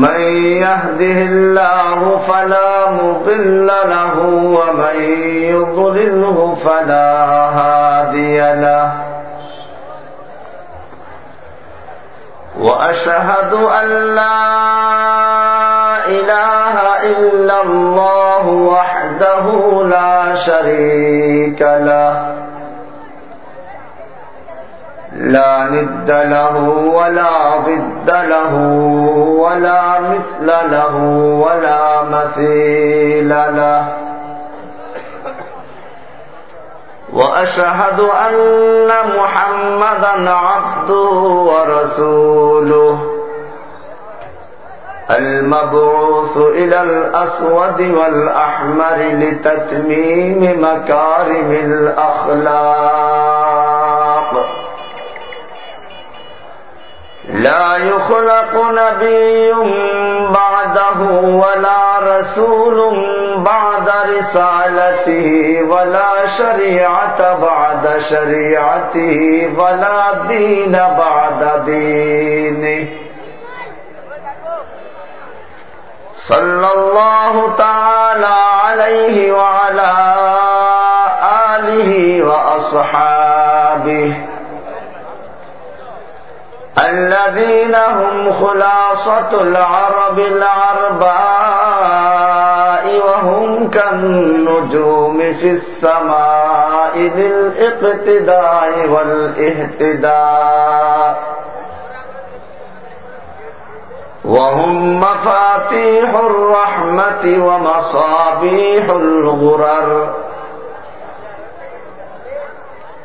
من يهده الله فلا مضل له ومن يضلله فلا هادي له. وأشهد أن لا إله إلا الله وحده لا شريك له. لا ند له ولا ضد له ولا مثل له ولا مثيل له. وأشهد أن محمدا عبده ورسوله. المبعوث إلى الأسود والأحمر لتتميم مكارم الأخلاق. لا يخلق نبي بعده ولا رسول بعد رسالته ولا شريعة بعد شريعته ولا دين بعد دينه. صلى الله تعالى عليه وعلى آله وأصحابه. الذين هم خلاصة العرب العرباء وهم كالنجوم في السماء للاقتداء والإهتداء. وهم مفاتيح الرحمة ومصابيح الغرر.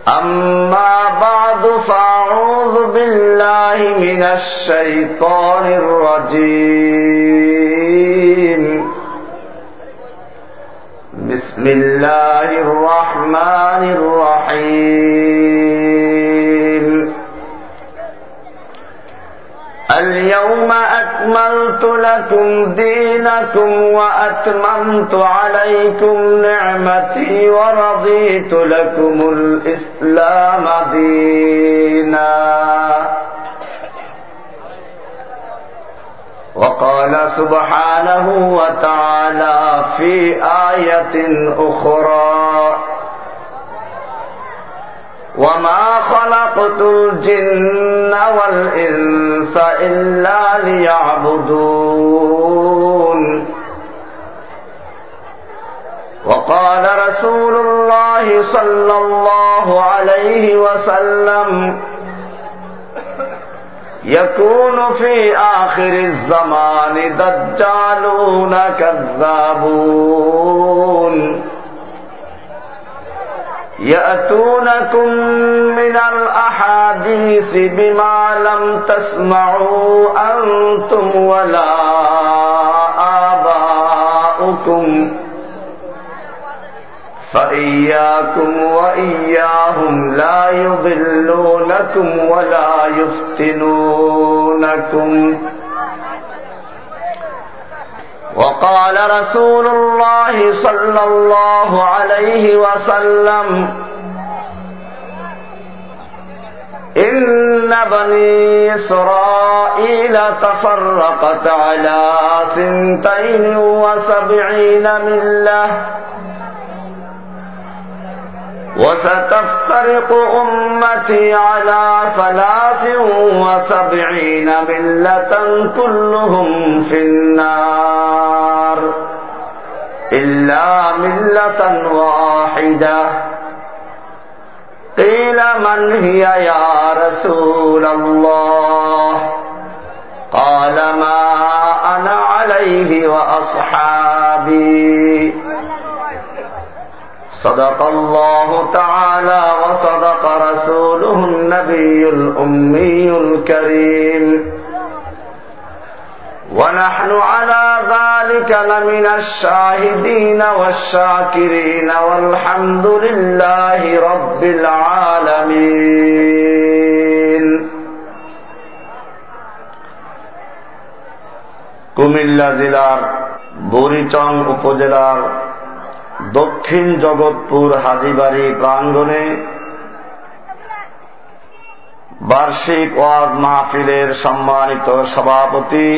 أما بعد فأعوذ بالله من الشيطان الرجيم. بسم الله الرحمن الرحيم. اليوم أكملت لكم دينكم وأتممت عليكم نعمتي ورضيت لكم الإسلام دينا. وقال سبحانه وتعالى في آية أخرى وما خلقت الجن والإنس إلا ليعبدون وقال رسول الله صلى الله عليه وسلم يكون في آخر الزمان دجالون كذابون يأتونكم من الأحاديث بما لم تسمعوا أنتم ولا آباؤكم فإياكم وإياهم لا يضلونكم ولا يفتنونكم وقال رسول الله صلى الله عليه وسلم إن بني إسرائيل تفرقت على ثنتين وسبعين ملة. وستفترق أمتي على ثلاث وسبعين ملة كلهم في النار. إلا ملة واحدة. قيل من هي يا رسول الله؟ قال ما أنا عليه وأصحابي. صدق الله تعالى وصدق رسوله النبي الأمي الكريم ونحن على ذلك لمن الشاهدين والشاكرين والحمد لله رب العالمين কুমিল্লা জেলার বরিচং উপজেলার দক্ষিণ জগৎপুর হাজিবাড়ি প্রাঙ্গণে বার্ষিক ওয়াজ মাহফিলের সম্মানিত সভাপতি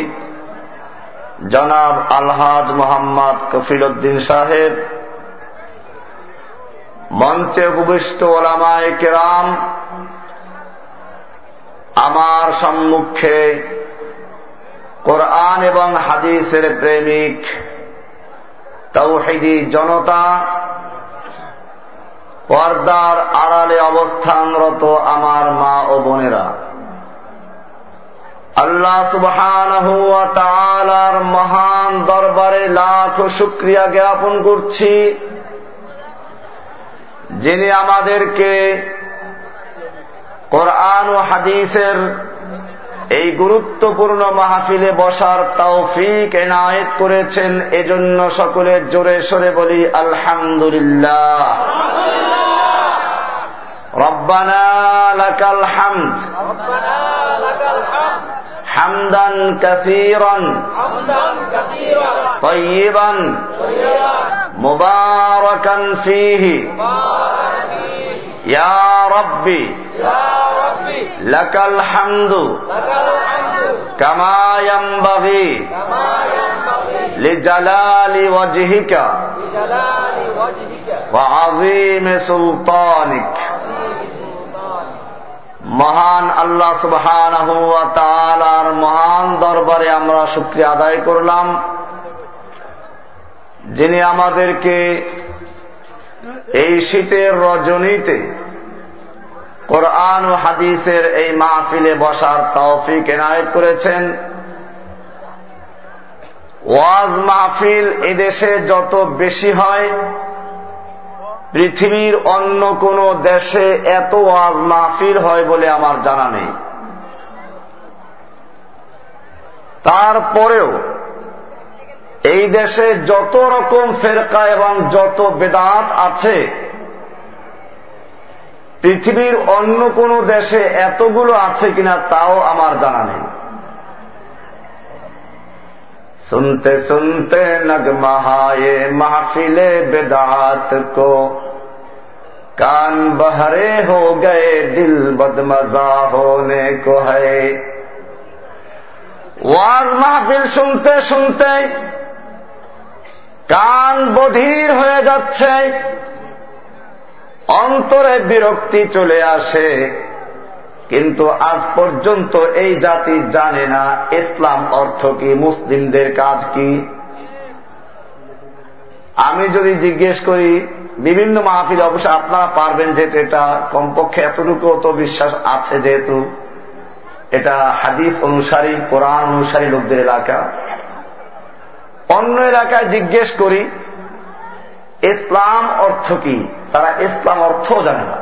জনাব আলহাজ মোহাম্মদ কফিল উদ্দিন সাহেব, মঞ্চে উপবিষ্ট ওলামায় কেরাম, আমার সম্মুখে কোরআন এবং হাদিসের প্রেমিক তৌহিদি জনতা পর্দার আড়ালে অবস্থানরত আমার মা ও বোনেরা। আল্লাহ সুবহান মহান দরবারে লাখ শুক্রিয়া জ্ঞাপন করছি, যিনি আমাদেরকে কোরআন ও হাদিসের এই গুরুত্বপূর্ণ মাহফিলে বসার তৌফিক এনায়েত করেছেন এজন্য সকলে জোরে সরে বলি আলহামদুলিল্লাহ রব্বানা লাকাল হামদ حمدا كثيرا طيبا مباركا فيه সুলতানিক। মহান আল্লাহ সুবহান মহান দরবারে আমরা শুক্রিয়া আদায় করলাম। যিনি আমাদেরকে এই শীতের রজনীতে কোরআন ও হাদিসের এই মাহফিলে বসার তৌফিক এনায়ত করেছেন। ওয়াজ মাহফিল এদেশে যত বেশি হয়, পৃথিবীর অন্য কোন দেশে এত ওয়াজ মাহফিল হয় বলে আমার জানা নেই। তারপরেও এই দেশে যত রকম ফেরকা এবং যত বেদাত আছে পৃথিবীর অন্য কোন দেশে এতগুলো আছে কিনা তাও আমার জানা নেই सुनते सुनते नगमहाए महफिले बेदात को कान बहरे हो गए दिल बदमजा होने को है ওয়াজ মাহফিল শুনতে শুনতে কান বধির হয়ে যাচ্ছে। অন্তরে বিরক্তি চলে আসে। কিন্তু আজ পর্যন্ত এই জাতি জানে না ইসলাম অর্থ কি, মুসলিমদের কাজ কি। আমি যদি জিজ্ঞেস করি, বিভিন্ন মাহফিল অবশ্য আপনারা পারবেন যেহেতু এটা কমপক্ষে এতটুকু তো বিশ্বাস আছে যেহেতু। এটা হাদিস অনুসারী, কোরআন অনুসারী লোকদের এলাকা। অন্য এলাকায় জিজ্ঞেস করি, ইসলাম অর্থ কি? তারা ইসলাম অর্থও জানে না।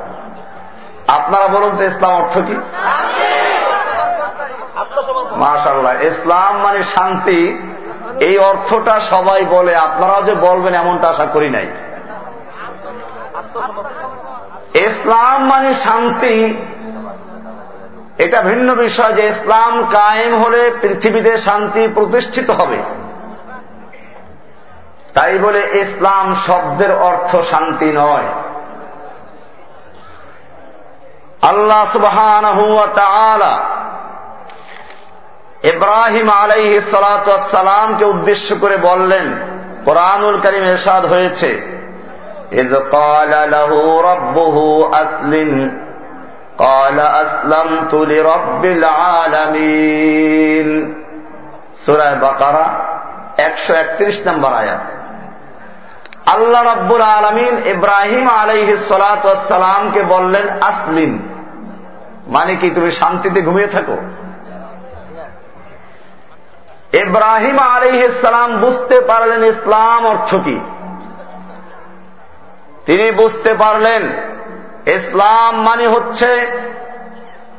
আপনারা বলুন তো ইসলাম অর্থ কি? মাশাল্লাহ ইসলাম মানে শান্তি। এই অর্থটা সবাই বলে, আপনারাও যে বলবেন এমনটা আশা করি নাই। ইসলাম মানে শান্তি। এটা ভিন্ন বিষয় যে ইসলাম কায়েম হলে পৃথিবীতে শান্তি প্রতিষ্ঠিত হবে। তাই বলে ইসলাম শব্দের অর্থ শান্তি নয় আল্লাহ সুবহান ইব্রাহিম আলাইহি সালাতামকে উদ্দেশ্য করে বললেন কোরআনুল করিম এরশাদ হয়েছে إذ قال له ربه أسلم قال أسلمت لرب العالمين سورة بقرة একশো একত্রিশ নম্বর আয়াত আল্লাহ রব্বুল আলমিন ইব্রাহিম আলাইহ সালাতামকে বললেন, আসলিম। মানে কি, তুমি শান্তিতে ঘুমিয়ে থাকো? ইব্রাহিম আলাইসালাম বুঝতে পারলেন ইসলাম অর্থ কি। তিনি বুঝতে পারলেন, ইসলাম মানে হচ্ছে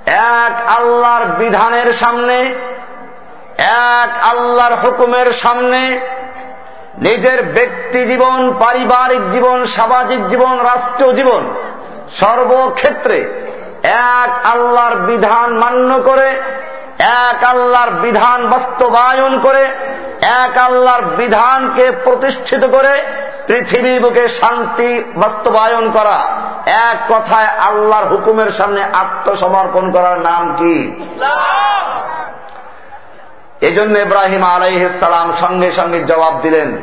এক আল্লাহর বিধানের সামনে, এক আল্লাহর হুকুমের সামনে নিজের ব্যক্তি জীবন, পারিবারিক জীবন, সামাজিক জীবন, রাষ্ট্রীয় জীবন সর্বক্ষেত্রে এক আল্লাহর বিধান মান্য করে, এক আল্লাহর বিধান বাস্তবায়ন করে, এক আল্লাহর বিধানকে প্রতিষ্ঠিত করে পৃথিবী বুকে শান্তি বাস্তবায়ন করা। এক কথায় আল্লাহর হুকুমের সামনে আত্মসমর্পণ করার নাম কি? এজন্য ইব্রাহিম আলাইসালাম সঙ্গে সঙ্গে জবাব দিলেন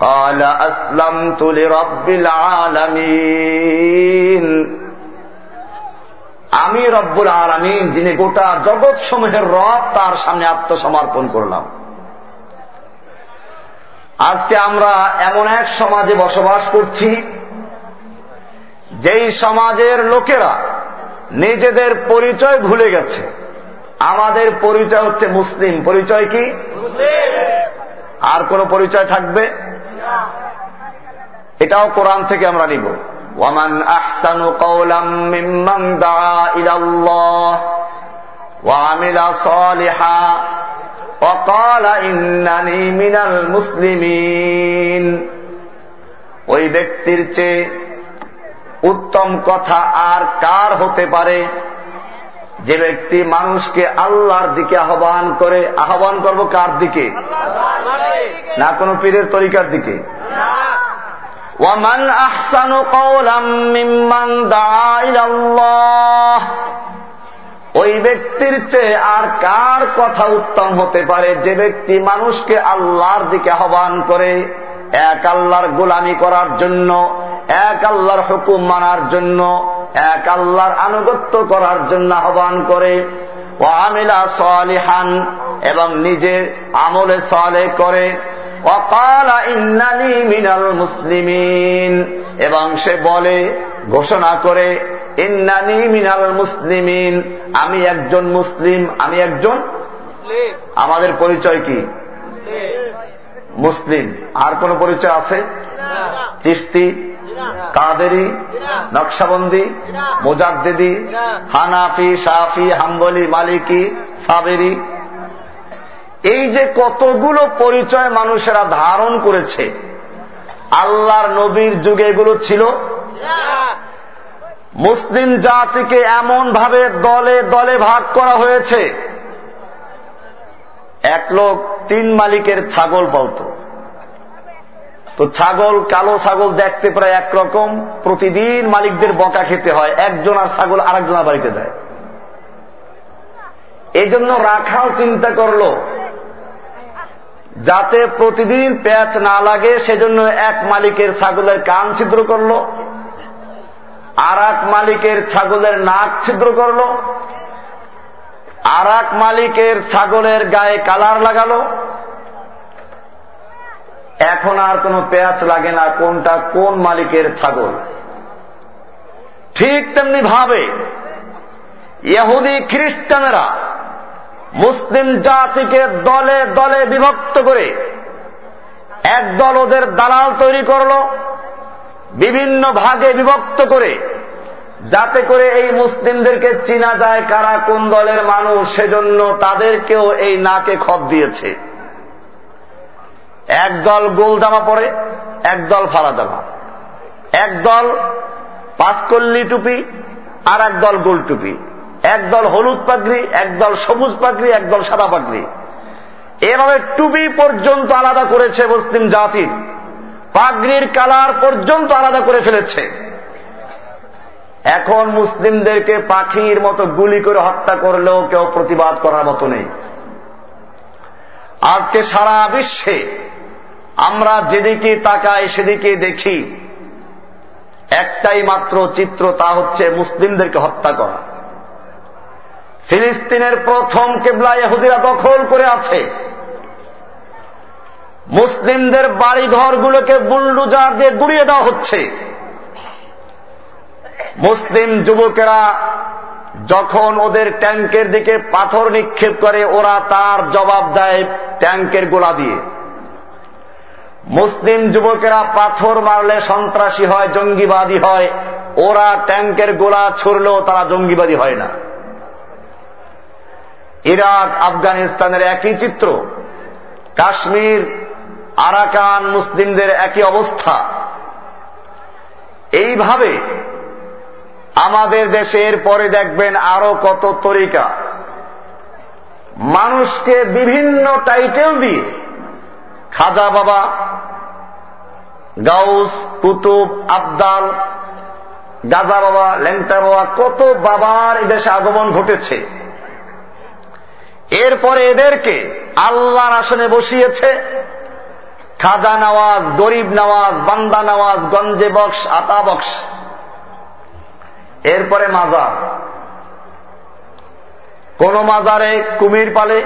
আসলাম তুলি রব্বিল আলমিন। আমি রব্বুল আলমিন, যিনি গোটা জগৎ সমূহের রব, তার সামনে আত্মসমর্পণ করলাম। আজকে আমরা এমন এক সমাজে বসবাস করছি, যেই সমাজের লোকেরা নিজেদের পরিচয় ভুলে গেছে। আমাদের পরিচয় হচ্ছে মুসলিম পরিচয় কি আর কোন পরিচয় থাকবে এটাও কোরআন থেকে আমরা নিব ওয়ামান আহসানু কৌলাম মিম্মান দা ইলাল্লাহ ওয়ামিলা সালিহা وقال إنني من المسلمين ওই ব্যক্তির চেয়ে উত্তম কথা আর কার হতে পারে যে ব্যক্তি মানুষকে আল্লাহর দিকে আহ্বান করে, আহ্বান করব কার দিকে? না কোন পীরের তরিকার দিকে? ওয়ামান আহসানু কওলাম ওই ব্যক্তির চেয়ে আর কার কথা উত্তম হতে পারে? যে ব্যক্তি মানুষকে আল্লাহর দিকে আহ্বান করে, এক আল্লাহর গোলামি করার জন্য এক আল্লাহর হুকুম মানার জন্য এক আল্লাহর আনুগত্য করার জন্য আহ্বান করে ও আমিলা সালিহান এবং নিজের আমলে সালে করে অকালা ইন্নানি মিনাল মুসলিমিন এবং সে বলে ঘোষণা করে ইন্নানি মিনাল মুসলিমিন আমি একজন মুসলিম আমি একজন আমাদের পরিচয় কি? মুসলিম। আর কোন পরিচয় আছে? চিস্তি কাদেরি, নকশাবন্দি, মোজাদ্দিদি, হানাফি সাফি হাম্বলি, মালিকি, সাবেরি। এই যে কতগুলো পরিচয় মানুষেরা ধারণ করেছে, আল্লাহর নবীর যুগে এগুলো ছিল? মুসলিম জাতিকে এমন ভাবে দলে দলে ভাগ করা হয়েছে। এক লোক তিন মালিকের ছাগল বলত তো ছাগল, কালো ছাগল দেখতে প্রায় একরকম। প্রতিদিন মালিকদের বকা খেতে হয়। একজন আর ছাগল আরেকজনের বাড়িতে যায়। এই জন্য রাখাও চিন্তা করল, যাতে প্রতিদিন প্যাচ না লাগে, সেজন্য এক মালিকের ছাগলের কান ছিদ্র করল আর এক মালিকের ছাগলের নাক ছিদ্র করল আর এক মালিকের ছাগলের গায়ে কালার লাগালো এখন আর কোনো পেঁয়াজ লাগে না, কোনটা কোন মালিকের ছাগল। ঠিক তেমনি ভাবে, ইহুদি খ্রিস্টানেরা মুসলিম জাতিকে দলে দলে বিভক্ত করে একদল ওদের দালাল তৈরি করল, বিভিন্ন ভাগে বিভক্ত করে, যাতে করে এই মুসলিমদেরকে চিনা যায় কারা কোন দলের মানুষ, সেজন্য তাদেরকেও এই নাকে খত দিয়েছে। একদল গোল জামা পরে একদল ফালা জামা একদল পাঁচকল্লি টুপি আর একদল গোল টুপি। একদল হলুদ পাগড়ি একদল সবুজ পাগড়ি একদল সাদা পাগড়ি। এভাবে টুপি পর্যন্ত আলাদা করেছে মুসলিম জাতি। পাগড়ির কালার পর্যন্ত আলাদা করে ফেলেছে। এখন মুসলিমদেরকে পাখির মতো গুলি করে হত্যা করলেও কেউ প্রতিবাদ করার মতো নেই। আজকে সারা বিশ্বে আমরা যেদিকে তাকাই সেদিকে দেখি। একটাই মাত্র চিত্র তা হচ্ছে মুসলিমদেরকে হত্যা করা। ফিলিস্তিনের প্রথম কেবলা ইহুদিরা দখল করে আছে। মুসলিমদের বাড়ি ঘরগুলোকে বুলডুজার দিয়ে গুড়িয়ে দেওয়া হচ্ছে। মুসলিম যুবকেরা যখন ওদের ট্যাঙ্কের দিকে পাথর নিক্ষেপ করে, ওরা তার জবাব দেয় ট্যাঙ্কের গোলা দিয়ে। মুসলিম যুবকেরা পাথর মারলে সন্ত্রাসী হয়, জঙ্গিবাদী হয়। ওরা ট্যাঙ্কের গোলা ছুড়লেও তারা জঙ্গিবাদী হয় না। ইরাক, আফগানিস্তানের একই চিত্র। কাশ্মীর, আরাকান মুসলিমদের একই অবস্থা। এইভাবে আমাদের দেশের পরে দেখবেন আরও কত তরিকা। মানুষকে বিভিন্ন টাইটেল দিয়ে খাজা বাবা, গাউস, কুতুব, আবদাল, গাজা বাবা, ল্যাংটা বাবা, কত বাবার এদেশে আগমন ঘটেছে। এরপরে এদেরকে আল্লাহর আসনে বসিয়েছে। খাজা নওয়াজ, গরিব নওয়াজ, বান্দা নওয়াজ, গঞ্জে বক্স, আতা বক্স। এরপরে মাজার। কোন মাজারে কুমির পালে,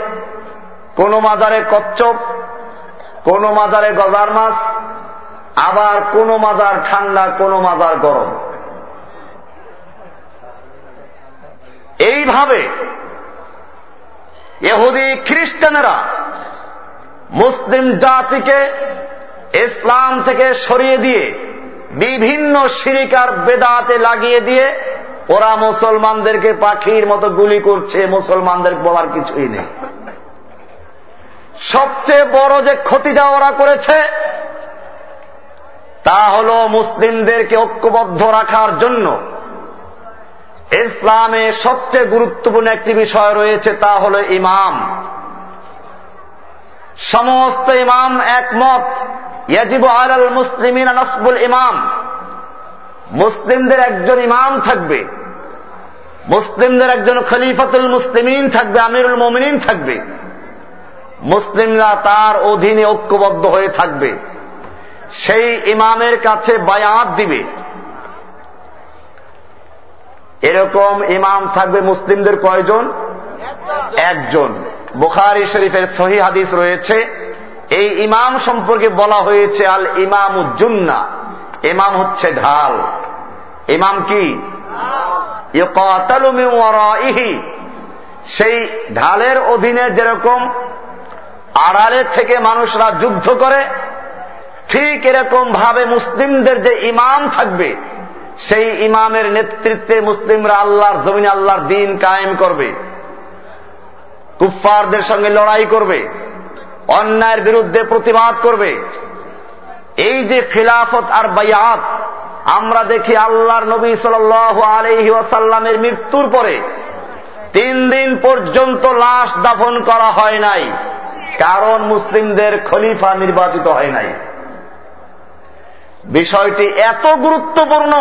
কোন মাজারে কচ্চপ কোন মাজারে গজার মাছ, আবার কোন মাজার ঠান্ডা, কোন মাজার গরম। এইভাবে এহুদি খ্রিস্টানেরা মুসলিম জাতিকে ইসলাম থেকে সরিয়ে দিয়ে বিভিন্ন সিরিকার বেদাতে লাগিয়ে দিয়ে ওরা মুসলমানদেরকে পাখির মতো গুলি করছে, মুসলমানদের বলার কিছুই নেই। সবচেয়ে বড় যে ক্ষতিটা ওরা করেছে, তা হল মুসলিমদেরকে ঐক্যবদ্ধ রাখার জন্য। ইসলামে সবচেয়ে গুরুত্বপূর্ণ একটি বিষয় রয়েছে, তা হল ইমাম। সমস্ত ইমাম একমত, ইয়াজিব আলাল মুসলিমিন নসবুল ইমাম। মুসলিমদের একজন ইমাম থাকবে, মুসলিমদের একজন খলিফাতুল মুসলিমিন থাকবে, আমিরুল মোমিনিন থাকবে। মুসলিমরা তার অধীনে ঐক্যবদ্ধ হয়ে থাকবে। সেই ইমামের কাছে বায়াত দিবে। এরকম ইমাম থাকবে মুসলিমদের কয়জন? একজন। বুখারি শরীফের সহি হাদিস রয়েছে, এই ইমাম সম্পর্কে বলা হয়েছে আল ইমাম উজ্জুন্না ইমাম হচ্ছে ঢাল। ইমাম কি? সেই ঢালের অধীনে যেরকম আড়ালে থেকে মানুষরা যুদ্ধ করে, ঠিক এরকম ভাবে মুসলিমদের যে ইমাম থাকবে, সেই ইমামের নেতৃত্বে মুসলিমরা আল্লাহর জমিন আল্লাহর দিন কায়েম করবে, কুফফারদের সঙ্গে লড়াই করবে, অন্যায়ের বিরুদ্ধে প্রতিবাদ করবে। এই যে খিলাফত আর বায়াত, আমরা দেখি আল্লাহর নবী সাল আলহি ওয়াসাল্লামের মৃত্যুর পরে তিন দিন পর্যন্ত লাশ দাফন করা হয় নাই। কারণ মুসলিমদের খলিফা নির্বাচিত হয় নাই। বিষয়টি এত গুরুত্বপূর্ণ,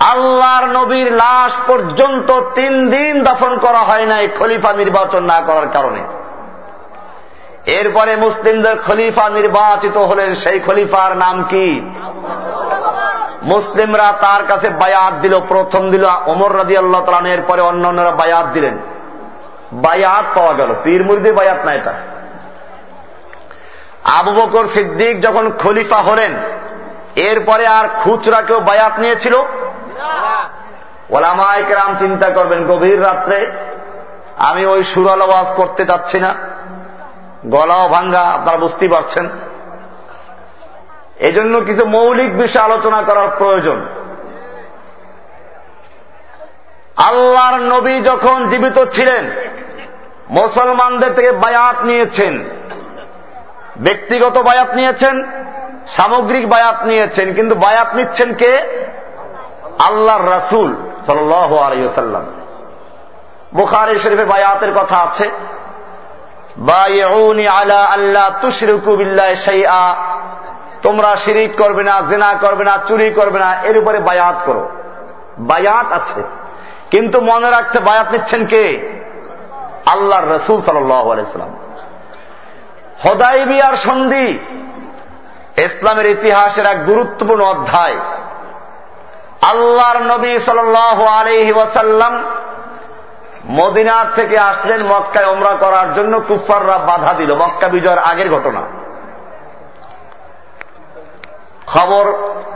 আল্লাহর নবীর লাশ পর্যন্ত তিন দিন দাফন করা হয় নাই খলিফা নির্বাচন না করার কারণে। এরপরে মুসলিমদের খলিফা নির্বাচিত হলেন, সেই খলিফার নাম কি? মুসলিমরা তার কাছে বায়াত দিল, প্রথম দিল অমর রাজি আল্লাহ তালানের পরে অন্য অন্যরা বায়াত দিলেন। বায়াত পাওয়া গেল। পীর মুরিদি বায়াত না এটা। আবু বকর সিদ্দিক যখন খলিফা হলেন, এরপরে আর খুচরা কেউ বায়াত নিয়েছিল? ওলামায়কেরাম চিন্তা করবেন, গভীর রাত্রে আমি ওই সুরাল আওয়াজ করতে চাচ্ছি না। গলাও ভাঙ্গা, আপনারা বুঝতেই পারছেন। এজন্য কিছু মৌলিক বিষয় আলোচনা করার প্রয়োজন। আল্লাহর নবী যখন জীবিত ছিলেন, মুসলমানদের থেকে বায়াত নিয়েছেন। ব্যক্তিগত বায়াত নিয়েছেন, সামগ্রিক বায়াত নিয়েছেন, কিন্তু বায়াত নিচ্ছেন কে? আল্লাহর রাসুল সাল্লাম বুখারি শরীফের বায়াতের কথা আছে আলা আল্লাহ তোমরা শিরিক করবে না, জেনা করবে না, চুরি করবে না, এর উপরে বায়াত করো। বায়াত আছে। কিন্তু মনে রাখতে বায়াত নিচ্ছেন কে? আল্লাহর রসুল সাল্লাম। হদাইবিয়ার সন্ধি ইসলামের ইতিহাসের এক গুরুত্বপূর্ণ অধ্যায়। আল্লাহর নবী সাল আলহি ওয়াসাল্লাম মদিনার থেকে আসলেন মক্কায় ওমরা করার জন্য কুফাররা বাধা দিল। মক্কা বিজয়ের আগের ঘটনা। খবর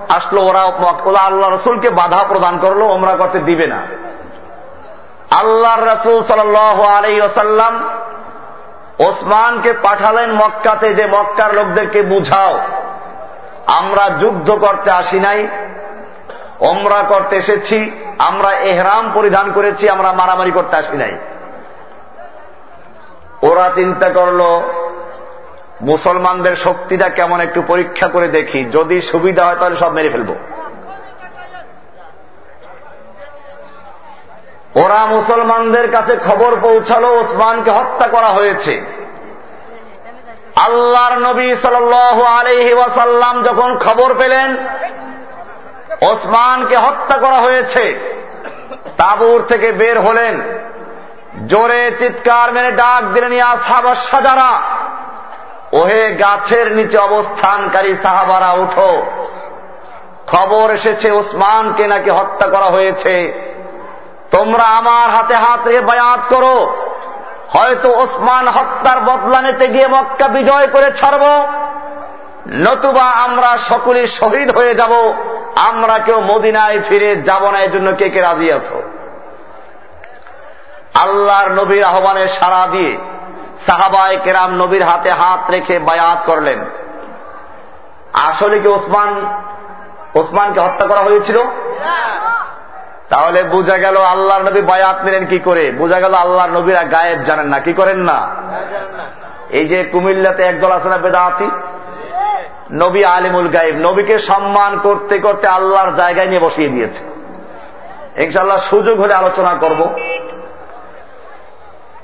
আসলো ওরা ওরা আল্লাহ রসুলকে বাধা প্রদান করল ওমরা করতে দিবে না। আল্লাহর রসুল সাল আলাই ওসাল্লাম ওসমানকে পাঠালেন মক্কাতে যে মক্কার লোকদেরকে বুঝাও। আমরা যুদ্ধ করতে আসি নাই, ওমরা করতে এসেছি, আমরা এহরাম পরিধান করেছি, আমরা মারামারি করতে আসি নাই। ওরা চিন্তা করল, মুসলমানদের শক্তিটা কেমন একটু পরীক্ষা করে দেখি, যদি সুবিধা হয় তাহলে সব মেরে ফেলব। ওরা মুসলমানদের কাছে খবর পৌঁছালো, ওসমানকে হত্যা করা হয়েছে। আল্লাহর নবী সাল আলহি ওয়াসাল্লাম যখন খবর পেলেন, ওসমানকে হত্যা করা হয়েছে, তাবুর থেকে বের হলেন। জোরে চিৎকার মেরে ডাক দিলেন, ইয়া সাহাবার সাজারা ওহে গাছের নিচে অবস্থানকারী সাহাবারা, উঠো। খবর এসেছে, ওসমানকে নাকি হত্যা করা হয়েছে। তোমরা আমার হাতে হাত রেখে বায়াত করো। হয়তো ওসমান হত্যার বদলা নিতে গিয়ে মক্কা বিজয় করে ছাড়ব। নতুবা আমরা সকলে শহীদ হয়ে যাব। আমরা কেউ মদিনায় ফিরে যাব না এর জন্য কে কে রাজি আছো? আল্লাহর নবীর আহ্বানে সাড়া দিয়ে সাহাবায় কেরাম নবীর হাতে হাত রেখে বায়াত করলেন। আসলে কি ওসমান, ওসমানকে হত্যা করা হয়েছিল? তাহলে বোঝা গেল আল্লাহর নবী বায়াত নিলেন কি করে? বোঝা গেল আল্লাহর নবীরা গায়েব জানেন না, কি করেন না? এই যে কুমিল্লাতে একদল আছে না বেদাতি? নবী আলিমুল গাইব নবীকে সম্মান করতে করতে আল্লাহর জায়গায় নিয়ে বসিয়ে দিয়েছে। ইনশাল্লাহ সুযোগ হলে আলোচনা করব।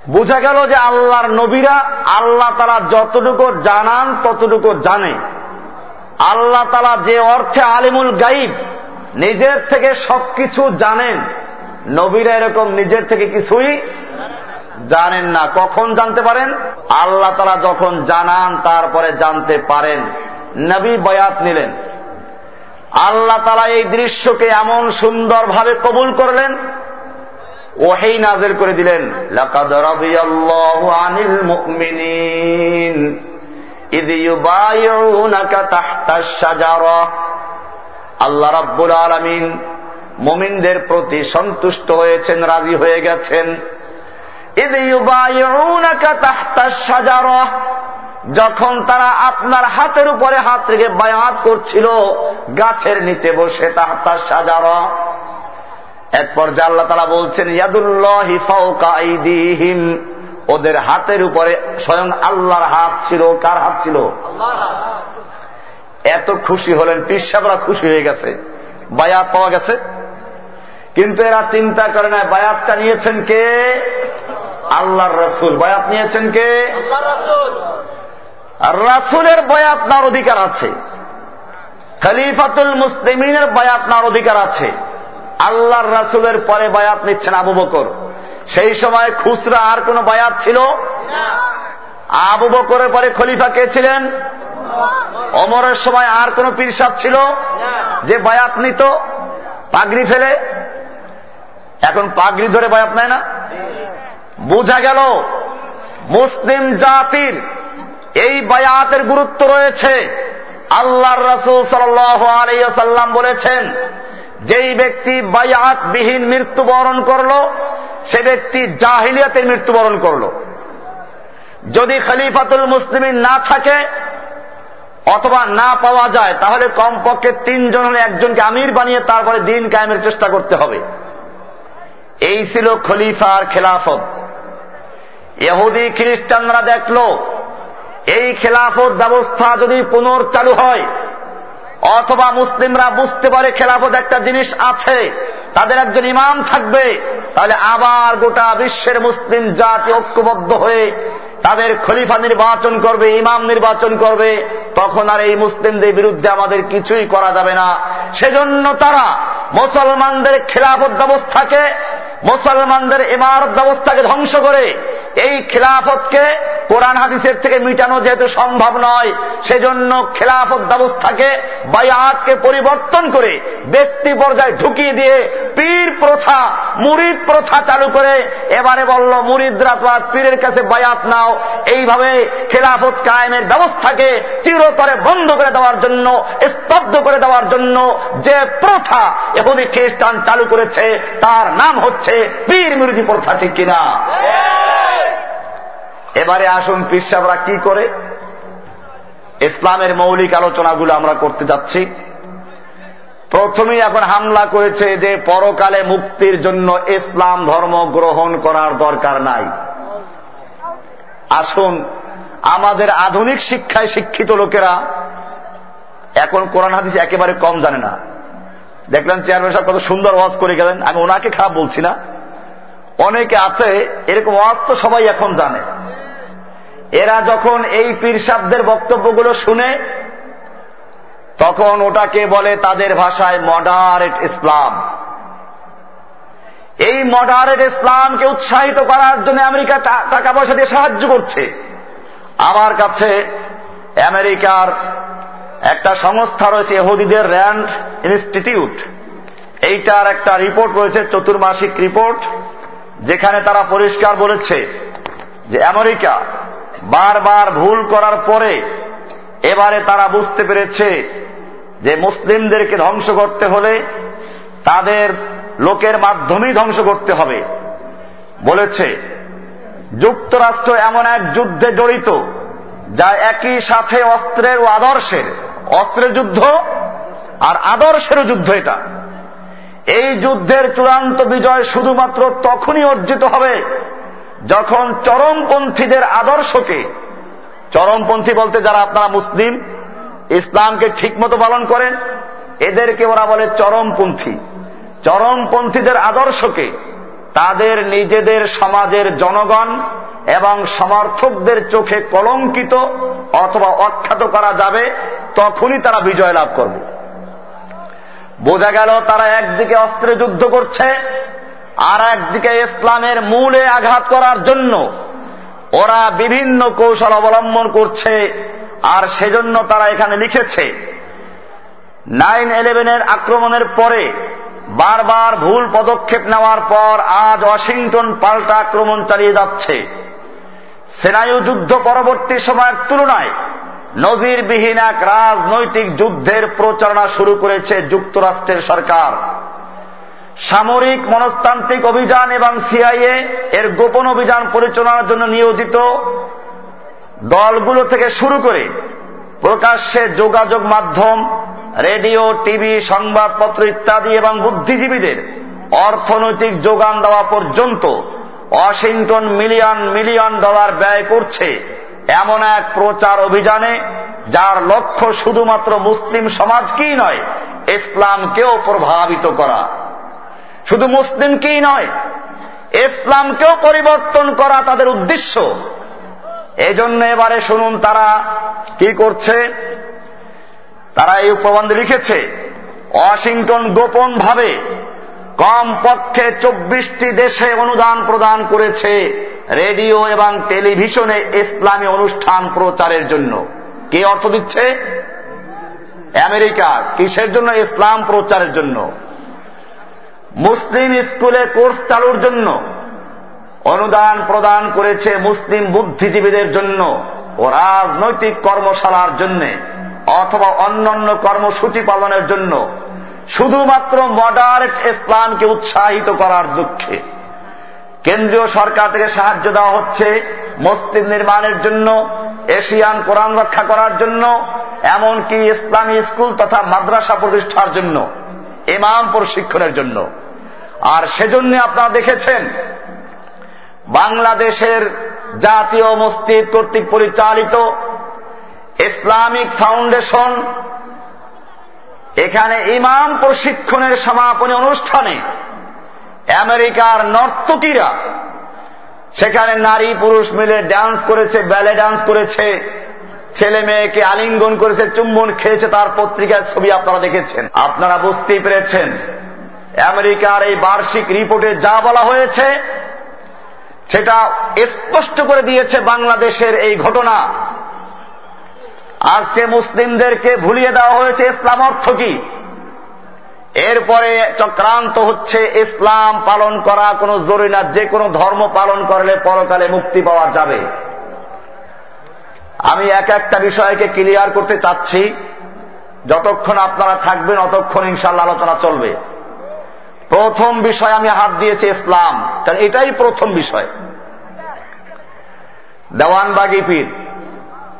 বোঝা গেল যে আল্লাহর নবীরা আল্লাহ তারা যতটুকু জানান ততটুকু জানে। আল্লাহ তালা যে অর্থে আলিমুল গাইব নিজের থেকে সবকিছু জানেন। নবীরা এরকম নিজের থেকে কিছুই জানেন না। কখন জানতে পারেন? আল্লাহ তারা যখন জানান, তারপরে জানতে পারেন। নবী বয়াত নিলেন। আল্লাহ তালা এই দৃশ্যকে এমন সুন্দরভাবে কবুল করলেন ওহেই নাজের করে দিলেন। আনিল মুমিনিন। আল্লাহ রাব্বুল আলমিন মোমিনদের প্রতি সন্তুষ্ট হয়েছেন, রাজি হয়ে গেছেন। যখন তারা আপনার হাতের উপরে হাত রেখে বায়াত করছিল, গাছের নিচে বসে তাহতার সাজার এক পর্যায়ে আল্লাহ তারা বলছেন ইয়াদুল্লাহিম ওদের হাতের উপরে স্বয়ং আল্লাহর হাত ছিল। কার হাত ছিল? এত খুশি হলেন পিসাবরা খুশি হয়ে গেছে। বায়াত পাওয়া গেছে। কিন্তু এরা চিন্তা করে না বায়াতটা নিয়েছেন কে? আল্লাহর রসুল। বায়াত নিয়েছেন কে? রাসুলের বয়াত নার অধিকার আছে। খলিফাতুল মুসলিমিনের বায়াত নার অধিকার আছে। আল্লাহর রাসুলের পরে বায়াত নিচ্ছেন আবু বকর। সেই সময় খুচরা আর কোন বায়াত ছিল? আবু বকরের পরে খলিফা কে ছিলেন? অমরের সময় আর কোন পীরসাদ ছিল? যে বায়াত নিত, পাগড়ি ফেলে? এখন পাগড়ি ধরে বায়াত নেয় না? বোঝা গেল, মুসলিম জাতির এই বায়াতের গুরুত্ব রয়েছে। আল্লাহর রসুল সাল্লাম বলেছেন, যেই ব্যক্তি বায়াত বিহীন মৃত্যুবরণ করল, সে ব্যক্তি জাহিলিয়াতের মৃত্যুবরণ করল। যদি খলিফাতুল মুসলিমিন না থাকে অথবা না পাওয়া যায়, তাহলে কমপক্ষে তিনজন হলে একজনকে আমির বানিয়ে তারপরে দিন কায়েমের চেষ্টা করতে হবে। এই ছিল খলিফার খেলাফত। এহুদি খ্রিস্টানরা দেখল, এই খেলাফত ব্যবস্থা যদি পুনর্চালু হয়, অথবা মুসলিমরা বুঝতে পারে খেলাফত একটা জিনিস আছে তাদের একজন ইমাম থাকবে, তাহলে আবার গোটা বিশ্বের মুসলিম জাতি ঐক্যবদ্ধ হয়ে তাদের খলিফা নির্বাচন করবে, ইমাম নির্বাচন করবে, তখন আর এই মুসলিমদের বিরুদ্ধে আমাদের কিছুই করা যাবে না। সেজন্য তারা মুসলমানদের খেলাফত ব্যবস্থাকে, মুসলমানদের ইমারত ব্যবস্থাকে ধ্বংস করে এই খেলাফতকে কোরআন হাদিসের থেকে মিটানো যেহেতু সম্ভব নয়, সেজন্য খেলাফত ব্যবস্থাকে, বায়াতকে পরিবর্তন করে ব্যক্তি পর্যায়ে ঢুকিয়ে দিয়ে পীর প্রথা, মুরিদ প্রথা চালু করে এবারে বলল, মুরিদরা তো আর পীরের কাছে বায়াত নাও। এইভাবে খেলাফত কায়েমের ব্যবস্থাকে চিরতরে বন্ধ করে দেওয়ার জন্য, স্তব্ধ করে দেওয়ার জন্য যে প্রথা এখনই খ্রিস্টান চালু করেছে, তার নাম হচ্ছে পীর মুরিদি প্রথা, ঠিক কিনা? এবারে আসুন পিসাবরা কি করে? ইসলামের মৌলিক আলোচনাগুলো আমরা করতে যাচ্ছি। প্রথমেই এখন হামলা করেছে যে পরকালে মুক্তির জন্য ইসলাম ধর্ম গ্রহণ করার দরকার নাই। আসুন, আমাদের আধুনিক শিক্ষায় শিক্ষিত লোকেরা, এখন কোরআন হাদিস একেবারে কম জানে না। দেখলেন চেয়ারম্যান সাহেব কত সুন্দর ওয়াজ করে গেলেন, আমি ওনাকে খারাপ বলছি না। অনেকে আছে, এরকম ওয়াজ তো সবাই এখন জানে। এরা যখন এই পীরসাবদের বক্তব্যগুলো শুনে, তখন ওটাকে বলে তাদের ভাষায় মডারেট ইসলাম এই মডারেট ইসলামকে উৎসাহিত করার জন্য আমেরিকা টাকা পয়সা দিয়ে সাহায্য করছে। আমার কাছে আমেরিকার একটা সংস্থা রয়েছে এহুদিদের র্যান্ড ইনস্টিটিউট। এইটার একটা রিপোর্ট রয়েছে, চতুর্মাসিক রিপোর্ট, যেখানে তারা পরিষ্কার বলেছে যে আমেরিকা বারবার ভুল করার পরে এবারে তারা বুঝতে পেরেছে যে মুসলিমদেরকে ধ্বংস করতে হলে তাদের লোকের মাধ্যমেই ধ্বংস করতে হবে। বলেছে, যুক্তরাষ্ট্র এমন এক যুদ্ধে জড়িত যা একই সাথে অস্ত্রের ও আদর্শের। অস্ত্রের যুদ্ধ আর আদর্শেরও যুদ্ধ এটা। এই যুদ্ধের চূড়ান্ত বিজয় শুধুমাত্র তখনই অর্জিত হবে যখন চরমপন্থীদের আদর্শকে, চরমপন্থী বলতে যারা আপনারা মুসলিম, ইসলামকে ঠিকমতো পালন করেন, এদেরকে ওরা বলে চরমপন্থী। চরমপন্থীদের আদর্শকে তাদের নিজেদের সমাজের জনগণ এবং সমর্থকদের চোখে কলঙ্কিত অথবা অখ্যাত করা যাবে, তখনই তারা বিজয় লাভ করবে। বোঝা গেল তারা একদিকে অস্ত্রে যুদ্ধ করছে আর একদিকে ইসলামের মূলে আঘাত করার জন্য ওরা বিভিন্ন কৌশল অবলম্বন করছে, আর সেজন্য তারা এখানে লিখেছে, নাইন ইলেভেনের আক্রমণের পরে বারবার ভুল পদক্ষেপ নেওয়ার পর আজ ওয়াশিংটন পাল্টা আক্রমণ চালিয়ে যাচ্ছে। সেনায়ু যুদ্ধ পরবর্তী সময়ের তুলনায় নজিরবিহীন এক রাজনৈতিক যুদ্ধের প্রচারণা শুরু করেছে যুক্তরাষ্ট্রের সরকার। সামরিক মনস্তান্ত্রিক অভিযান এবং সিআইএ এর গোপন অভিযান পরিচালনার জন্য নিয়োজিত দলগুলো থেকে শুরু করে প্রকাশ্যে যোগাযোগ মাধ্যম, রেডিও, টিভি, সংবাদপত্র ইত্যাদি এবং বুদ্ধিজীবীদের অর্থনৈতিক যোগান দেওয়া পর্যন্ত ওয়াশিংটন মিলিয়ন মিলিয়ন ডলার ব্যয় করছে এমন এক প্রচার অভিযানে, যার লক্ষ্য শুধুমাত্র মুসলিম সমাজকেই নয়, ইসলামকেও প্রভাবিত করা। শুধু মুসলিমকেই নয়, ইসলামকেও পরিবর্তন করা তাদের উদ্দেশ্য। এই জন্য এবারে শুনুন তারা কি করছে। তারা এই প্রবন্ধ লিখেছে, ওয়াশিংটন গোপন ভাবে কম পক্ষে চব্বিশটি দেশে অনুদান প্রদান করেছে রেডিও এবং টেলিভিশনে ইসলামী অনুষ্ঠান প্রচারের জন্য। কে অর্থ দিচ্ছে? আমেরিকা। কিসের জন্য? ইসলাম প্রচারের জন্য। মুসলিম স্কুলে কোর্স চালুর জন্য অনুদান প্রদান করেছে মুসলিম বুদ্ধিজীবীদের জন্য ও রাজনৈতিক কর্মশালার জন্য অথবা অন্যান্য কর্মসূচি পালনের জন্য শুধুমাত্র মডারেট ইসলামকে উৎসাহিত করার দুঃখে কেন্দ্রীয় সরকার থেকে সাহায্য দেওয়া হচ্ছে মসজিদ নির্মাণের জন্য, এশিয়ান কোরআন রক্ষা করার জন্য, এমনকি ইসলামী স্কুল তথা মাদ্রাসা প্রতিষ্ঠার জন্য। ইমাম প্রশিক্ষণের জন্য। আর সেজন্য আপনারা দেখেছেন, বাংলাদেশের জাতীয় মসজিদ কর্তৃক পরিচালিত ইসলামিক ফাউন্ডেশন এখানে ইমাম প্রশিক্ষণের সমাপনী অনুষ্ঠানে আমেরিকার নর্তকীরা, সেখানে নারী পুরুষ মিলে ডান্স করেছে, ব্যালে ডান্স করেছে। ছেলে মেয়েকে আলিঙ্গন করেছে, চুম্বন খেয়েছে, তার পত্রিকার ছবি আপনারা দেখেছেন। আপনারা বুঝতেই পেরেছেন, আমেরিকার এই বার্ষিক রিপোর্টে যা বলা হয়েছে, সেটা স্পষ্ট করে দিয়েছে বাংলাদেশের এই ঘটনা। আজকে মুসলিমদেরকে ভুলিয়ে দেওয়া হয়েছে, ইসলাম অর্থ কি? এরপরে চক্রান্ত হচ্ছে, ইসলাম পালন করা কোনো জরুরি না, যে কোনো ধর্ম পালন করলে পরকালে মুক্তি পাওয়া যাবে। আমি এক একটা বিষয়কে ক্লিয়ার করতে চাচ্ছি। যতক্ষণ আপনারা থাকবেন, অতক্ষণ ইনশাল্লাহ আলোচনা চলবে। প্রথম বিষয় আমি হাত দিয়েছি ইসলাম। কারণ এটাই প্রথম বিষয়। দেওয়ানবাগি পীর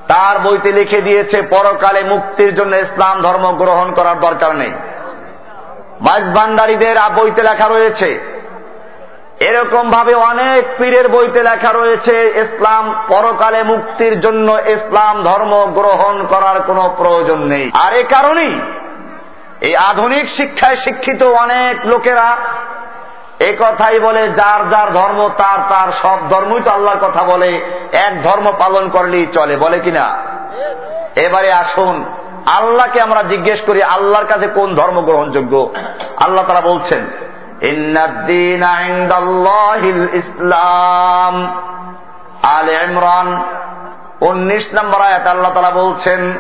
তার বইতে লিখে দিয়েছে, পরকালে মুক্তির জন্য ইসলাম ধর্ম গ্রহণ করার দরকার নেই। মাইজ ভান্ডারীদের বইতে লেখা রয়েছে এরকম ভাবে অনেক পীরের বইতে লেখা রয়েছে, ইসলাম পরকালে মুক্তির জন্য ইসলাম ধর্ম গ্রহণ করার কোনো প্রয়োজন নেই। আর এ কারণেই এই আধুনিক শিক্ষায় শিক্ষিত অনেক লোকেরা এ কথাই বলে, যার যার ধর্ম তার তার সব ধর্মই তো আল্লাহর কথা বলে, এক ধর্ম পালন করলেই চলে, বলে কিনা? এবারে আসুন, আল্লাহকে আমরা জিজ্ঞেস করি, আল্লাহর কাছে কোন ধর্ম গ্রহণযোগ্য? আল্লাহ তারা বলছেন ইসলাম। আল ইমরান, উনিশ নম্বর আয়াত আল্লাহ তারা বলছেন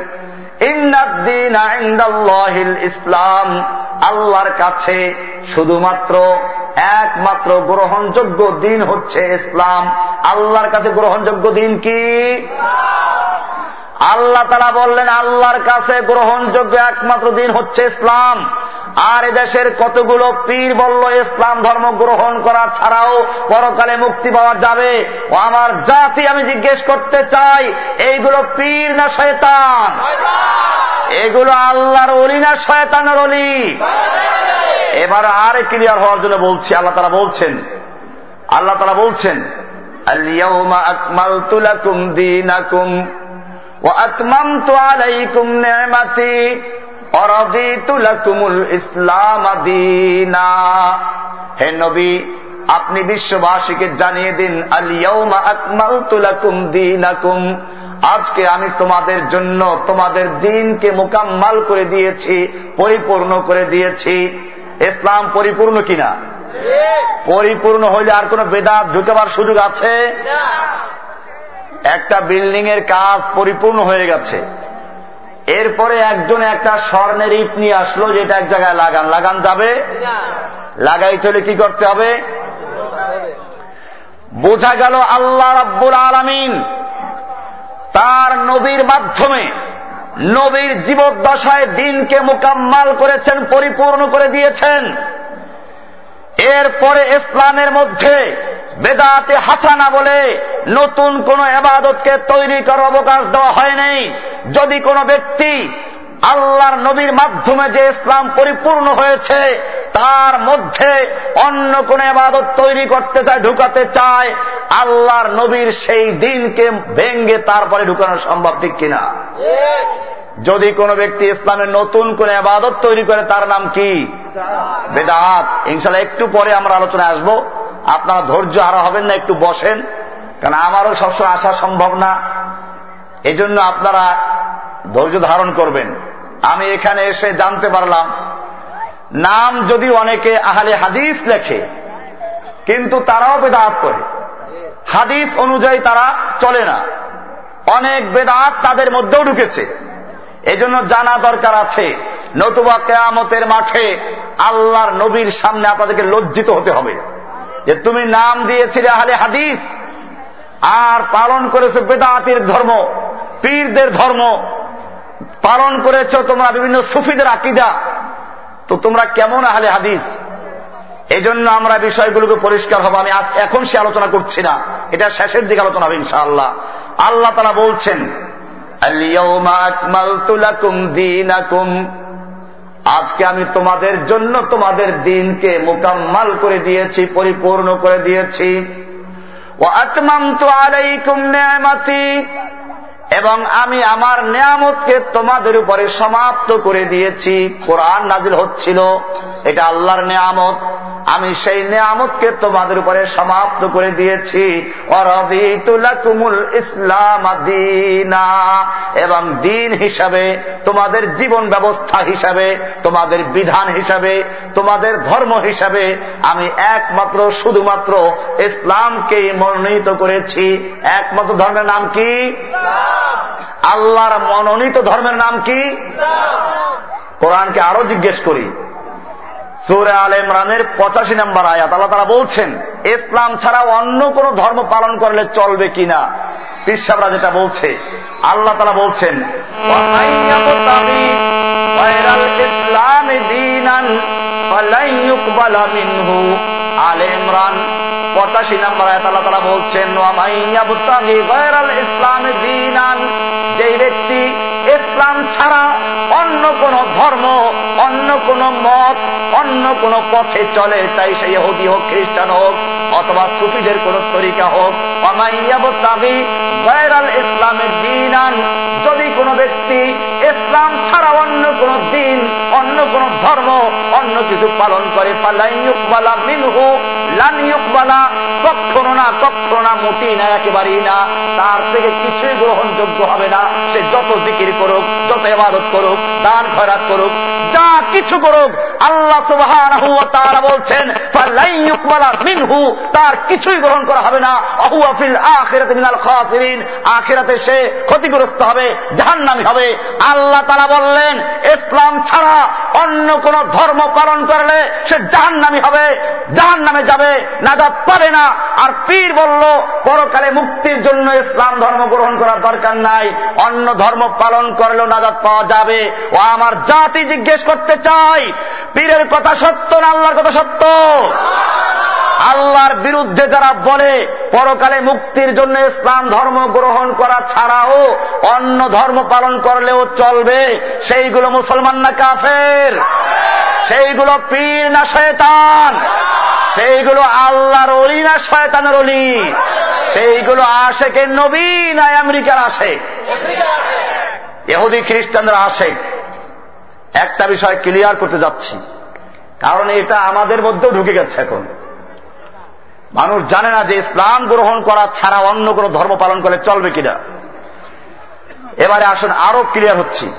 ইসলাম। আল্লাহর কাছে শুধুমাত্র একমাত্র গ্রহণযোগ্য দিন হচ্ছে ইসলাম। আল্লাহর কাছে গ্রহণযোগ্য দিন কি? আল্লাহ তারা বললেন, আল্লাহর কাছে গ্রহণযোগ্য একমাত্র দিন হচ্ছে ইসলাম। আর এদেশের কতগুলো পীর বলল, ইসলাম ধর্ম গ্রহণ করা ছাড়াও পরকালে মুক্তি পাওয়া যাবে। ও আমার জাতি আমি জিজ্ঞেস করতে চাই, এইগুলো পীর না শয়তান? এগুলো আল্লাহর অলি না শয়তানের অলি এবার আর ক্লিয়ার হওয়ার জন্য বলছি, আল্লাহ তারা বলছেন, আল্লাহ তারা বলছেন আলিয়াউমা আকমালতু লাকুম দীনাকুম। ওয়া আতমামতু আলাইকুম নি'মাতি ইসলাম হে নবী আপনি বিশ্ববাসীকে জানিয়ে দিন আলিয়াউমা আকমাল তুলাকুম দিনাকুম। আজকে আমি তোমাদের জন্য তোমাদের দিনকে মোকাম্মাল করে দিয়েছি পরিপূর্ণ করে দিয়েছি। ইসলাম পরিপূর্ণ কিনা? পরিপূর্ণ হইলে আর কোন বেদাত ঢুকেবার সুযোগ আছে? একটা বিল্ডিং এর কাজ পরিপূর্ণ হয়ে গেছে। এরপরে একজন একটা স্বর্ণের ইট নিয়ে আসলো, যেটা এক জায়গায় লাগান। লাগান যাবে? লাগাইতে হলে কি করতে হবে? বোঝা গেল আল্লাহ রাব্বুল আলমিন তার নবীর মাধ্যমে নবীর জীবদ্দশায় দিনকে মোকাম্মাল করেছেন, পরিপূর্ণ করে দিয়েছেন। এরপরে ইসলামের মধ্যে বেদাতে হাসানা বলে নতুন কোন এবাদতকে তৈরি করার অবকাশ দেওয়া হয় নাই। যদি কোনো ব্যক্তি আল্লাহর নবীর মাধ্যমে যে ইসলাম পরিপূর্ণ হয়েছে, তার মধ্যে অন্য কোন এবাদত তৈরি করতে চায়, ঢুকাতে চায়, আল্লাহর নবীর সেই দিনকে ভেঙ্গে তারপরে ঢুকানো সম্ভব ঠিক কিনা? যদি কোন ব্যক্তি ইসলামের নতুন কোন আবাদত তৈরি করে, তার নাম কি? বেদাত। ইনশাল্লাহ একটু পরে আমরা আলোচনায় আসব। আপনারা ধৈর্য হারা হবেন না, একটু বসেন। কারণ আমারও সবসময় আসা সম্ভব না। এজন্য আপনারা ধৈর্য ধারণ করবেন। আমি এখানে এসে জানতে পারলাম, নাম যদি অনেকে আহলে হাদিস লেখে, কিন্তু তারাও বেদাত করে। হাদিস অনুযায়ী তারা চলে না। অনেক বেদাত তাদের মধ্যেও ঢুকেছে। এজন্য জানা দরকার আছে, নতুবা কেয়ামতের মাঠে আল্লাহর নবীর সামনে আপনাদেরকে লজ্জিত হতে হবে। যে তুমি নাম দিয়েছিলে আহলে হাদিস, আর পালন করেছ বেদাতির ধর্ম, পীরদের ধর্ম, পালন করেছ তোমরা বিভিন্ন সুফিদের আকিদা, তো তোমরা কেমন আহলে হাদিস? এই জন্য আমরা বিষয়গুলোকে পরিষ্কার হব। আমি আজ এখন সে আলোচনা করছি না, এটা শেষের দিকে আলোচনা হবে ইনশাআল্লাহ। আল্লাহ তারা বলছেন আজকে আমি তোমাদের জন্য তোমাদের দিনকে মোকাম্মাল করে দিয়েছি, পরিপূর্ণ করে দিয়েছি। ও তো আলাইকুম ন্যায়মাতি এবং আমি আমার নিয়ামতকে তোমাদের উপরে সমাপ্ত করে দিয়েছি। কোরআন নাজিল হচ্ছিল। এটা আল্লাহর নিয়ামত। আমি সেই নিয়ামতকে তোমাদের উপরে সমাপ্ত করে দিয়েছি। অরদিতুলাকুমুল ইসলাম এবং দিন হিসাবে তোমাদের জীবন ব্যবস্থা হিসাবে তোমাদের বিধান হিসাবে তোমাদের ধর্ম হিসাবে আমি একমাত্র শুধুমাত্র ইসলামকেই মনোনীত করেছি। একমাত্র ধর্মের নাম কি? আল্লাহর মনোনীত ধর্মের নাম কি? কোরআনকে আরও জিজ্ঞেস করি। সুরে আল ইমরানের পঁচাশি নম্বর আয়াত। আল্লাহ তারা বলছেন, ইসলাম ছাড়া অন্য কোন ধর্ম পালন করলে চলবে কিনা? পিসাবরা যেটা বলছে, আল্লাহ তারা বলছেন ইসলাম পঁচাশি নম্বর আয়াত আল্লাহ তারা বলছেন যেই ব্যক্তি ইসলাম ছাড়া অন্য কোন ধর্ম, অন্য কোন মত, অন্য কোন পথে চলে চাই সে ইহুদি হোক, খ্রিস্টান হোক, অথবা সুফিদের কোন তরিকা হোক। ইসলামের দিন আন যদি কোন ব্যক্তি ইসলাম ছাড়া অন্য কোন দিন, অন্য কোন ধর্ম, অন্য কিছু পালন করে মিনহু, লানিয়ুকবালা না তথ্য না মোটি না, একেবারেই না। তার থেকে কিছুই গ্রহণযোগ্য হবে না। সে যত জিকির করুক, যত এবাদত করুক, দান খয়রাত করুক, যা কিছু করুক, আল্লাহ সুবাহ বলছেন মিনহু তার কিছুই গ্রহণ করা হবে না। অহুয়াফিল আখেরাতে মিনাল খাসিরিন আখেরাতে সে ক্ষতিগ্রস্ত হবে, জাহান্নামি হবে। আল্লাহ তারা বললেন, ইসলাম ছাড়া অন্য কোন ধর্ম পালন করলে সে জাহান্নামি হবে জাহান নামে যাবে নাজাদ পাবে না। আর পীর বলল, পরকালে মুক্তির জন্য ইসলাম ধর্ম গ্রহণ করার দরকার নাই। অন্য ধর্ম পালন করলেও নাজাদ পাওয়া যাবে। ও আমার জাতি জিজ্ঞেস করতে চাই। পীরের কথা সত্য না আল্লাহর কথা সত্য? আল্লাহর বিরুদ্ধে যারা বলে পরকালে মুক্তির জন্য ইসলাম ধর্ম গ্রহণ করা ছাড়াও অন্য ধর্ম পালন করলেও চলবে সেইগুলো মুসলমান না কাফের? সেইগুলো পীর না শয়তান? সেইগুলো আল্লাহর অলি না শয়তানের অলি সেইগুলো আসে কে নবী না আমেরিকার আসে এহুদি খ্রিস্টানরা আসে একটা বিষয় ক্লিয়ার করতে যাচ্ছি। কারণ এটা আমাদের মধ্যেও ঢুকে গেছে এখন। মানুষ জানে না যে ইসলাম গ্রহণ করা ছাড়া অন্য কোন ধর্ম পালন করে চলবে কিনা। এবারে আসুন, আরও ক্লিয়ার হচ্ছি।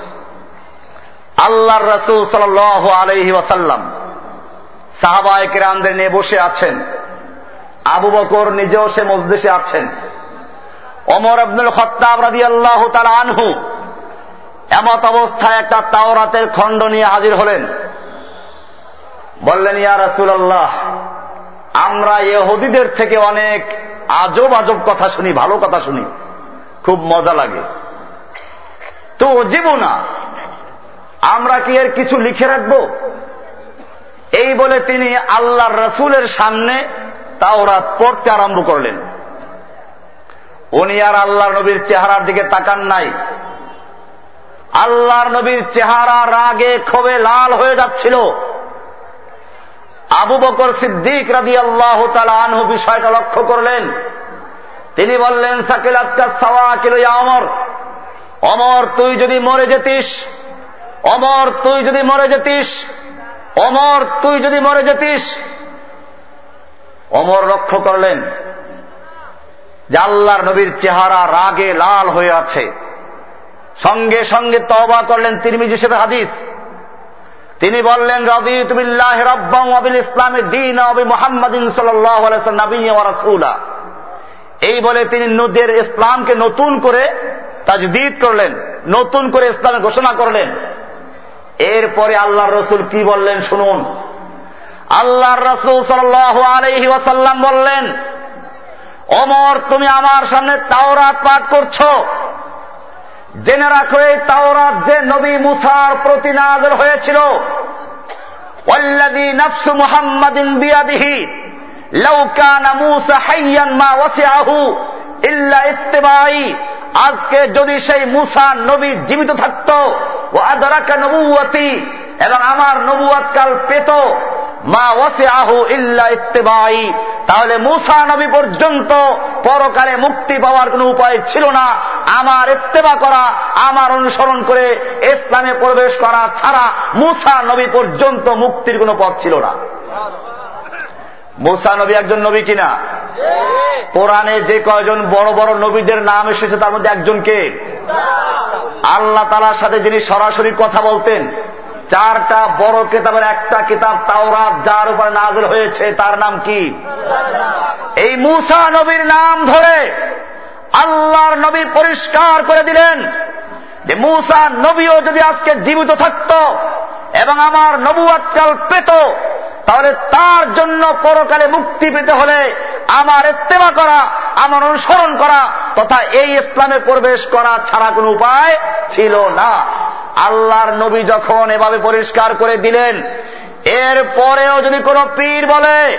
আল্লাহর রসুল সাল আলহি ওয়াসাল্লাম সাহাবায় কেরামদের নিয়ে বসে আছেন। আবু বকর নিজেও সে মজদেশে আছেন। অমর আব্দুল খত্তাব রাজি আল্লাহ তার আনহু এমত অবস্থায় একটা তাওরাতের খণ্ড নিয়ে হাজির হলেন। বললেন, ইয়া রাসুল আল্লাহ আমরা এহুদিদের থেকে অনেক আজব আজব কথা শুনি, ভালো কথা শুনি। খুব মজা লাগে। তো জীব না, আমরা কি এর কিছু লিখে রাখব? এই বলে তিনি আল্লাহর রসুলের সামনে তাওরাত পড়তে আরম্ভ করলেন। উনি আর আল্লাহ নবীর চেহারার দিকে তাকান নাই। আল্লাহর নবীর চেহারা রাগে ক্ষোভে লাল হয়ে যাচ্ছিল। আবু বকর সিদ্দিক রাদি আল্লাহ আনহু বিষয়টা লক্ষ্য করলেন। তিনি বললেন সাকিল আজকাল সাওয়া কিলো অমর। অমর, তুই যদি মরে যেতিস, অমর, তুই যদি মরে যেতিস, অমর, তুই যদি মরে যেতিস। অমর লক্ষ্য করলেন যে আল্লাহর নবীর চেহারা রাগে লাল হয়ে আছে। সঙ্গে সঙ্গে তবা করলেন তিরমিজি সাথে হাদিস। তিনি বললেন রবি আবিল ইসলামের দিন এই বলে তিনি নদীর ইসলামকে নতুন করে তাজদিদ করলেন, নতুন করে ইসলামের ঘোষণা করলেন। এরপরে আল্লাহ রসুল কি বললেন শুনুন। আল্লাহর রসুল সাল্লাহ আলহি ওয়াসাল্লাম বললেন অমর তুমি আমার সামনে তাওরাত পাঠ করছ। জেনে রাখো, এই তাওরাত যে নবী মুসার প্রতি নাজল হয়েছিল। আজকে যদি সেই মুসা নবী জীবিত থাকত ও আদরাকা নবুয়তি এবং আমার নবুয়াত কাল পেত মা ওয়াসে আহু ইল্লা ইত্তেবাই তাহলে মুসা নবী পর্যন্ত পরকালে মুক্তি পাওয়ার কোন উপায় ছিল না। আমার ইত্তেবা করা, আমার অনুসরণ করে ইসলামে প্রবেশ করা ছাড়া মুসা নবী পর্যন্ত মুক্তির কোন পথ ছিল না। মুসা নবী একজন নবী কিনা? কোরআনে যে কয়জন বড় বড় নবীদের নাম এসেছে তার মধ্যে একজনকে আল্লাহ তালার সাথে যিনি সরাসরি কথা বলতেন চারটা বড় কিতাবের একটা কিতাব তাওরাত, যার উপরে নাজল হয়েছে, তার নাম কি? এই মুসা নবীর নাম ধরে আল্লাহর নবী পরিষ্কার করে দিলেন যে মুসা নবীও যদি আজকে জীবিত থাকত এবং আমার নবুয়াতকাল পেত তাহলে তার জন্য পরকালে মুক্তি পেতে হলে আমার এত্তেবা করা, আমার অনুসরণ করা তথা এই ইসলামে প্রবেশ করা ছাড়া কোনো উপায় ছিল না। আল্লাহর নবী যখন এভাবে পরিষ্কার করে দিলেন এর পরেও যদি কোনো পীর বলে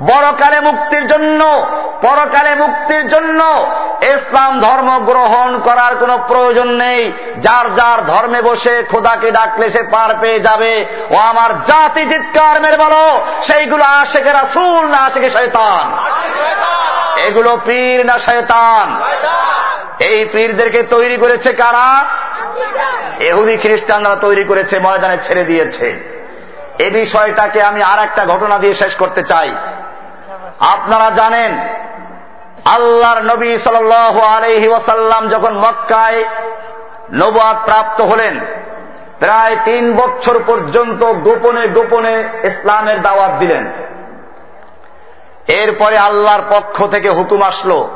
বড়কালে মুক্তির জন্য, পরকালে মুক্তির জন্য ইসলাম ধর্ম গ্রহণ করার কোনো প্রয়োজন নেই। যার যার ধর্মে বসে খোদাকে ডাকলে সে পার পেয়ে যাবে। ও আমার জাতি চিৎকার মেরে বলো, সেইগুলো আশেকে রাসুল না আশেকে শয়তান? এগুলো পীর না শয়তান? এই পীরদেরকে তৈরি করেছে কারা? এহুদি খ্রিস্টানরা তৈরি করেছে, ময়দানে ছেড়ে দিয়েছে। এ বিষয়টাকে আমি আর একটা ঘটনা দিয়ে শেষ করতে চাই। আপনারা জানেন, আল্লাহর নবী সাল আলহি ওয়াসাল্লাম যখন মক্কায় নবাদ প্রাপ্ত হলেন, প্রায় তিন বছর পর্যন্ত গোপনে গোপনে ইসলামের দাওয়াত দিলেন। এরপরে আল্লাহর পক্ষ থেকে হুকুম আসলো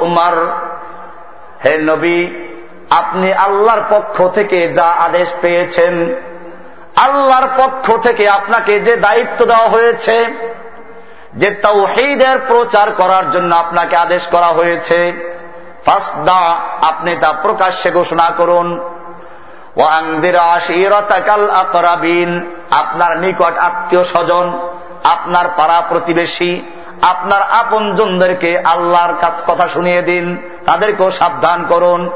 উমার হে নবী, আপনি আল্লাহর পক্ষ থেকে যা আদেশ পেয়েছেন আল্লাহর পক্ষ থেকে আপনাকে যে দায়িত্ব দেওয়া হয়েছে, যে তাও তাওহিদের প্রচার করার জন্য আপনাকে আদেশ করা হয়েছে, ফাসদা, আপনি তা প্রকাশ্যে ঘোষণা করুন। আপনার নিকট আত্মীয় স্বজন, আপনার পাড়া প্রতিবেশী, আপনার আপনজনদেরকে আল্লাহর কথা শুনিয়ে দিন, তাদেরকেও সাবধান করুন।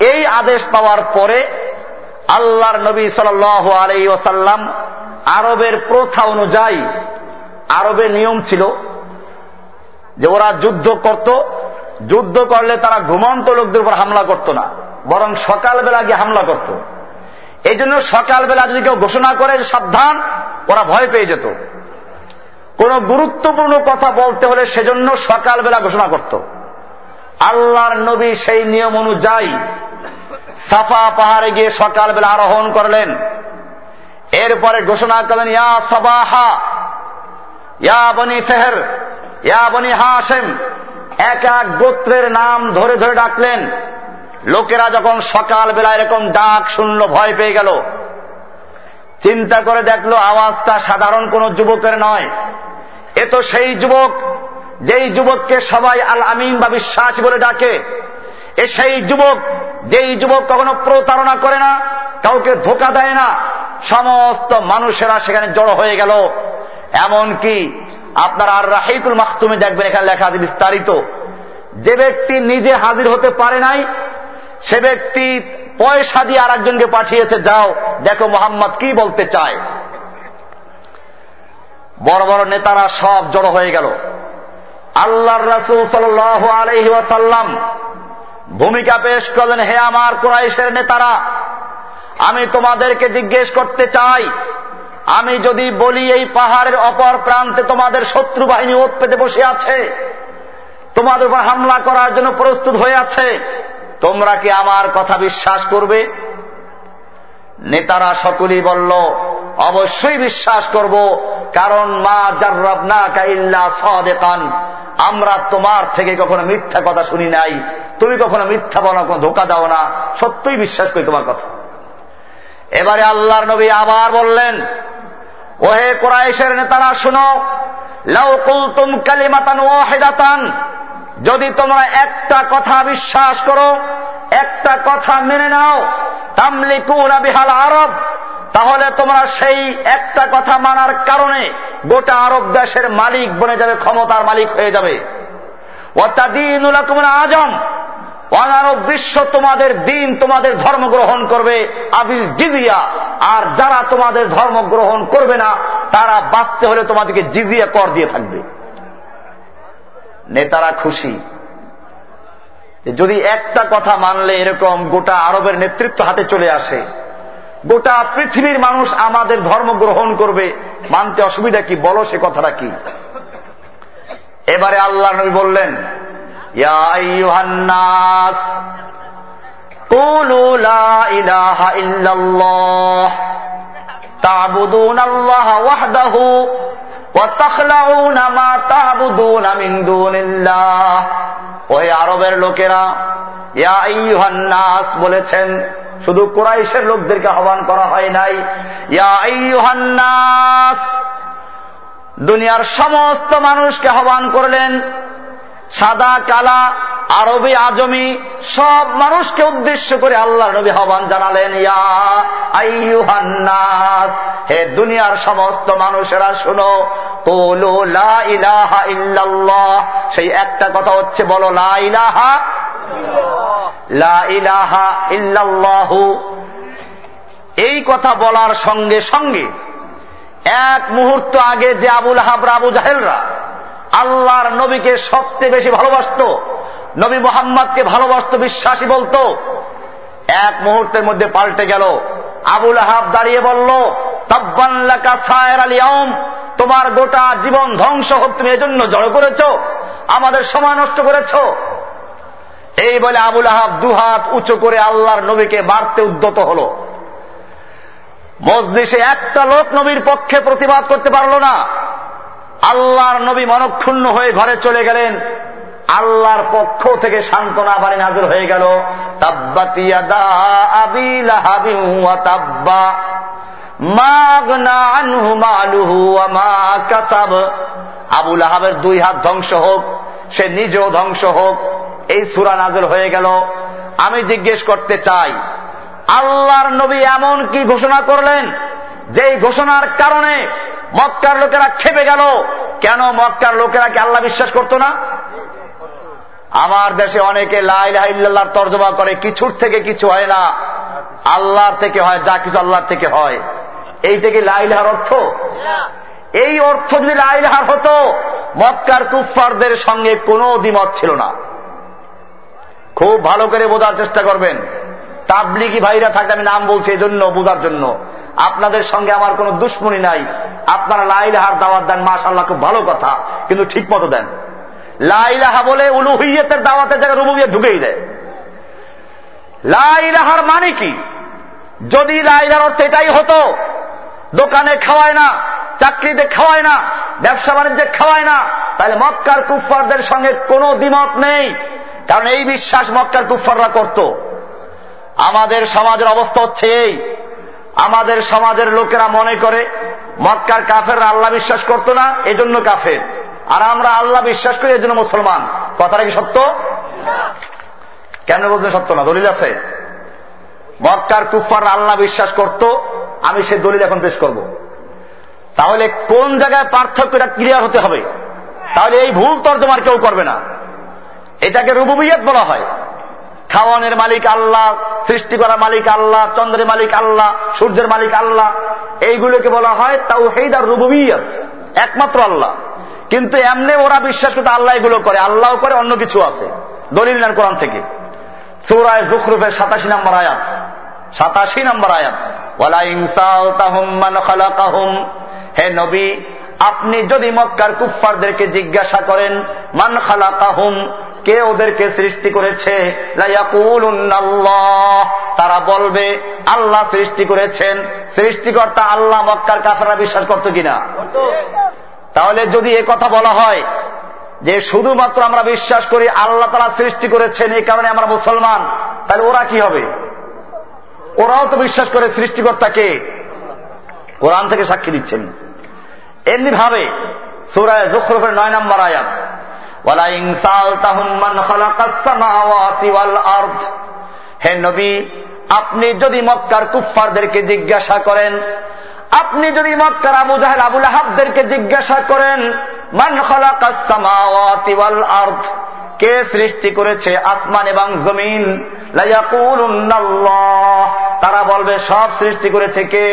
এই আদেশ পাওয়ার পরে আল্লাহর নবী সাল আলাই ওসাল্লাম আরবের প্রথা অনুযায়ী আরবের নিয়ম ছিল যে ওরা যুদ্ধ করত। যুদ্ধ করলে তারা ঘুমন্ত লোকদের উপর হামলা করত না, বরং সকালবেলা গিয়ে হামলা করত। এই জন্য সকালবেলা যদি কেউ ঘোষণা করে সাবধান, ওরা ভয় পেয়ে যেত। কোন গুরুত্বপূর্ণ কথা বলতে হলে সেজন্য সকালবেলা ঘোষণা করত। আল্লাহর নবী সেই নিয়ম অনুযায়ী সাফা পাহাড়ে গিয়ে সকালবেলা আরোহণ করলেন। এরপরে ঘোষণা করলেন, ইয়া সবাহা, ইয়া বনি ফেহের, ইয়া বনি হাসেম এক এক গোত্রের নাম ধরে ধরে ডাকলেন। লোকেরা যখন সকালবেলা এরকম ডাক শুনল, ভয় পেয়ে গেল। চিন্তা করে দেখল, আওয়াজটা সাধারণ কোন যুবকের নয়। এ তো সেই যুবক, যেই যুবককে সবাই আল আমিন বা বিশ্বাস বলে ডাকে। এ সেই যুবক, যেই যুবক কখনো প্রতারণা করে না, কাউকে ধোকা দেয় না, সমস্ত মানুষেরা সেখানে জড়ো হয়ে গেল। এমন কি আপনার আর রাহিকুল মাহতুমে দেখবেন, এখানে লেখা আছে বিস্তারিত। যে ব্যক্তি নিজে হাজির হতে পারে নাই, সে ব্যক্তি পয়সা দিয়ে আর একজনকে পাঠিয়েছে, যাও, দেখো মোহাম্মদ কি বলতে চায়। বড় বড় নেতারা সব জড়ো হয়ে গেল। আল্লাহর রাসুল সাল আলহি ওয়াসাল্লাম ভূমিকা পেশ করলেন হে আমার কোরাইশের নেতারা, আমি তোমাদেরকে জিজ্ঞেস করতে চাই, আমি যদি বলি এই পাহাড়ের অপর প্রান্তে তোমাদের শত্রু বাহিনী ওত পেতে বসে আছে, তোমাদের উপর হামলা করার জন্য প্রস্তুত হয়ে আছে, তোমরা কি আমার কথা বিশ্বাস করবে? নেতারা সকলেই বলল অবশ্যই বিশ্বাস করব, কারণ মা জার্রাব না কাইল্লা সদেকান। আমরা তোমার থেকে কখনো মিথ্যা কথা শুনি নাই। তুমি কখনো মিথ্যা বলো কোনো ধোকা দাও না। সত্যই বিশ্বাস করি তোমার কথা। এবারে আল্লাহর নবী আবার বললেন, ওহে কোরআশের নেতারা শুনো লাউকুলতুম কালিমাতান ওয়াহিদাতান। যদি তোমরা একটা কথা বিশ্বাস করো, একটা কথা মেনে নাও, তামলিকুনা বিহাল আরব। তাহলে তোমরা সেই একটা কথা মানার কারণে গোটা আরব দেশের মালিক বনে যাবে, ক্ষমতার মালিক হয়ে যাবে। আজম অনারব বিশ্ব তোমাদের দিন তোমাদের ধর্ম গ্রহণ করবে, আবিল জিজিয়া। আর যারা তোমাদের ধর্ম গ্রহণ করবে না, তারা বাঁচতে হলে তোমাদেরকে জিজিয়া কর দিয়ে থাকবে। নেতারা খুশি। যদি একটা কথা মানলে এরকম গোটা আরবের নেতৃত্ব হাতে চলে আসে গোটা পৃথিবীর মানুষ আমাদের ধর্ম গ্রহণ করবে মানতে অসুবিধা কি বলো সে কথাটা কি এবারে আল্লাহ নবী বললেন تعبدون الله وحده وتخلعون ما تعبدون من دون الله ওহে আরবের লোকেরা বলেছেন, শুধু কোরাইশের লোকদেরকে আহ্বান করা হয় নাই। দুনিয়ার সমস্ত মানুষকে আহ্বান করলেন সাদা, কালা, আরবি, আজমি, সব মানুষকে উদ্দেশ্য করে আল্লাহ নবী আহ্বান জানালেন, ইয়া আইয়ুহান্নাস হে দুনিয়ার সমস্ত মানুষেরা শুনো, কোলো লা ইলাহা ইল্লাল্লাহ, সেই একটা কথা হচ্ছে, বলো, লা ইলাহা লা ইলাহা ইল্লাল্লাহু। এই কথা বলার সঙ্গে সঙ্গে, এক মুহূর্ত আগে যে আবুল হাবরা আবু জাহেলরা আল্লাহর নবীকে সবচেয়ে বেশি ভালোবাসত। নবী মোহাম্মদকে ভালোবাসত, বিশ্বাসী বলতো। এক মুহূর্তের মধ্যে পাল্টে গেল। আবুল আহাব দাঁড়িয়ে বলল আলিয়ম তোমার গোটা জীবন ধ্বংস হোক, তুমি এজন্য জড়ো করেছ, আমাদের সময় নষ্ট করেছ। এই বলে আবুল আহাব দুহাত উঁচু করে আল্লাহর নবীকে মারতে উদ্যত হল। মজলিসে একটা লোক নবীর পক্ষে প্রতিবাদ করতে পারল না। আল্লাহর নবী মনক্ষুণ্ণ হয়ে ঘরে চলে গেলেন। আল্লাহর পক্ষ থেকে সান্ত্বনা বাড়ি নাজর হয়ে গেল। আবুল আহাবের দুই হাত ধ্বংস হোক, সে নিজেও ধ্বংস হোক, এই সুরা নাজর হয়ে গেল। আমি জিজ্ঞেস করতে চাই, আল্লাহর নবী এমন কি ঘোষণা করলেন, যেই ঘোষণার কারণে মক্কার লোকেরা খেপে গেল। কেন মক্কার লোকেরা কি আল্লাহ বিশ্বাস করত না? আমার দেশে অনেকে লাইল্লাহর তর্জমা করে, কিছুর থেকে কিছু হয় না। আল্লাহর থেকে হয়, যা কিছু আল্লাহর থেকে হয়। এই থেকে লাইলাহার অর্থ? এই অর্থ যদি লাইলাহার হতো, মক্কার কুফফারদের সঙ্গে কোনো দ্বিমত ছিল না। খুব ভালো করে বোঝার চেষ্টা করবেন। তাবলিগি ভাইরা থাকলে আমি নাম বলছি এই জন্য বোঝার জন্য। আপনাদের সঙ্গে আমার কোনো দুশ্মনী নাই। আপনারা লাইলাহার দাওয়াত দেন মাশাল্লাহ খুব ভালো কথা, কিন্তু ঠিক মতো দেন লাইলাহা বলে উলুহিয়তের দাওয়াতের জায়গায় রুবুবিয়া ঢুকেই দেয়। লাইলাহার মানে কি? যদি লাইলার অর্থ এটাই হতো, দোকানে খাওয়ায় না, চাকরিতে খাওয়ায় না, ব্যবসা বাণিজ্যে খাওয়ায় না, তাহলে মক্কার কুফফারদের সঙ্গে কোনো দ্বিমত নেই। কারণ এই বিশ্বাস মক্কার কুফফাররা করত। আমাদের সমাজের অবস্থা হচ্ছে এই। আমাদের সমাজের লোকেরা মনে করে, মক্কার কাফের আল্লাহ বিশ্বাস করতো না, এজন্য কাফের। আর আমরা আল্লাহ বিশ্বাস করি, এজন্য মুসলমান। কথাটা কি সত্য? কেন বলতে সত্য না? দলিল আছে। মক্কার কুফার আল্লাহ বিশ্বাস করত, আমি সে দলিল এখন পেশ করব। তাহলে কোন জায়গায় পার্থক্যটা ক্লিয়ার হতে হবে? তাহলে এই ভুল তর্জমার কেউ করবে না। এটাকে রুবুবিয়ত বলা হয়। খাওয়ানের মালিক আল্লাহ, সৃষ্টি করার মালিক আল্লাহ, চন্দ্রের মালিক আল্লাহ, সূর্যের মালিক আল্লাহ। এইগুলোকে বলা হয় তাও হেদ আর রুবুবিয়ত, একমাত্র আল্লাহ। কিন্তু এমনি ওরা বিশ্বাস করতে আল্লাহ এগুলো করে, আল্লাহ করে অন্য কিছু আছে। দলিল নেন কোরআন থেকে। সৌরায় জুখরুফের সাতাশি নম্বর আয়াত। সাতাশি নম্বর আয়াত। হে নবী, আপনি যদি মক্কার কুফফারদেরকে জিজ্ঞাসা করেন, মান খালাকাহুম কে ওদেরকে সৃষ্টি করেছে? তারা বলবে, আল্লাহ সৃষ্টি করেছেন। সৃষ্টিকর্তা আল্লাহ মক্কার কাফেরা বিশ্বাস করতো কিনা? তাহলে যদি এ কথা বলা হয় যে শুধুমাত্র আমরা বিশ্বাস করি আল্লাহ তারা সৃষ্টি করেছেন এই কারণে আমরা মুসলমান, তাহলে ওরা কি হবে? ওরাও তো বিশ্বাস করে সৃষ্টিকর্তাকে। কোরআন থেকে সাক্ষী দিচ্ছেন। এমনি ভাবে সুরায় জুখরফের নয় নম্বর আয়াত। হে নবী, আপনি যদি মক্কার কুফফারদেরকে জিজ্ঞাসা করেন, আপনি যদি মক্কার আবু জাহেল আবুল আহাবদেরকে জিজ্ঞাসা করেন, মান খালাকাল আর্থ কে সৃষ্টি করেছে আসমান এবং জমিন? তারা বলবে, সব সৃষ্টি করেছে কে?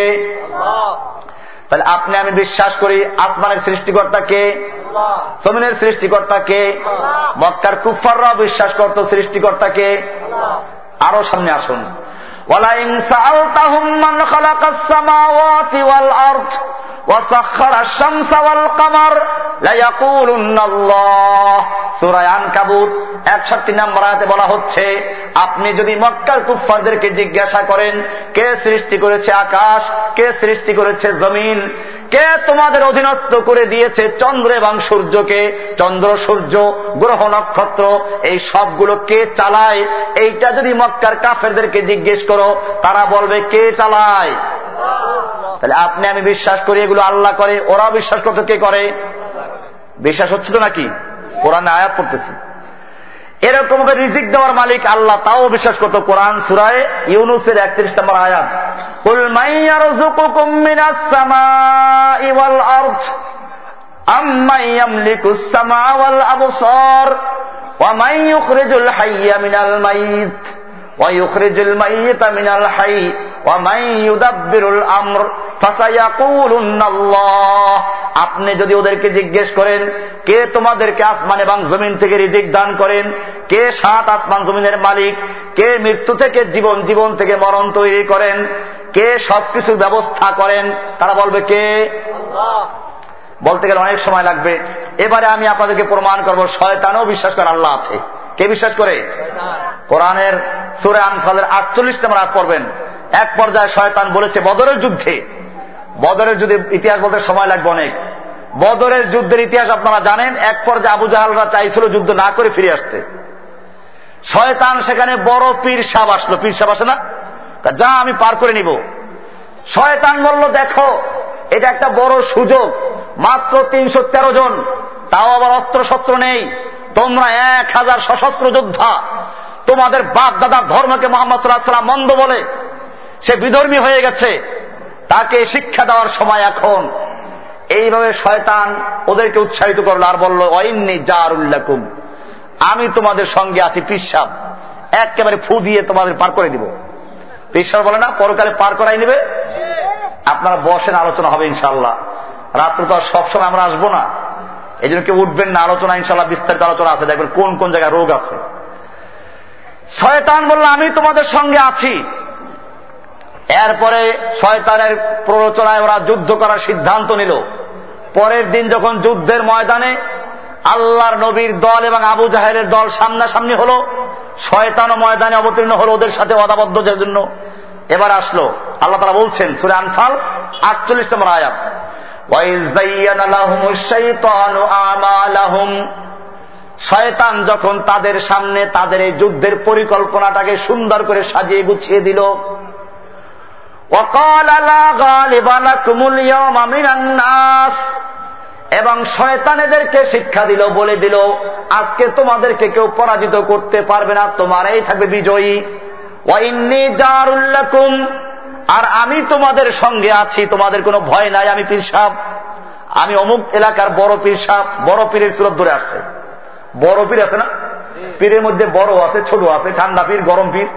তাহলে আপনি আমি বিশ্বাস করি আসমানের সৃষ্টিকর্তা কে? জমিনের সৃষ্টিকর্তা কে? মক্কার কুফাররাও বিশ্বাস করত সৃষ্টিকর্তাকে আরও সামনে আসুন। ولئن سألتهم من خلق السماوات والأرض وسخر الشمس والقمر ليقولن الله সূরা আনকাবুত 61 নম্বর আয়াতে বলা হচ্ছে আপনি যদি মক্কার কুফফারদেরকে জিজ্ঞাসা করেন কে সৃষ্টি করেছে আকাশ কে সৃষ্টি করেছে জমিন কে তোমাদের অধীনস্থ করে দিয়েছে চন্দ্র এবং সূর্যকে চন্দ্র সূর্য গ্রহ নক্ষত্র এই সবগুলো কে চালায় এইটা যদি মক্কার কাফেরদেরকে জিজ্ঞেস করো তারা বলবে কে চালায় তাহলে আপনি আমি বিশ্বাস করি এগুলো আল্লাহ করে ওরা বিশ্বাস করতে কে করে বিশ্বাস হচ্ছে তো নাকি কোরআনে আয়াত পড়তেছি এরকম ভাবে রিজিক দেওয়ার মালিক আল্লাহ তাও বিশ্বাস করতো কোরআন সুরায় ইউনুসের একত্রিশ নম্বর আয়াত قل من يرزقكم من السماء والأرض أمن يملك السمع والأبصار ومن يخرج الحي من الميت ويخرج الميت من الحي ومن يدبر الأمر فسيقولن الله আপনি যদি ওদেরকে জিজ্ঞেস করেন কে তোমাদেরকে আসমান এবং জমিন থেকে রিজিক দান করেন কে সাত আসমান জমিনের মালিক কে মৃত্যু থেকে জীবন জীবন থেকে মরণ তৈরি করেন কে সবকিছুর ব্যবস্থা করেন তারা বলবে কে বলতে গেলে অনেক সময় লাগবে এবারে আমি আপনাদেরকে প্রমাণ করব শয়তানও বিশ্বাস করে আল্লাহ আছে কে বিশ্বাস করে? কোরআনের সুরে আনফালের আটচল্লিশ নম্বর আগ পড়বেন। এক পর্যায়ে শয়তান বলেছে, বদরের যুদ্ধে। বদরের যুদ্ধে ইতিহাস বলতে সময় লাগবে অনেক। বদরের যুদ্ধের ইতিহাস আপনারা জানেন, এক পর্যায়ে আবু জাহালরা চাইছিল যুদ্ধ না করে ফিরে আসতে। শয়তান সেখানে বড় পীর সাব আসলো। পীর সাব আসে না? যা, আমি পার করে নিব। শয়তান বলল, দেখো, এটা একটা বড় সুযোগ। মাত্র তিনশো তেরো জন। তাও আবার অস্ত্র শস্ত্র নেই। তোমরা এক হাজার সশস্ত্র যোদ্ধা। তোমাদের বাপ দাদার ধর্মকে মোহাম্মদ সাল্লাহ মন্দ বলে। সে বিধর্মী হয়ে গেছে। তাকে শিক্ষা দেওয়ার সময় এখন এইভাবে শয়তান ওদেরকে উৎসাহিত করল আর বলল অইন্নি জারুল্লাকুম আমি তোমাদের সঙ্গে আছি পিসাব। একেবারে ফু দিয়ে তোমাদের পার করে দিব। পিসাব বলে, না, পরকালে পার করাই নেবে। আপনারা বসেন, আলোচনা হবে ইনশাল্লাহ রাত্র তো আর সবসময় আমরা আসব না। এই জন্য কেউ উঠবেন না, আলোচনা ইনশাল্লাহ বিস্তারিত আলোচনা আছে। দেখবেন কোন কোন জায়গায় রোগ আছে। শয়তান বলল, আমি তোমাদের সঙ্গে আছি। এরপরে শয়তানের প্ররোচনায় ওরা যুদ্ধ করার সিদ্ধান্ত নিল। পরের দিন যখন যুদ্ধের ময়দানে আল্লাহর নবীর দল এবং আবু জাহেরের দল সামনাসামনি হল শয়তান ময়দানে অবতীর্ণ হল ওদের সাথে অদাবদ্ধ জন্য। এবার আসলো, আল্লাহ তারা বলছেন, সুরে আনফাল আটচল্লিশ নম্বর আয়াত। শয়তান যখন তাদের সামনে তাদের এই যুদ্ধের পরিকল্পনাটাকে সুন্দর করে সাজিয়ে গুছিয়ে দিল। এবং শয়তান এদেরকে শিক্ষা দিল, বলে দিল, আজকে তোমাদেরকে কেউ পরাজিত করতে পারবে না, তোমারাই থাকবে বিজয়ী। ওয়াইন্নি জারুল্লাকুম আর আমি তোমাদের সঙ্গে আছি, তোমাদের কোনো ভয় নাই, আমি পীর আমি অমুক এলাকার বড় পীর বড় পীরের সুরত ধরে আসছে। বড় পীর আছে না? পীরের মধ্যে বড় আছে, ছোট আছে, ঠান্ডা পীর, গরম পীর।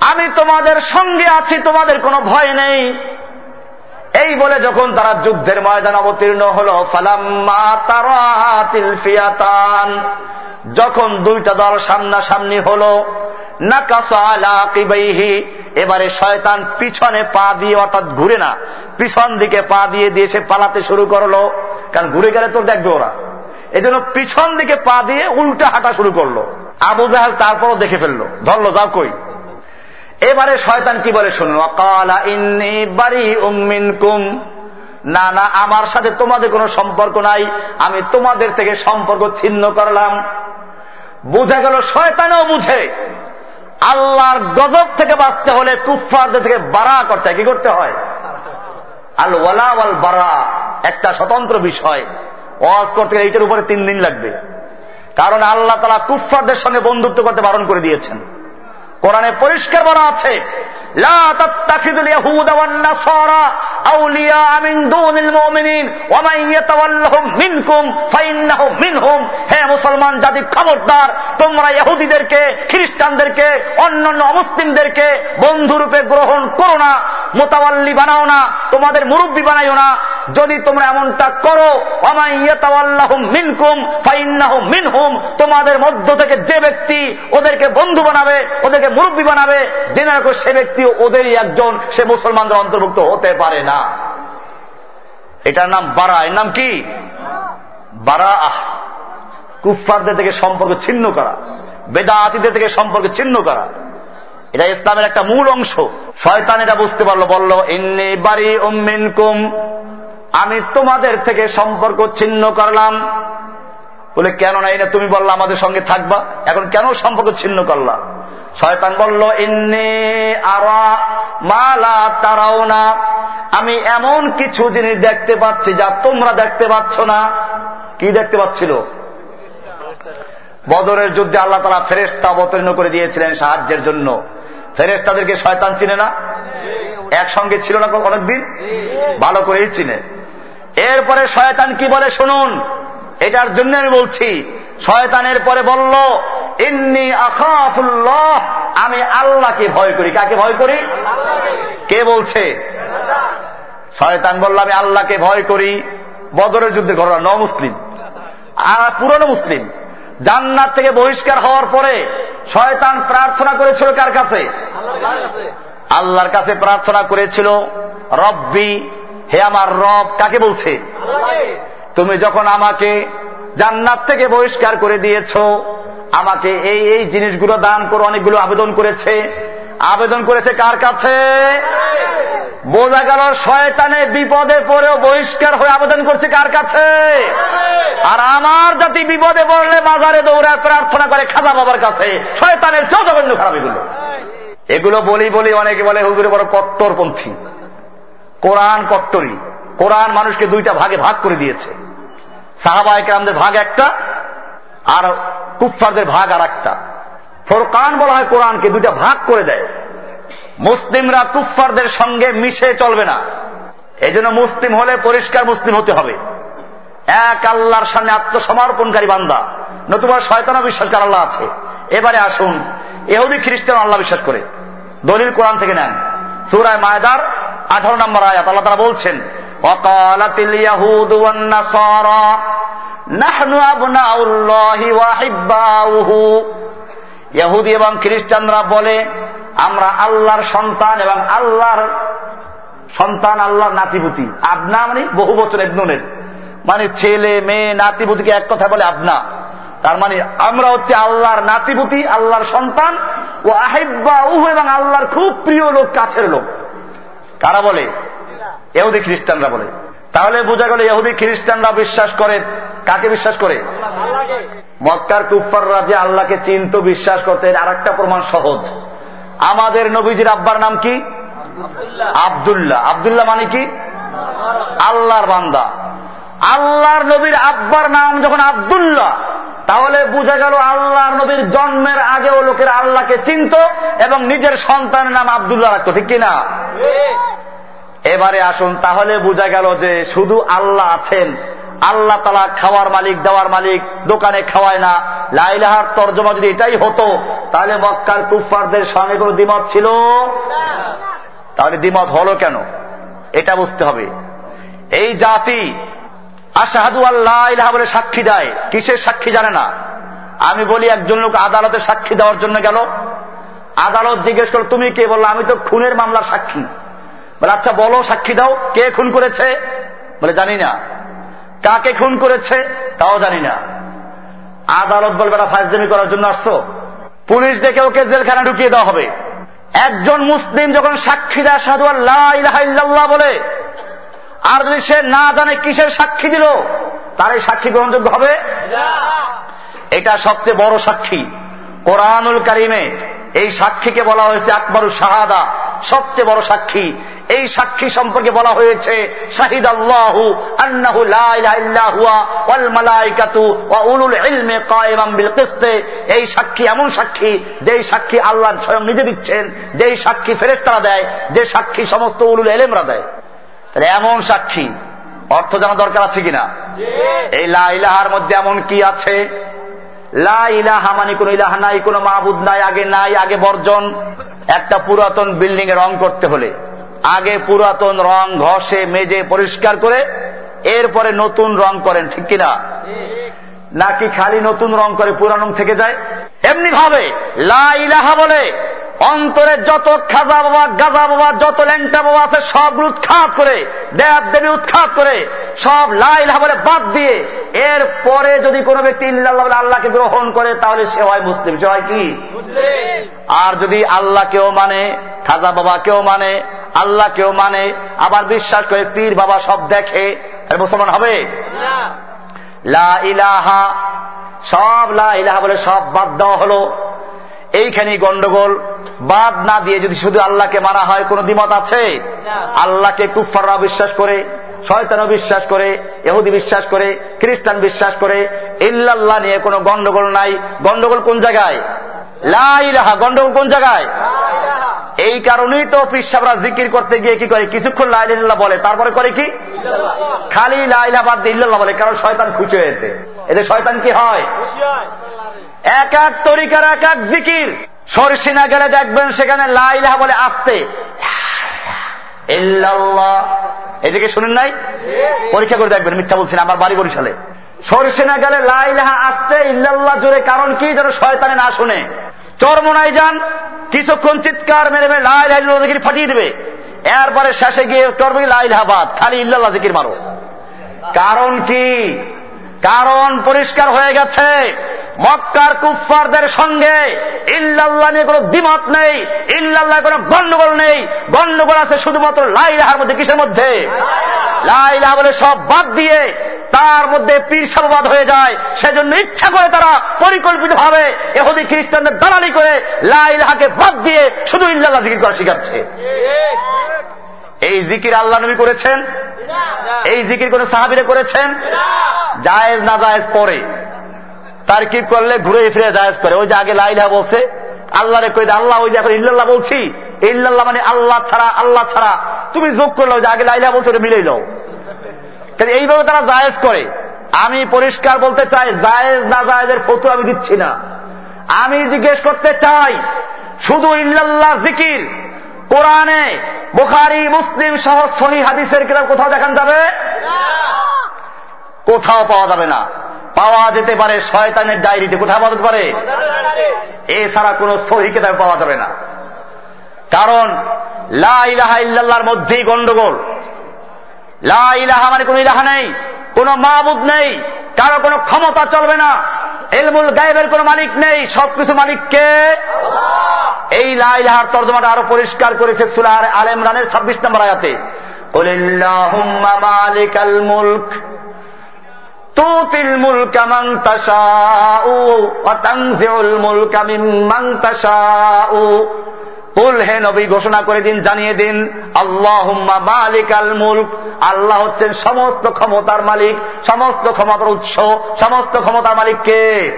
আমি তোমাদের সঙ্গে আছি, তোমাদের কোনো ভয় নেই। এই বলে যখন তারা যুদ্ধের ময়দান অবতীর্ণ হল, ফালাম্মা যখন দুইটা দল সামনাসামনি হল এবারে শয়তান পিছনে পা দিয়ে, অর্থাৎ ঘুরে না, পিছন দিকে পা দিয়ে দিয়ে সে পালাতে শুরু করল। কারণ ঘুরে গেলে তো দেখবে ওরা। এজন্য পিছন দিকে পা দিয়ে উল্টা হাঁটা শুরু করল। আবু জাহাল তারপরও দেখে ফেলল। ধরলো, যাও কই? এবারে শয়তান কি বলে শুনুন অকালা ইন্নি বাড়ি উম্মিন কুম না না, আমার সাথে তোমাদের কোনো সম্পর্ক নাই। আমি তোমাদের থেকে সম্পর্ক ছিন্ন করলাম। বুঝা গেল শয়তানও বুঝে। আল্লাহর গজব থেকে বাঁচতে হলে কুফারদের থেকে বাড়া করতে কি করতে হয়? আল ওয়ালা আল বারা। একটা স্বতন্ত্র বিষয়। ওয়াজ করতে গেলে এইটার উপরে তিন দিন লাগবে। কারণ আল্লাহ তালা কুফারদের সঙ্গে বন্ধুত্ব করতে বারণ করে দিয়েছেন। কোরআনে পরিষ্কার বলা আছে মুসলমান জাতি খবরদার, তোমরা ইহুদিদেরকে, খ্রিস্টানদেরকে বন্ধুরূপে গ্রহণ করো না, মোতাবাল্লি বানাও না, তোমাদের মুরব্বী বানাইও না। যদি তোমরা এমনটা করো মিনকুম মিনহুম, তোমাদের মধ্য থেকে যে ব্যক্তি ওদেরকে বন্ধু বানাবে, ওদেরকে মুরব্বী বানাবে রাখো সে ব্যক্তি ওদেরই একজন, সে মুসলমানদের অন্তর্ভুক্ত হতে পারে না। এটার নাম বারা, এর নাম কি? বারা আহ কুফফারদের থেকে সম্পর্ক ছিন্ন করা বেদাতিদের থেকে সম্পর্ক ছিন্ন করা। এটা ইসলামের একটা মূল অংশ। শয়তান এটা বুঝতে পারল, বলল, ইন্নি বাড়ি উম্মিনকুম আমি তোমাদের থেকে সম্পর্ক ছিন্ন করলাম। বলে কেন না এটা তুমি বললা, আমাদের সঙ্গে থাকবা। এখন কেন সম্পর্ক ছিন্ন করলা? শয়তান বলল, ইন্নি আরা মালা তারাও না আমি এমন কিছু জিনিস দেখতে পাচ্ছি যা তোমরা দেখতে পাচ্ছ না। কি দেখতে পাচ্ছিল? বদরের যুদ্ধে আল্লাহ তারা ফেরেস্তা অবতীর্ণ করে দিয়েছিলেন সাহায্যের জন্য। ফেরেস্তাদেরকে শয়তান চিনে না? একসঙ্গে ছিল না অনেকদিন? ভালো করেই চিনে। এরপরে শয়তান কি বলে? শুনুন, এটার জন্য আমি বলছি, শয়তানের পরে বলল ইন্নি আখাফুল্লাহ, আমি আল্লাহকে ভয় করি। কাকে ভয় করি? কে বলছে? শয়তান বলল, আমি আল্লাহকে ভয় করি। বদরের যুদ্ধে ঘটনা ন মুসলিম আর পুরনো মুসলিম। জান্নাত থেকে বহিষ্কার হওয়ার পরে শয়তান প্রার্থনা করেছিল কার কাছে? আল্লাহর কাছে প্রার্থনা করেছিল, রব্বি, হে আমার রব, কাকে বলছে? তুমি যখন আমাকে জান্নাত থেকে বহিষ্কার করে দিয়েছ আমাকে এই এই জিনিসগুলো দান করে অনেকগুলো আবেদন করেছে। আবেদন করেছে কার কাছে? বোঝা গেল শয়তানে বিপদে পড়েও বহিষ্কার হয়ে আবেদন করছে কার কাছে? আর আমার জাতি বিপদে পড়লে বাজারে দৌড়ায় প্রার্থনা করে খাজা বাবার কাছে। শয়তানের চেয়েও জঘন্য খারাপ এগুলো। এগুলো বলি বলি অনেকে বলে, হুজুরে বড় কট্টরপন্থী। কোরআন কট্টরি। কোরআন মানুষকে দুইটা ভাগে ভাগ করে দিয়েছে। সাহাবা একরামদের ভাগ একটা, আর কুফফারদের ভাগ আর একটা। ফোরকান বলা হয় কোরআনকে, দুইটা ভাগ করে দেয়। মুসলিমরা কুফফারদের সঙ্গে মিশে চলবে না। এই জন্য মুসলিম হলে পরিষ্কার মুসলিম হতে হবে। এক আল্লাহর সামনে আত্মসমর্পণকারী বান্দা। নতুবা শয়তানা বিশ্বাসকার আল্লাহ আছে। এবারে আসুন, এহুদি খ্রিস্টান আল্লাহ বিশ্বাস করে। দলিল কোরআন থেকে নেন। সুরায় মায়দার আঠারো নম্বর আয়াত, আল্লাহ তারা বলছেন অকালাতিল ইয়াহুদ নাসারা নাহনু ইহুদি এবং খ্রিস্টানরা বলে, আমরা আল্লাহর সন্তান এবং আল্লাহর সন্তান, আল্লাহর নাতিপুতি। আবনা মানে বহু বছর একজনের মানে ছেলে, মেয়ে, নাতিপুতিকে এক কথা বলে আবনা। তার মানে আমরা হচ্ছে আল্লাহর নাতিপুতি, আল্লাহর সন্তান ও আহেব্বা উহ এবং আল্লাহর খুব প্রিয় লোক, কাছের লোক। কারা বলে? এহুদি খ্রিস্টানরা বলে। তাহলে বোঝা গেল এহুদি খ্রিস্টানরা বিশ্বাস করে। কাকে বিশ্বাস করে? মক্কার কুফাররা যে আল্লাহকে চিন্ত বিশ্বাস করতে আর একটা প্রমাণ সহজ। আমাদের নবীজির আব্বার নাম কি? আবদুল্লাহ। আবদুল্লাহ। মানে কি? আল্লাহর বান্দা। আল্লাহর নবীর আব্বার নাম যখন আবদুল্লাহ তাহলে বুঝা গেল আল্লাহর নবীর জন্মের আগেও লোকের আল্লাহকে চিনত এবং নিজের সন্তানের নাম আবদুল্লাহ রাখত ঠিক কিনা? এবারে আসুন, তাহলে বোঝা গেল যে শুধু আল্লাহ আছেন। আল্লাহ তালা খাওয়ার মালিক, দেওয়ার মালিক, দোকানে খাওয়ায় না। লাইলাহার তর্জমা যদি এটাই হতো, তাহলে মক্কার কুফারদের সঙ্গে কোনো দ্বিমত ছিল? তাহলে দ্বিমত হলো কেন? এটা বুঝতে হবে। এই জাতি আশাহাদু আল্লাহ বলে সাক্ষী দেয়। কিসের সাক্ষী জানে না? আমি বলি একজন লোক আদালতে সাক্ষী দেওয়ার জন্য গেল। আদালত জিজ্ঞেস করো তুমি কে? বলল, আমি তো খুনের মামলার সাক্ষী। বলে আচ্ছা বলো, সাক্ষী দাও, কে খুন করেছে? বলে, জানি না। কাকে খুন করেছে? তাও জানি না। আদালত বলবে না ফাজদামি করার জন্য আসছো। পুলিশ ডেকে ওকে জেলখানা ঢুকিয়ে দেওয়া হবে। একজন মুসলিম যখন সাক্ষী দেয় সাধু আল্লাহ বলে, আর যদি সে না জানে কিসের সাক্ষী দিল, তার এই সাক্ষী গ্রহণযোগ্য হবে? এটা সবচেয়ে বড় সাক্ষী। কোরআনুল কারিমে এই সাক্ষীকে বলা হয়েছে আকবরু শাহাদা। সবচেয়ে বড় সাক্ষী। এই সাক্ষী সম্পর্কে বলা হয়েছে শাহিদ আল্লাহ আন্নাহু ওয়াল মালাইকাতু ওয়া উলুল ইলমে কায়িমান বিল কিসতে। এই সাক্ষী এমন সাক্ষী যেই সাক্ষী আল্লাহ স্বয়ং নিজে দিচ্ছেন যেই সাক্ষী ফেরেশতারা দেয় যে সাক্ষী সমস্ত উলুল এলেমরা দেয়। তাহলে এমন সাক্ষী অর্থ জানা দরকার আছে কিনা? এই লা ইলাহার মধ্যে এমন কি আছে? লা ইলাহা মানে কোন ইলাহা নাই কোন মাহবুদ নাই আগে নাই আগে বর্জন। একটা পুরাতন বিল্ডিং এ রং করতে হলে, আগে পুরাতন রং ঘষে মেজে পরিষ্কার করে, এরপরে নতুন রং করেন, ঠিক কিনা? নাকি খালি নতুন রং করে পুরানো থেকে যায়? এমনি ভাবে, লা ইলাহা বলে অন্তরে যত খাজা বাবা গাজা বাবা যত ল্যাংটা বাবা আছে সবগুলো উৎখাত করে দেব দেবী উৎখাত করে সব লাইলা বলে বাদ দিয়ে এর পরে যদি কোনো ব্যক্তি ইল্লাহ বলে আল্লাহকে গ্রহণ করে তাহলে সে হয় মুসলিম। সে হয় কি? আর যদি আল্লাহ কেউ মানে খাজা বাবা কেউ মানে আল্লাহ কেউ মানে আবার বিশ্বাস করে পীর বাবা সব দেখে তাহলে মুসলমান হবে? লা ইলাহা সব লা ইলাহা বলে সব বাদ দেওয়া হলো। এইখানেই গন্ডগোল। বাদ না দিয়ে যদি শুধু আল্লাহকে মানা হয় কোন দ্বিমত আছে? আল্লাহকে কুফাররা বিশ্বাস করে শয়তানও বিশ্বাস করে এহুদি বিশ্বাস করে খ্রিস্টান বিশ্বাস করে। ইল্লাল্লাহ নিয়ে কোনো গন্ডগোল নাই। গন্ডগোল কোন জায়গায়? লাইলাহা গন্ডগোল কোন জায়গায়? এই কারণেই তো পিসাবরা জিকির করতে গিয়ে কি করে? কিছুক্ষণ লাইল্লাহ বলে তারপরে করে কি? খালি লাইলা বাদ দিয়ে ইল্লাল্লাহ বলে কারণ শয়তান খুশি হয়েছে এতে। শয়তান কি হয়। এক এক তরিকার, এক এক জিকির। সরসিনা গেলে দেখবেন সেখানে লাইলাহা বলে আসতে। এদিকে শুনেন নাই? পরীক্ষা করে দেখবেন, মিথ্যা বলছেন, আমার বাড়ি বরিশালে। সরসিনা গেলে লাইলাহা আসতে, ইল্লাল্লাহ জোরে, কারণ কি? যেন শয়তানে না শুনে। চরমনায় যান, কিছুক্ষণ চিৎকার মেরে মেরে লাই লাই জিকির ফাটিয়ে দেবে। এরপরে শেষে গিয়ে করবে লাইলাহাবাদ খালি ইল্লাল্লাহ জিকির মারো। কারণ কি? কারণ পরিষ্কার হয়ে গেছে। মক্কার কুফফারদের সঙ্গে ইল্লাল্লাহ নিয়ে কোনো দ্বিমত নেই, ইল্লাল্লাহ কোনো গন্ডগোল নেই। গন্ডগোল আছে শুধুমাত্র লাইলাহার মধ্যে, কিসের মধ্যে? লাইলাহা বলে সব বাদ দিয়ে তার মধ্যে পীর হয়ে যায়। সেজন্য ইচ্ছা করে তারা পরিকল্পিত ভাবে এহুদি খ্রিস্টানদের দালালি করে লাইলাহাকে বাদ দিয়ে শুধু ইল্লাল্লাহ জিকির করা শিখাচ্ছে এই জিকির আল্লাহ নবী করেছেন? এই জিকির কোন সাহাবিরে করেছেন? জায়েজ না জায়েজ পরে। তার কি করলে ঘুরে ফিরে জায়েজ করে। ওই যে আগে লাইলা বলছে আল্লাহ রে কই আল্লাহ ওই যে এখন ইল্লাল্লাহ বলছি। ইল্লাল্লাহ মানে আল্লাহ ছাড়া আল্লাহ ছাড়া। তুমি যোগ করলে যে আগে লাইলা বলছে, ওটা মিলেই দাও এইভাবে তারা জায়েজ করে। আমি পরিষ্কার বলতে চাই, জায়েজ না জায়েজের ফটো আমি দিচ্ছি না। আমি জিজ্ঞেস করতে চাই, শুধু ইল্লাল্লাহ জিকির কোরআনে বুখারি, মুসলিম সহ সহি হাদিসের কিতাব কোথাও দেখান যাবে? কোথাও পাওয়া যাবে না। পাওয়া যেতে পারে শয়তানের ডায়েরিতে। কোথাও পাওয়া যেতে পারে? এছাড়া কোন সহি কিতাব পাওয়া যাবে না। কারণ, লা ইলাহা ইল্লাল্লাহর মধ্যেই গন্ডগোল। লা ইলাহা মানে কোন ইলাহা নেই, কোন মাহবুদ নেই, কারও কোনো ক্ষমতা চলবে না। এলমুল গায়েবের কোন মালিক নেই, সবকিছু মালিককে এই লাইলাহার তর্জমাটা আরও পরিষ্কার করেছে সুলার আল ইমরানের ছাব্বিশ নম্বর আয়াতে। মুলক মুলক মুলক ঘোষণা করে দিন, জানিয়ে দিন আল্লাহ মালিকাল মুলক, আল্লাহ হচ্ছেন সমস্ত ক্ষমতার মালিক, সমস্ত ক্ষমতার উৎস, সমস্ত ক্ষমতার মালিককে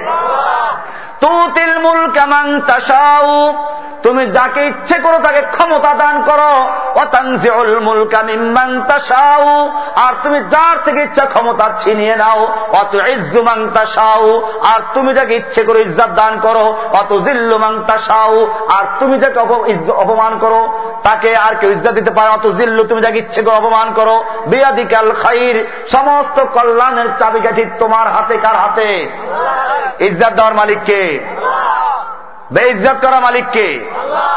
তুতিল মুলক মান তাশাউ। তুমি যাকে ইচ্ছে করো তাকে ক্ষমতা দান করো। অতাংজিউল মুলকা আর তুমি যার থেকে ইচ্ছা ক্ষমতা ছিনিয়ে নাও। অত ইজ্জু মান তাশাউ। আর তুমি যাকে ইচ্ছে করো ইজ্জত দান করো অত জিল্লু মান তাশাউ। আর তুমি যাকে অপমান করো, তাকে আর কেউ ইজ্জত দিতে পারে অত জিল্লু তুমি যাকে ইচ্ছে করো অপমান করো। বিয়াদিকাল খাইর। সমস্ত কল্যাণের চাবিকাঠি তোমার হাতে, কার হাতে? ইজ্জত দেওয়ার মালিককে। বেইজ্জত করা মালিককে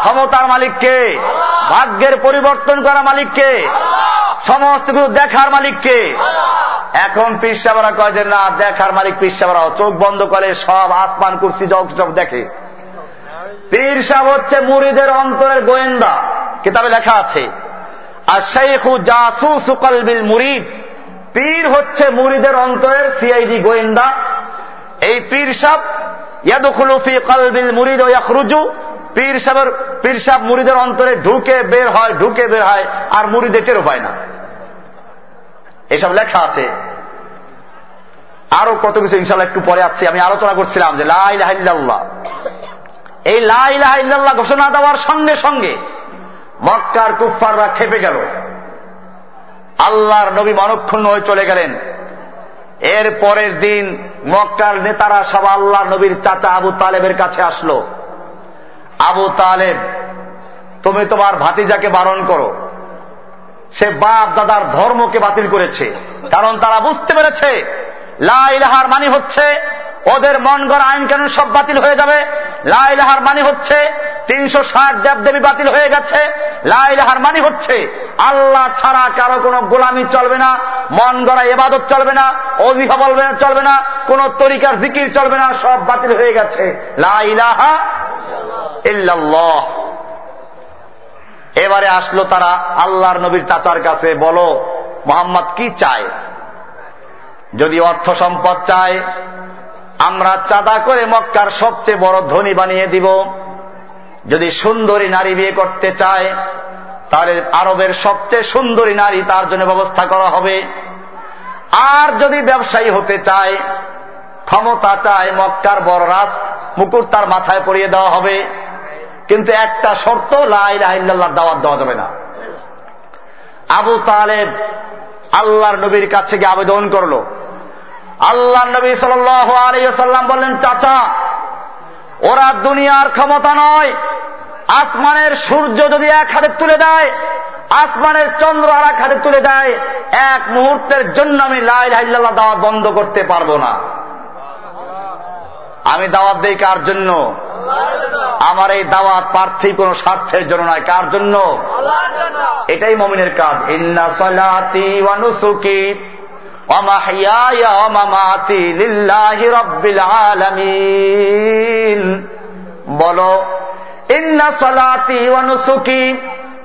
ক্ষমতার মালিককে ভাগ্যের পরিবর্তন করা মালিককে সমস্ত কিছু দেখার মালিককে এখন পিসাবরা কয় যে, না, দেখার মালিক পিসাবরাও চোখ বন্ধ করে সব আসমান, কুর্সি জগ সব দেখে। পীর সাহ হচ্ছে মুড়িদের অন্তরের গোয়েন্দা। কিতাবে লেখা আছে, আর শেখু জাসুসু কলবিল মুরিদ। পীর হচ্ছে মুড়িদের অন্তরের সিআইডি গোয়েন্দা। এই পীর সাহ মুরিদের অন্তরে ঢুকে বের হয়, ঢুকে বের হয়, আর মুরিদে টেরো পায় না। এসব লেখা আছে। আরও কত কিছু ইনশাল্লাহ একটু পরে আসছে। আমি আলোচনা করছিলাম যে লাইল্লাহ এই লাইল্লাহ ঘোষণা দেওয়ার সঙ্গে সঙ্গে মক্কার কুফাররা খেপে গেল। আল্লাহর নবী মনক্ষুণ্ণ হয়ে চলে গেলেন। এর পরের দিন মক্কার নেতারা সব আল্লাহ নবীর চাচা আবু তালেবের কাছে আসলো। আবু তালেব, তুমি তোমার ভাতিজাকে বারণ করো। সে বাপ দাদার ধর্মকে বাতিল করেছে, কারণ তারা বুঝতে পেরেছে লাইলাহার মানে হচ্ছে ওদের মন গড় আইন কানুন সব বাতিল হয়ে যাবে। লাইলাহার মানে হচ্ছে তিনশো ষাট দেবদেবী বাতিল হয়ে গেছে। লাইলাহার মানে হচ্ছে আল্লাহ ছাড়া কারও কোনো গোলামি চলবে না, মন গড়া এবাদত চলবে না অজিফা বলবে না, চলবে না, কোন তরিকার জিকির চলবে না, সব বাতিল হয়ে গেছে। লাইলাহা ইল্লাল্লাহ। এবারে আসলো তারা আল্লাহর নবীর চাচার কাছে, বলো, মোহাম্মদ কি চায়? যদি অর্থ সম্পদ চায় আমরা চাঁদা করে মক্কার সবচেয়ে বড় ধনী বানিয়ে দিব। যদি সুন্দরী নারী বিয়ে করতে চায়, তাহলে আরবের সবচেয়ে সুন্দরী নারী তার জন্য ব্যবস্থা করা হবে। আর যদি ব্যবসায়ী হতে চায়, ক্ষমতা চায়, মক্কার বড় রাস মুকুর তার মাথায় পরিয়ে দেওয়া হবে। কিন্তু একটা শর্ত লাইল্লাহ দাওয়াত দেওয়া যাবে না। আবু তালেব আল্লাহর নবীর কাছে গিয়ে আবেদন করল। আল্লাহ নবী সাল্লাম বললেন, চাচা, ওরা দুনিয়ার ক্ষমতা নয়। আসমানের সূর্য যদি এক হাতে তুলে দেয়, আসমানের চন্দ্র আর এক হাতে তুলে দেয়, এক মুহূর্তের জন্য আমি লাই লাইল্লাহ দাওয়াত বন্ধ করতে পারব না। আমি দাওয়াত দিই কার জন্য? আমার এই দাওয়াত প্রার্থী কোন স্বার্থের জন্য নয়। কার জন্য? এটাই মমিনের কাজ। ইন্না সলাতি বলো ইন্না সলাতি ওয়ানুসুকি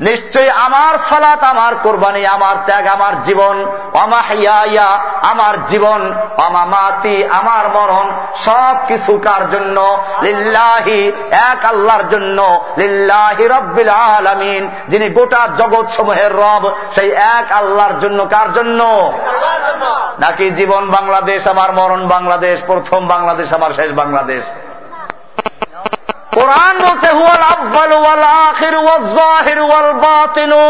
নিশ্চয়ই আমার সালাত আমার কোরবানি আমার ত্যাগ আমার জীবন অমাহিয়া আমার জীবন অমামাতি আমার মরণ সব কিছু কার জন্য লিল্লাহি এক আল্লাহর জন্য লিল্লাহি রব্বিল আলামিন যিনি গোটা জগৎ সমূহের রব সেই এক আল্লাহর জন্য কার জন্য? নাকি জীবন বাংলাদেশ আমার মরণ বাংলাদেশ প্রথম বাংলাদেশ আমার শেষ বাংলাদেশ? কোরআন বলছে হুয়াল আব্বাল ওয়াল আখির ওয়াল জাহির বাতিনু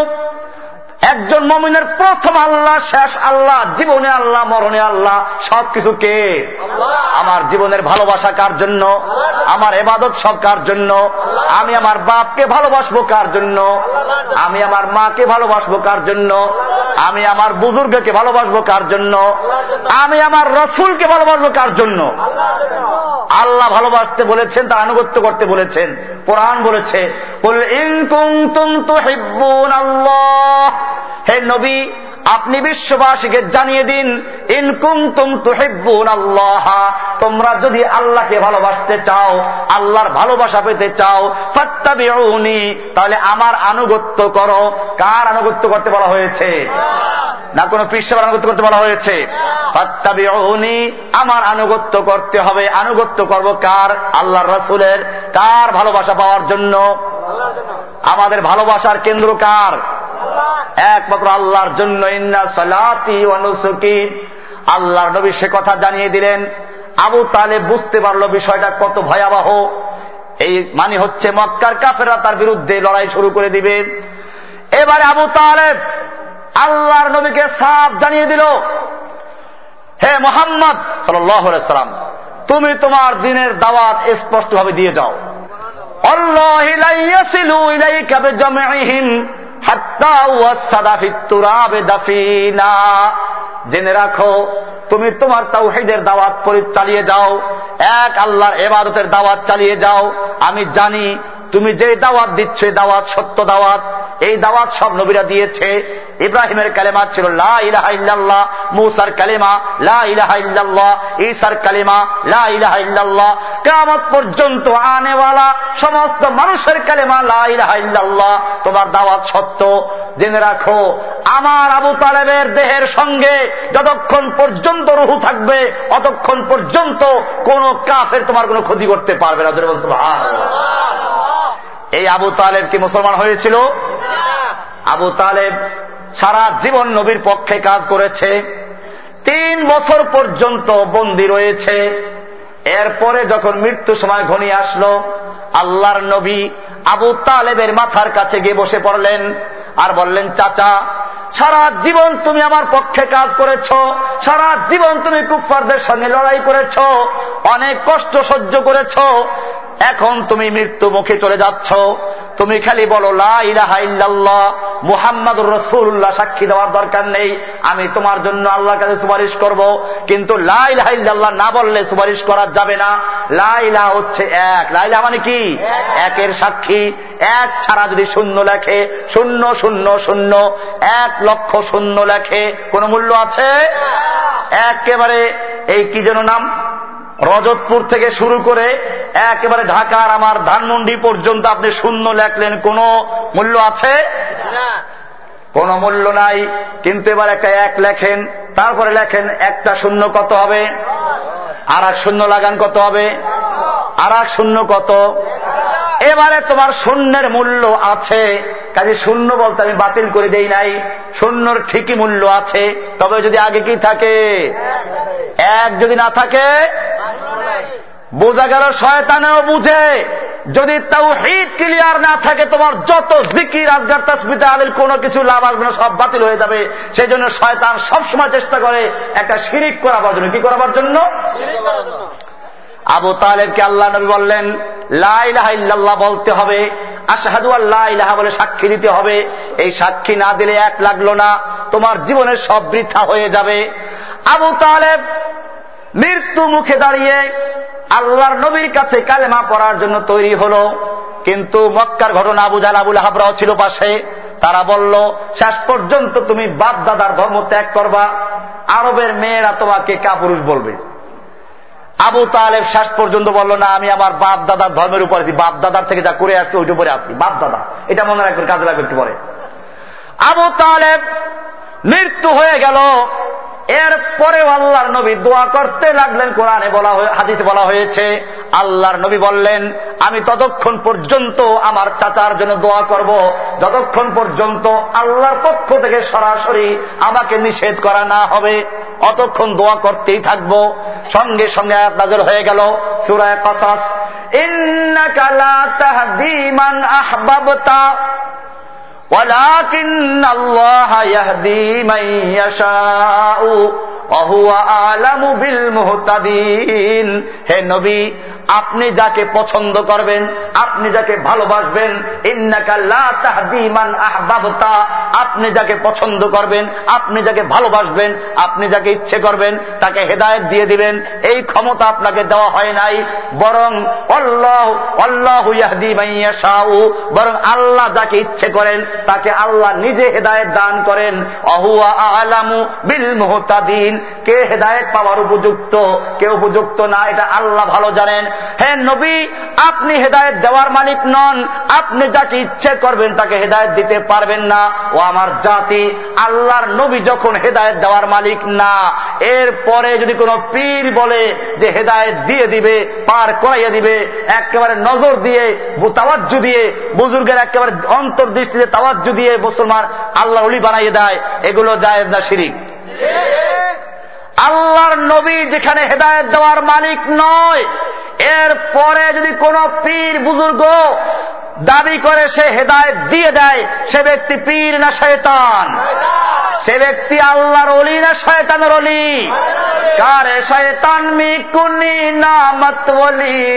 একজন মমিনের প্রথম আল্লাহ শেষ আল্লাহ জীবনে আল্লাহ মরণে আল্লাহ সবকিছু কে? আমার জীবনের ভালোবাসা কার জন্য? আমার এবাদত সব কার জন্য? আমি আমার বাপকে ভালোবাসবো কার জন্য? আমি আমার মাকে ভালোবাসবো কার জন্য? আমি আমার বুজুর্গকে ভালোবাসবো কার জন্য? আমি আমার রসুলকে ভালোবাসবো কার জন্য? আল্লাহ। ভালোবাসতে বলেছেন তার আনুগত্য করতে বলেছেন কোরআন বলেছে আল্লাহ হে নবী আপনি বিশ্ববাসীকে জানিয়ে দিন ইনকুম তুম তুহিব্বুন আল্লাহ তোমরা যদি আল্লাহকে ভালোবাসতে চাও আল্লাহর ভালোবাসা পেতে চাও ফাত্তাবিউনি তাহলে আমার আনুগত্য করো। কার আনুগত্য করতে বলা হয়েছে? না কোন পৃষ্ঠের আনুগত্য করতে বলা হয়েছে? ফাত্তাবিউনি আমার আনুগত্য করতে হবে। আনুগত্য করব কার? আল্লাহর রাসূলের। কার ভালোবাসা পাওয়ার জন্য। আমাদের ভালোবাসার কেন্দ্র কার? একমাত্র আল্লাহর জন্য, ইন্না সালাতি অনুসুকি আল্লাহর নবী সে কথা জানিয়ে দিলেন। আবু তালে বুঝতে পারল বিষয়টা কত ভয়াবহ। এই মানে হচ্ছে, মক্কার কাফেরা তার বিরুদ্ধে লড়াই শুরু করে দিবে। এবারে আবু তালেব আল্লাহর নবীকে সাফ জানিয়ে দিল, হে মোহাম্মদ সাল্লাম তুমি তোমার দিনের দাওয়াত স্পষ্টভাবে দিয়ে যাও। অল্লাহ জেনে রাখো, তুমি তোমার তাওহিদের দাওয়াত চালিয়ে যাও, এক আল্লাহর এবাদতের দাওয়াত চালিয়ে যাও। আমি জানি তুমি যে দাওয়াত দিচ্ছ দাওয়াত সত্য দাওয়াত। এই দাওয়াত সব নবীরা দিয়েছে। ইব্রাহিমের কালেমা ছিল, লা ইলাহা ইল্লাল্লাহ মুসার কালেমা, লা ইলাহা ইল্লাল্লাহ কালেমা, লা ইলাহা ইল্লাল্লাহ কিয়ামত পর্যন্ত আনেওয়ালা সমস্ত মানুষের কালেমা, লা ইলাহা ইল্লাল্লাহ তোমার দাওয়াত সত্য। জেনে রাখো, আমার আবু তালেবের দেহের সঙ্গে যতক্ষণ পর্যন্ত রুহু থাকবে, অতক্ষণ পর্যন্ত কোন কাফের তোমার কোনো ক্ষতি করতে পারবে না। এই আবু তালেব কি মুসলমান হয়েছিল? আবু তালেব সারা জীবন নবীর পক্ষে কাজ করেছে। তিন বছর পর্যন্ত বন্দী রয়েছে। এরপরে যখন মৃত্যু সময় ঘনিয়ে আসলো, আল্লাহর নবী আবু তালেবের মাথার কাছে গিয়ে বসে পড়লেন আর বললেন চাচা সারা জীবন তুমি আমার পক্ষে কাজ করেছ সারা জীবন তুমি কুফারদের সঙ্গে লড়াই করেছ অনেক কষ্ট সহ্য করেছ এখন তুমি মৃত্যু মুখে চলে যাচ্ছ। তুমি খালি বলো লাহ মুহাম্মদুর রসুল্লাহ সাক্ষী দেওয়ার দরকার নেই। আমি তোমার জন্য আল্লাহর কাছে সুপারিশ করব। কিন্তু লাইলাহ না বললে সুপারিশ করা যাবে না। লাইলা হচ্ছে এক। লাইলা মানে কি? একের সাক্ষী। এক ছাড়া যদি শূন্য লেখে শূন্য শূন্য শূন্য এক লক্ষ শূন্য লেখে কোন মূল্য আছে? একেবারে এই কি যেন নাম? রজতপুর থেকে শুরু করে একেবারে ঢাকার আমার ধানমন্ডি পর্যন্ত আপনি শূন্য লেখলেন কোন মূল্য আছে? কোন মূল্য নাই কিন্তু এবার একটা এক লেখেন তারপরে লেখেন একটা শূন্য কত হবে? আর এক শূন্য লাগান কত হবে? আর এক শূন্য কত? এবারে তোমার শূন্যের মূল্য আছে। কাজে শূন্য বলতে আমি বাতিল করে দেই নাই। শূন্যর ঠিকই মূল্য আছে। তবে যদি আগে কি থাকে? এক যদি না থাকে? বোঝা গেল শয়তানেও বুঝে। যদি তাও হিট ক্লিয়ার না থাকে, তোমার যত জিকির, আজগার তাসমিতে আলিল কোনো কিছু লাভ আসবে না, সব বাতিল হয়ে যাবে। সেই জন্য শয়তান সবসময় চেষ্টা করে একটা শিরিক করাবার জন্য। কি করাবার জন্য? আবু তালেবকে আল্লাহ নবী বললেন লাইলাহ বলতে হবে। আশাহাদু আল্লাহ ইলাহা বলে সাক্ষী দিতে হবে। এই সাক্ষী না দিলে এক লাগল না। তোমার জীবনের সব বৃথা হয়ে যাবে। আবু তালেব মৃত্যু মুখে দাঁড়িয়ে আল্লাহর নবীর কাছে কালেমা পড়ার জন্য তৈরি হলো। কিন্তু মক্কার ঘটনা আবু জাল আবুল হাবরাও ছিল পাশে। তারা বলল, শেষ পর্যন্ত তুমি বাপ দাদার ধর্ম ত্যাগ করবা। আরবের মেয়েরা তোমাকে কাপুরুষ বলবে। আবু তালেব শেষ পর্যন্ত বলল, না, আমি আমার বাপ দাদার ধর্মের উপর আছি। বাপ দাদার থেকে যা করে আসছি, ওইটার উপরে আসি বাপ দাদা, এটা মনে রাখবেন, কাজে লাগবে একটু পরে। আবু তালেব মৃত্যু হয়ে গেল। এর পরে আল্লাহর নবী দোয়া করতে লাগলেন, কোরআনে বলা হাদিসে বলা হয়েছে, আল্লাহর নবী বললেন, আমি ততক্ষণ পর্যন্ত আমার চাচার জন্য দোয়া করব। যতক্ষণ পর্যন্ত আল্লাহর পক্ষ থেকে সরাসরি আমাকে নিষেধ করা না হবে। অতক্ষণ দোয়া করতেই থাকব? সঙ্গে সঙ্গে আয়াত নাজর হয়ে গেল সুরায় কসাস। আহবাবতা। ولكن الله يهدي من يشاء وهو أعلم بالمهتدين হে নবী আপনি যাকে পছন্দ করবেন আপনি যাকে ভালোবাসবেন আহবাবতা আপনি যাকে পছন্দ করবেন আপনি যাকে ভালোবাসবেন আপনি যাকে ইচ্ছে করবেন তাকে হেদায়ত দিয়ে দিবেন এই ক্ষমতা আপনাকে দেওয়া হয় নাই বরং অল্লাহ অল্লাহ বরং আল্লাহ যাকে ইচ্ছে করেন তাকে আল্লাহ নিজে হেদায়ত দান করেন। অহুয়া আলামু বিল মোহতাদিন। কে হেদায়ত পাওয়ার উপযুক্ত, কে উপযুক্ত না, এটা আল্লাহ ভালো জানেন। হে নবী, আপনি হেদায়ত দেওয়ার মালিক নন। আপনি যাকে ইচ্ছে করবেন তাকে হেদায়ত দিতে পারবেন না। ও আমার জাতি, আল্লাহর নবী যখন হেদায়ত দেওয়ার মালিক না এর পরে যদি কোনো পীর বলে যে হেদায়ত দিয়ে দিবে, পার করাইয়া দিবে, একেবারে নজর দিয়ে তাওয়াজ্জু দিয়ে, বুজুর্গের একেবারে অন্তর্দৃষ্টিতে তাওয়াজ্জু যদি মুসলমান আল্লাহ উলি বানাইয়ে দেয়, এগুলো যায় না শিরিক? আল্লাহর নবী যেখানে হেদায়ত দেওয়ার মালিক নয় এর পরে যদি কোন পীর বুজুর্গ দাবি করে সে হেদায়ত দিয়ে দেয়, সে ব্যক্তি পীর না শয়তান? সে ব্যক্তি আল্লাহর অলি না শয়তানের অলি? কারে শয়তান মি কুনি নামত বলি?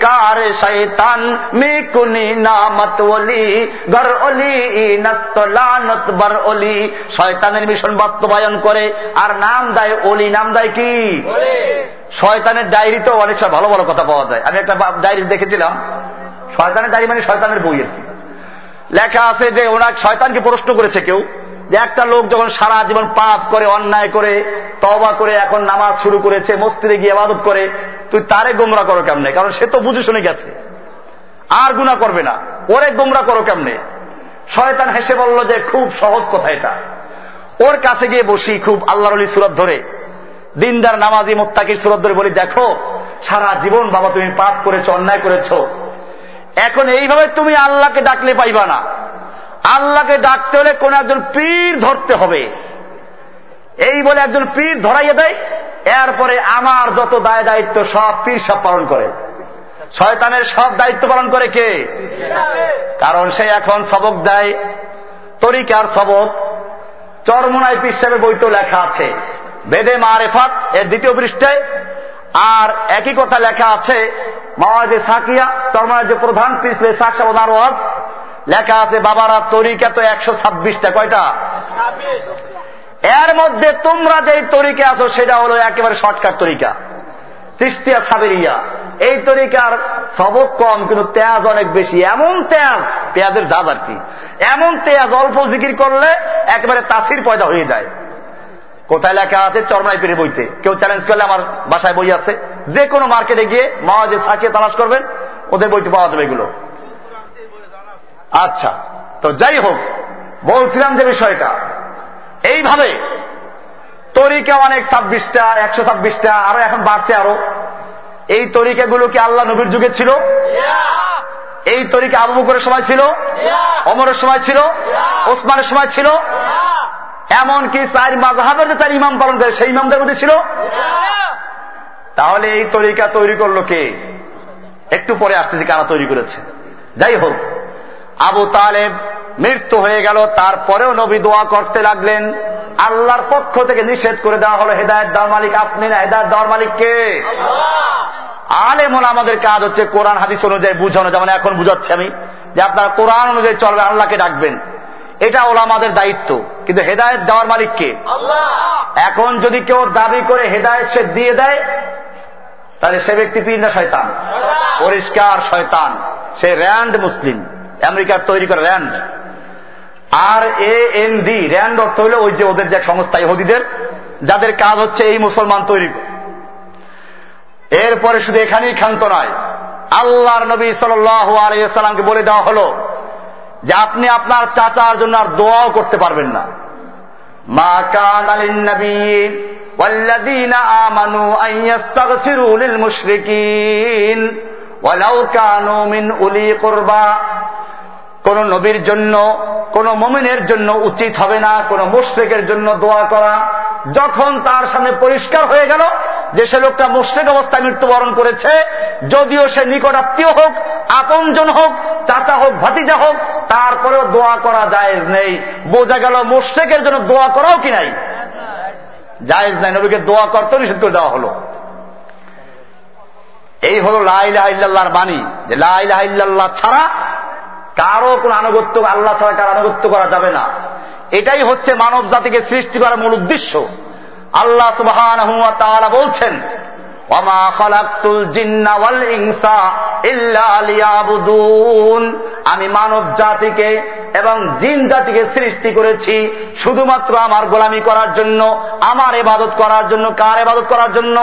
কার শয়তান মি কুনি নামত বলি? গর অলি নস্তলানত বর অলি। শয়তানের মিশন বাস্তবায়ন করে। আর নাম দেয় অলি, নাম দেয় কি? শয়তানের ডায়েরিতেও অনেক সময় ভালো ভালো কথা পাওয়া যায়। আমি একটা ডায়েরি দেখেছিলাম। শয়তানের ডায়েরি মানে শয়তানের বই আর কি। লেখা আছে যে ওনার শয়তানকে প্রশ্ন করেছে কেউ যে একটা লোক যখন সারা জীবন পাপ করে, অন্যায় করে তবা করে, এখন নামাজ শুরু করেছে মস্তিরে গিয়ে আবাদত করে, তুই তারে গোমরা করো কেমনে? কারণ সে তো বুঝে শুনে গেছে। আর গুণা করবে না। ওরে গোমরা করো কেমনে? শয়তান হেসে বলল যে খুব সহজ কথা এটা। ওর কাছে গিয়ে বসি খুব আল্লাহর আলী সুরত ধরে। দিনদার নামাজি মোত্তাকির সুরত ধরে বলি, দেখো, সারা জীবন বাবা তুমি পাপ করেছ, অন্যায় করেছ। এখন এইভাবে তুমি আল্লাহকে ডাকলে পাইবা না। আল্লাহকে ডাকতে হলে কোন একজন পীর ধরতে হবে। এই বলে একজন পীর ধরাইয়া দেয়, এরপরে আমার যত দায় দায়িত্ব সব পীর সব পালন করে। শয়তানের সব দায়িত্ব পালন করে কে? কারণ সে এখন সবক দেয়, তরিকার সবক। চরমনায় পীর সাহেবের বইতেও লেখা আছে, বেদে মারেফাত এর দ্বিতীয় পৃষ্ঠায় আর একই কথা লেখা আছে মাওয়াজে সাকিয়া চরমার যে প্রধান পিছলে সাক সাবধান ওয়াজ, লেখা আছে, বাবারা, তরিকা তো একশো ছাব্বিশটা। কয়টা? এর মধ্যে তোমরা যেই তরিকে আছো, সেটা হলো একেবারে শর্টকাট তরিকা। তিস্তিয়া সাবেরিয়া। এই তরিকার সবক কম, কিন্তু তেজ অনেক বেশি। এমন তেজ পেঁয়াজের জাজ আর কি। এমন তেজ, অল্প জিকির করলে একেবারে তাসির পয়দা হয়ে যায়। কোথায় লেখা আছে? চরমাই পেরে বইতে। কেউ চ্যালেঞ্জ করলে আমার বাসায় বই আছে। যে কোনো মার্কেটে গিয়ে মাওয়াজে সাকিয়ে তালাশ করবেন ওদের বইতে পাওয়া যাবে এগুলো। আচ্ছা তো যাই হোক বলছিলাম যে বিষয়টা। এইভাবে তরিকা অনেক ছাব্বিশটা একশো ছাব্বিশটা আরও এখন বাড়ছে আরও। এই তরিকাগুলো কি আল্লাহ নবীর যুগে ছিল? এই তরিকা আবু বকরের সময় ছিল? অমরের সময় ছিল? ওসমানের সময় ছিল? এমনকি চার মাঝহাবের যে চার ইমাম পালন করে সেই ইমামদের মধ্যে ছিল? তাহলে এই তরিকা তৈরি করল কে? একটু পরে আসতেছি কারা তৈরি করেছে। যাই হোক আবু তালেব মৃত্যু হয়ে গেল তারপরেও নবী দোয়া করতে লাগলেন। আল্লাহর পক্ষ থেকে নিষেধ করে দেওয়া হলো হেদায়ত দেওয়ার মালিক আপনি না হেদায়ত দেওয়ার মালিক কে? আলেমন আমাদের কাজ হচ্ছে কোরআন হাদিস অনুযায়ী বুঝানো যেমন এখন বুঝাচ্ছি আমি যে আপনারা কোরআন অনুযায়ী চলবে আল্লাহকে ডাকবেন। এটা হলো আমাদের দায়িত্ব। কিন্তু হেদায়ত দেওয়ার মালিককে এখন যদি কেউ দাবি করে হেদায়ত সে দিয়ে দেয় তাহলে সে ব্যক্তি পীর না শয়তান? পরিষ্কার শয়তান। সে র্যান্ড মুসলিম। আমেরিকার তৈরি করা RAND. R A N D RAND অর্থ হলো ওই যে ওদের যে সংস্থা ইহুদিদের যাদের কাজ হচ্ছে এই মুসলমান তৈরি। এরপরে শুধু এখানেই ক্ষান্ত নয় আল্লাহর নবী সাল্লামকে বলে দেওয়া হলো যে আপনি আপনার চাচার জন্য আর দোয়াও করতে পারবেন না মা কান আলিন নবী والذين آمنوا أن يستغفروا للمشركين ولو كانوا من أولي قربى কোন নবীর জন্য কোন মমিনের জন্য উচিত হবে না কোন মুশ্রেকের জন্য দোয়া করা যখন তার সামনে পরিষ্কার হয়ে গেল যে সে লোকটা মুশ্রেক অবস্থায় মৃত্যুবরণ করেছে, যদিও সে নিকটাত্মীয় হোক, আপনজন হোক, চাচা হোক, ভাতিজা হোক, তারপরেও দোয়া করা যায় নেই। বোঝা গেল মুশ্রেকের জন্য দোয়া করাও কি নাই? জায়েজ নাই। নবীকে দোয়া করতেও নিষেধ করে দেওয়া হলো। এই হল লাইলাহার বাণী। যে লাইলাহাল্লাহ ছাড়া কারও কোন আনুগত্য, আল্লাহ ছাড়া কারও আনুগত্য করা যাবে না। এটাই হচ্ছে মানব জাতিকে সৃষ্টি করার মূল উদ্দেশ্য। আল্লাহ সুবাহ বলছেন আমি মানব জাতিকে এবং জিন জাতিকে সৃষ্টি করেছি শুধুমাত্র আমার গোলামি করার জন্য, আমার এবাদত করার জন্য, কার এবাদত করার জন্য?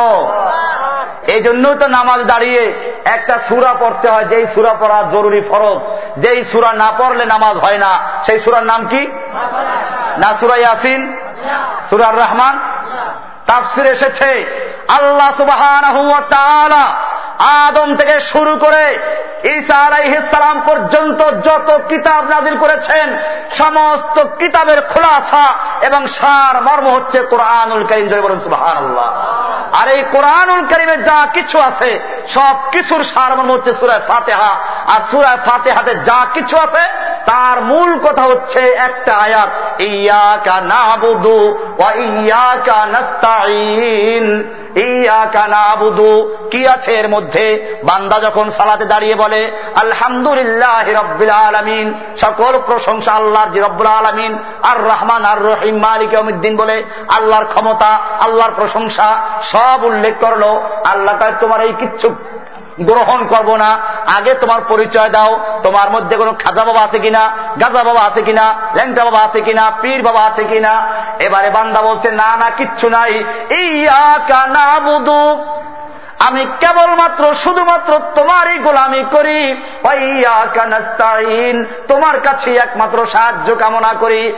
এই জন্যই তো নামাজ দাঁড়িয়ে একটা সুরা পড়তে হয়, যেই সুরা পড়া জরুরি ফরজ। যেই সুরা না পড়লে নামাজ হয় না, সেই সুরার নাম কি? না সুরা ইয়াসিন? সুরার রহমান তাফসির এসেছে। আল্লাহ সুবাহ আদম থেকে শুরু করে ঈসা আলাইহিসালাম পর্যন্ত যত কিতাব নাজিল করেছেন, সমস্ত কিতাবের খোলাসা এবং সার মর্ম হচ্ছে কোরআনুল করিম জয় বলুন সুবাহান আর এই কোরআনুল করিমে যা কিছু আছে, সব কিছুর সার মর্ম হচ্ছে সুরায় ফাতেহা। আর সুরায় ফাতেহাতে যা কিছু আছে, তার মূল কথা হচ্ছে একটা আয়াত ইয়াকা নাবুদু ওয়া ইয়াকা নাস্তাইন কি আছে এর মধ্যে? বান্দা যখন সালাতে দাঁড়িয়ে বলে, আলহামদুলিল্লাহ রব্বুল আলমিন সকল প্রশংসা আল্লাহর জিরব্বুল আলমিন আর রহমান আর রহিম মালিক অমিদ্দিন বলে, আল্লাহর ক্ষমতা, আল্লাহর প্রশংসা সব উল্লেখ করল। আল্লাহ তোমার এই কিচ্ছু গ্রহণ করব না। আগে তোমার পরিচয় দাও। তোমার মধ্যে কোনো খাজা বাবা আছে কিনা, গাজা বাবা আছে কিনা, ল্যাংটা বাবা আছে কিনা, পীর বাবা আছে কিনা। এবারে বান্দা বলছে, না না, কিচ্ছু নাই। ইয়া কানা বুধু আমি কেবলমাত্র, শুধুমাত্র তোমারই গোলামি করি। তোমার কাছে একমাত্র সাহায্য কামনা করি।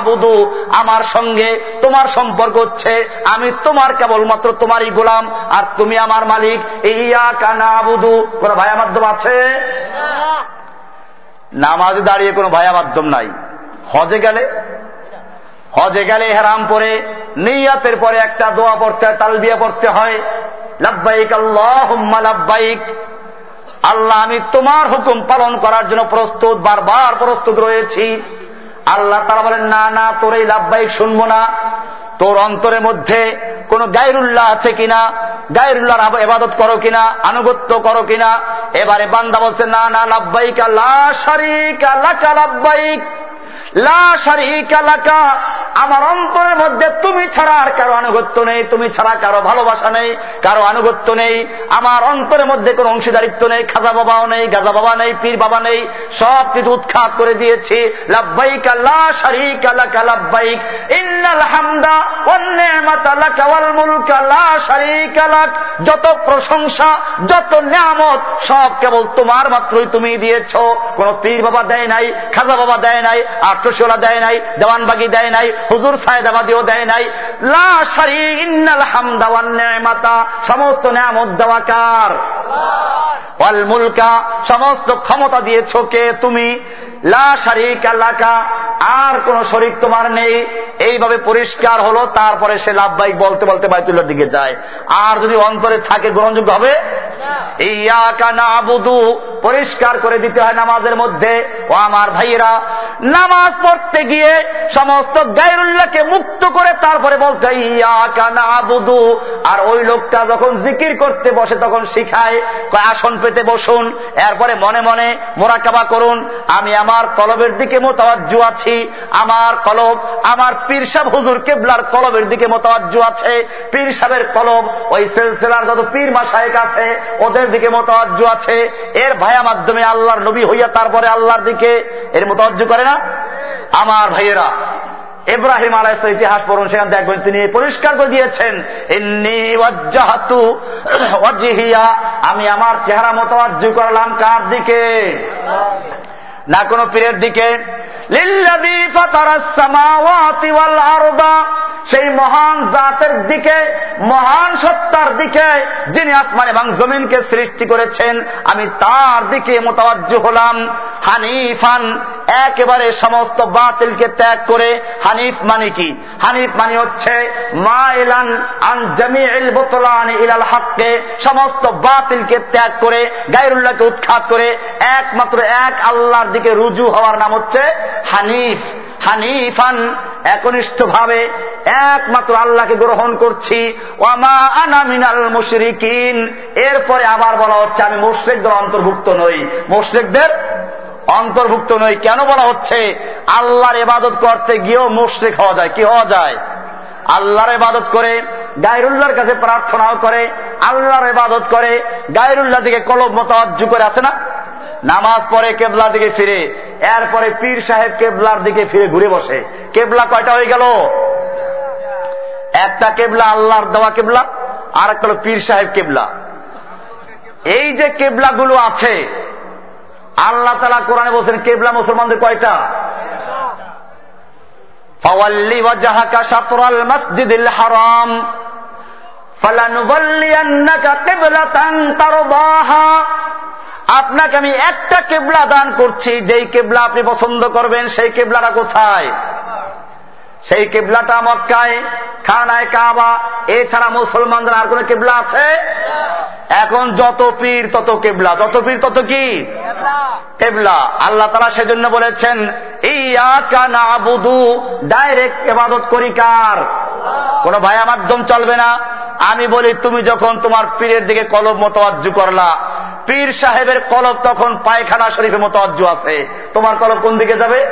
বুধু আমার সঙ্গে তোমার সম্পর্ক হচ্ছে। আমি তোমার কেবলমাত্র তোমারই গোলাম, আর তুমি আমার মালিক। ইয়া কানা বুধু কোন ভায়া মাধ্যম আছে? নামাজ দাঁড়িয়ে কোনো ভায়া মাধ্যম নাই। হজে গেলে? হজে গেলে হেরাম পরে নিয়াতের পরে একটা দোয়া পড়তে হয়, তালবিয়া পড়তে হয়। লাভবাইক আল্লাহ লাভবাইক আল্লাহ, আমি তোমার হুকুম পালন করার জন্য প্রস্তুত, বারবার প্রস্তুত রয়েছি। আল্লাহ তারা বলেন, না না, তোর এই লাভবাহিক শুনব না। তোর অন্তরের মধ্যে কোন গায়রুল্লাহ আছে কিনা? গায়রুল্লাহর এবাদত করো কিনা? আনুগত্য করো কিনা? এবারে বান্দা বলছে, না না লাভবাইক আল্লাহ শারিক লাভবাইক আমার অন্তরের মধ্যে তুমি ছাড়া আর কারও আনুগত্য নেই, তুমি ছাড়া কারও ভালোবাসা নেই, কারও আনুগত্য নেই। আমার অন্তরের মধ্যে কোনো অংশীদারিত্ব নেই, খাজা বাবাও নেই, গাজা বাবা নেই, পীর বাবা নেই। সব কিছু উৎখাত করে দিয়েছি। ইন্নাল হামদা যত প্রশংসা, যত নিয়ামত, সব কেবল তোমার মাত্রই তুমি দিয়েছ। কোন পীর বাবা দেয় নাই, খাজা বাবা দেয় নাই, আর আটশোলা দেয় নাই দেওয়ানবাগি দেয় নাই হুজুর সাহেদাবাদিও দেয় নাই। হামদাওয়ান নেমাতা সমস্ত নেয়ামত দেওয়া কার? অল মুলকা সমস্ত ক্ষমতা দিয়েছ কে তুমি? লা শারিক আল্লাকা আর কোন শরিক তোমার নেই। এইভাবে পরিষ্কার হলো তারপরে সে লাভবাহিক বলতে বলতে বাইতুল্লার দিকে যায়। আর যদি অন্তরে থাকে গ্রহণযোগ্য হবে? ইয়াকা না আবুদু পরিষ্কার করে দিতে হয় নামাজের মধ্যে। ও আমার ভাইয়েরা নামাজ পড়তে গিয়ে সমস্ত গায়রুল্লাহকে মুক্ত করে তারপরে বলতে হয় ইয়াকা না আবুদু আর ওই লোকটা যখন জিকির করতে বসে তখন শিখায় আসন পেতে বসুন এরপরে মনে মনে মোরাকাবা করুন। আমি আমার কলবের দিকে মোতাবাজ্জু আছি, আমার কলব, আমার পীর সাহ হুজুর কেবলার কলবের দিকে মোতাবাজ্জু আছে, পীর সাহের কলব ওই সেলসেলার যত পীর মাসায়ক আছে, ওদের দিকে মোতাবাজ্জু আছে। এর ভায়া মাধ্যমে আল্লাহর নবী হইয়া তারপরে আল্লাহর দিকে এর মোতাবাজ্জু করে না? আমার ভাইয়েরা, ইব্রাহিম আলাইস ইতিহাস পড়ুন, সেখানে দেখবেন তিনি পরিষ্কার করে দিয়েছেন আমি আমার চেহারা মোতাবাজ্জু করলাম কার দিকে? না কোন পীরের দিকে সেই মহান জাতের দিকে, মহান সত্তার দিকে, যিনি আসমান এবং জমিনকে সৃষ্টি করেছেন, আমি তার দিকে মোতাবাজ্য হলাম। হানিফান একেবারে সমস্ত বাতিলকে ত্যাগ করে, হানিফ মানে কি? হানিফ মানে হচ্ছে মা ইলান আন জামিল বোতলান ইলাল হাক্কে সমস্ত বাতিলকে ত্যাগ করে গাইরুল্লাহকে উৎখাত করে, একমাত্র এক আল্লাহর দিকে রুজু হওয়ার নাম হচ্ছে হানিফ। হানিফান একনিষ্ঠ ভাবে একমাত্র আল্লাহকে গ্রহণ করছি। ওয়ামা আনা মুশরিকিন। এরপরে আবার বলা হচ্ছে আমি মুশ্রিকদের অন্তর্ভুক্ত নই। মুশ্রিকদের অন্তর্ভুক্ত নই। কেন বলা হচ্ছে? আল্লাহর এবাদত করতে গিয়েও মুশ্রিক হওয়া যায়। কি হওয়া যায়? আল্লাহর এবাদত করে, গায়রুল্লাহর কাছে প্রার্থনাও করে, আল্লাহর এবাদত করে, গায়রুল্লাহ দিকে কলব মতাজ্জু করে আছে না? নামাজ পরে কেবলার দিকে ফিরে, এরপরে পীর সাহেব কেবলার দিকে ফিরে ঘুরে বসে। কেবলা কয়টা হয়ে গেল? একটা কেবলা আল্লাহর দেওয়া কেবলা আর একটা হল পীর সাহেব কেবলা। এই যে কেবলাগুলো আছে, আল্লাহ তালা কোরআনে বলছেন, কেবলা মুসলমানদের কয়টা? তারদাহা আপনাকে আমি একটা কেবলা দান করছি, যেই কেবলা আপনি পছন্দ করবেন, সেই কেবলাটা কোথায়? সেই কেবলাটা মক্কায়, খানায় কাবা, এছাড়া মুসলমানদের আর কোন কেবলা আছে? এখন যত পীর, তত কেবলা। যত পীর, তত কি? কেবলা। আল্লাহ তারা সেজন্য বলেছেন ডাইরেক্ট এবাদত করি কার? কোন ভায়া মাধ্যম চলবে না। আমি বলি, তুমি যখন তোমার পীরের দিকে কলব মতোয়াজ্জু করলা পীর সাহেবের কলব তখন পায়খানা শরীফের মতো অজ্জু আছে। তোমার কলব কোন দিকে যাবে?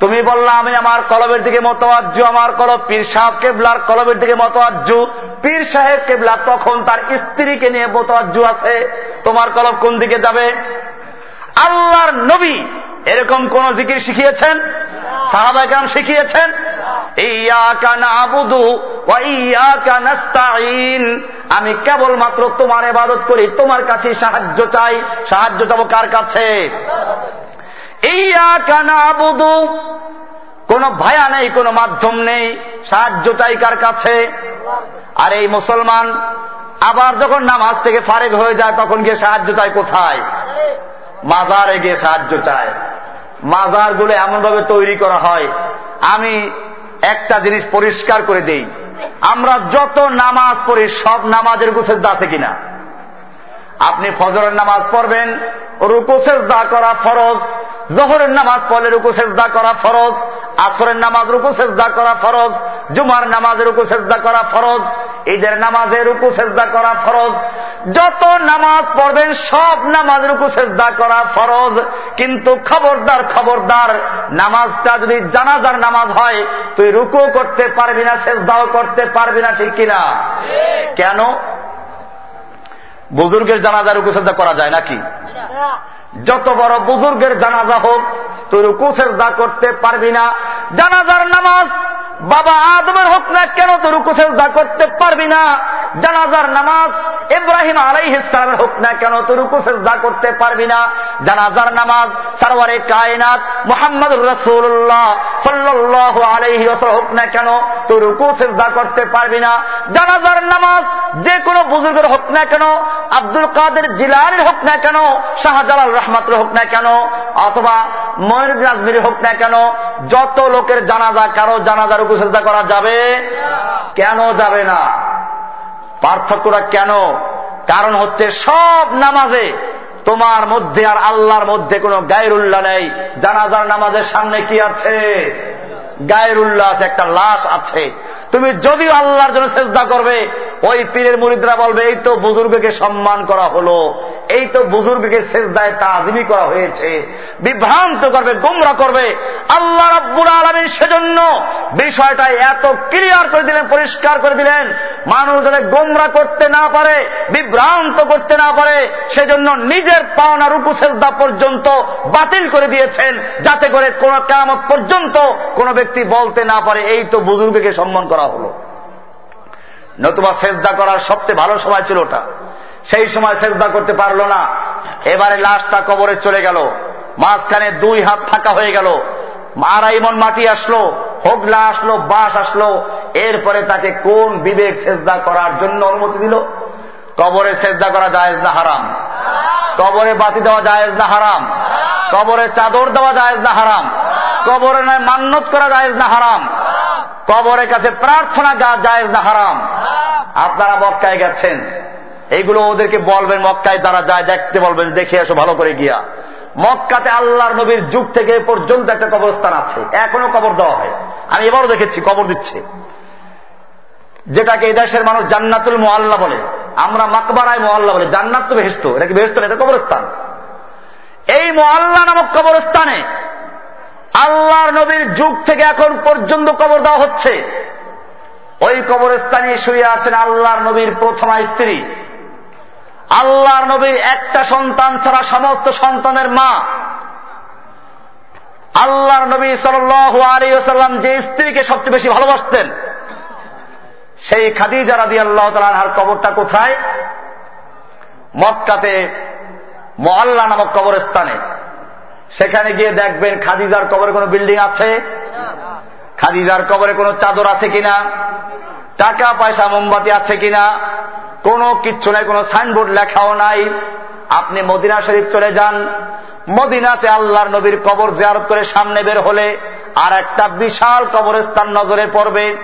তুমি বললা, আমি আমার কলবের দিকে মতো আজ্জু আমার কলব পীর সাহেব কেবলার কলবের দিকে মতো আজ্জু পীর সাহেব কেবলা তখন তার স্ত্রীকে নিয়ে মতো আজ্জু আছে। তোমার কলব কোন দিকে যাবে? আল্লাহর নবী এরকম কোন জিকির শিখিয়েছেন? সাহাবাগাম শিখিয়েছেন? আমি কেবলমাত্র তোমার এবাদত করি, তোমার কাছে সাহায্য চাই। সাহায্য চাবো কার কাছে? কোন ভায়া নেই, কোন মাধ্যম নেই। সাহায্য চাই কার কাছে? আর এই মুসলমান আবার যখন নামাজ থেকে ফারেক হয়ে যায়, তখন গিয়ে সাহায্য চাই কোথায়? মাজারে গিয়ে সাহায্য চায়। মাজারগুলো এমনভাবে তৈরি করা হয়, আমি একটা জিনিস পরিষ্কার করে দেই। আমরা যত নামাজ পড়ি, সব নামাজের গুছের আছে কিনা? আপনি ফজরের নামাজ পড়বেন রুকু দা করা ফরজ। জহরের নামাজ পড়লে রুকু সেজদা করা ফরজ। আসরের নামাজ রুকু সেজদা করা ফরজ। জুমার নামাজে রুকু সেজদা করা ফরজ। ঈদের নামাজে রুকু সেজদা করা ফরজ। যত নামাজ পড়বেন সব নামাজ রুকু সেজদা করা ফরজ। কিন্তু খবরদার খবরদার নামাজটা যদি জানাজার নামাজ হয় তুই রুকু করতে পারবি না সেজদাও করতে পারবি না ঠিক কিনা? কেন? বুজুর্গের জানাজার রুকু করা যায় নাকি? যত বড় বুজুর্গের জানাজা হোক, তুই রুকু, সেজদা করতে পারবি না। জানাজার নামাজ বাবা আদমের হোক না কেন তো রুকু, সেজদা করতে পারবি না। জানাজার নামাজ ইব্রাহিম আলাই ইসলামের হোক না কেন তো রুকু, সেজদা করতে পারবি না। জানাজার নামাজ সারওয়ারে কায়নাত মোহাম্মদ রসুল্লাহ সাল্লাহ আলাইহি হোক না কেন তো রুকু, সেজদা করতে পারবি না। জানাজার নামাজ যে কোনো বুজুর্গের হোক না কেন, আব্দুল কাদের জিলানির হোক না কেন, শাহজালাল রহমাতের হোক না কেন, অথবা ময়ূর আজমির হোক না কেন, যত লোকের জানাজা কারও জানাজার উপসেজা করা যাবে? কেন যাবে না? পার্থক্যটা কেন? কারণ হচ্ছে সব নামাজে তোমার মধ্যে আর আল্লাহর মধ্যে কোনো গায়রুল্লাহ নেই। জানাজার নামাজের সামনে কি আছে? গায়রুল্লাহ আছে, একটা লাশ আছে। তুমি যদিও আল্লাহর জন্য চেষ্টা করবে, ওই পীরের মুরিদরা বলবে, এই তো বুজুর্গকে সম্মান করা হলো, এই তো বুজুর্গকে শেষদায় তাজিমি করা হয়েছে, বিভ্রান্ত করবে, গুমরা করবে। আল্লাহ রব্বুর আলমীর সেজন্য বিষয়টা এত ক্লিয়ার করে দিলেন, পরিষ্কার করে দিলেন। মানুষ যাতে গোমরা করতে না পারে, বিভ্রান্ত করতে না পারে, সেজন্য নিজের পাওনা রুকু সেজদা পর্যন্ত বাতিল করে দিয়েছেন, যাতে করে কোন কেরামত পর্যন্ত কোন ব্যক্তি বলতে না পারে, এই তো বুজুর্গকে সম্মান করা হলো। নতুবা সেজদা করার সবচেয়ে ভালো সময় ছিল ওটা। সেই সময় সেজদা করতে পারল না। এবারে লাশটা কবরে চলে গেল। মাঝখানে দুই হাত ফাঁকা হয়ে গেল। আড়াই মন মাটি আসলো, হোগলা আসলো বাস আসলো। এরপরে তাকে কোন বিবেক সেজদা করার জন্য অনুমতি দিল? কবরে সেজদা করা জায়েজ না হারাম? কবরে বাতি দেওয়া জায়েজ না হারাম? কবরে চাদর দেওয়া জায়েজ না হারাম? কবরে নয় মান্যত করা জায়েজ না হারাম? কবরের কাছে প্রার্থনা গা জায়েজ না হারাম। আপনারা মক্কায় গেছেন। এইগুলো ওদেরকে বলবেন মক্কায় যারা যায় দেখতে বলবেন দেখে আসো ভালো করে গিয়া। মক্কাতে আল্লাহর নবীর যুগ থেকে পর্যন্ত একটা কবরস্থান আছে। এখনও কবর দেওয়া হয়। আমি এবারও দেখেছি কবর দিচ্ছে। যেটাকে এই দেশের মানুষ জান্নাতুল মোয়াল্লা বলে। আমরা মাকবারায় মোয়াল্লা বলে। জান্নাত তো বেহেস্ত এটা কি বেহেস্ত এটা কবরস্থান। এই মোয়াল্লা নামক কবরস্থানে আল্লাহর নবীর যুগ থেকে এখন পর্যন্ত কবর দেওয়া হচ্ছে। ওই কবরস্থানে শুয়ে আছেন আল্লাহর নবীর প্রথমা স্ত্রী। আল্লাহর নবীর একটা সন্তান ছাড়া সমস্ত সন্তানের মা। আল্লাহর নবী সাল্লাম যে স্ত্রীকে সবচেয়ে বেশি ভালোবাসতেন, সেই খাদিজা রাদি আল্লাহ তালার কবরটা কোথায়? মক্কাতে মহল্লা নামক কবরস্থানে। সেখানে গিয়ে দেখবেন খাদিজার কবরে কোনো বিল্ডিং আছে? খাদিজার কবরে কোনো চাদর আছে কিনা? টাকা, পয়সা, মোমবাতি আছে কিনা? কোনো কিচ্ছু নাই, কোনো সাইনবোর্ড লেখাও নাই। আপনি মদিনা শরীফ চলে যান। মদিনাতে আল্লাহর নবীর কবর জিয়ারত করে সামনে বের হলে আর একটা বিশাল কবরস্থান নজরে পড়বে।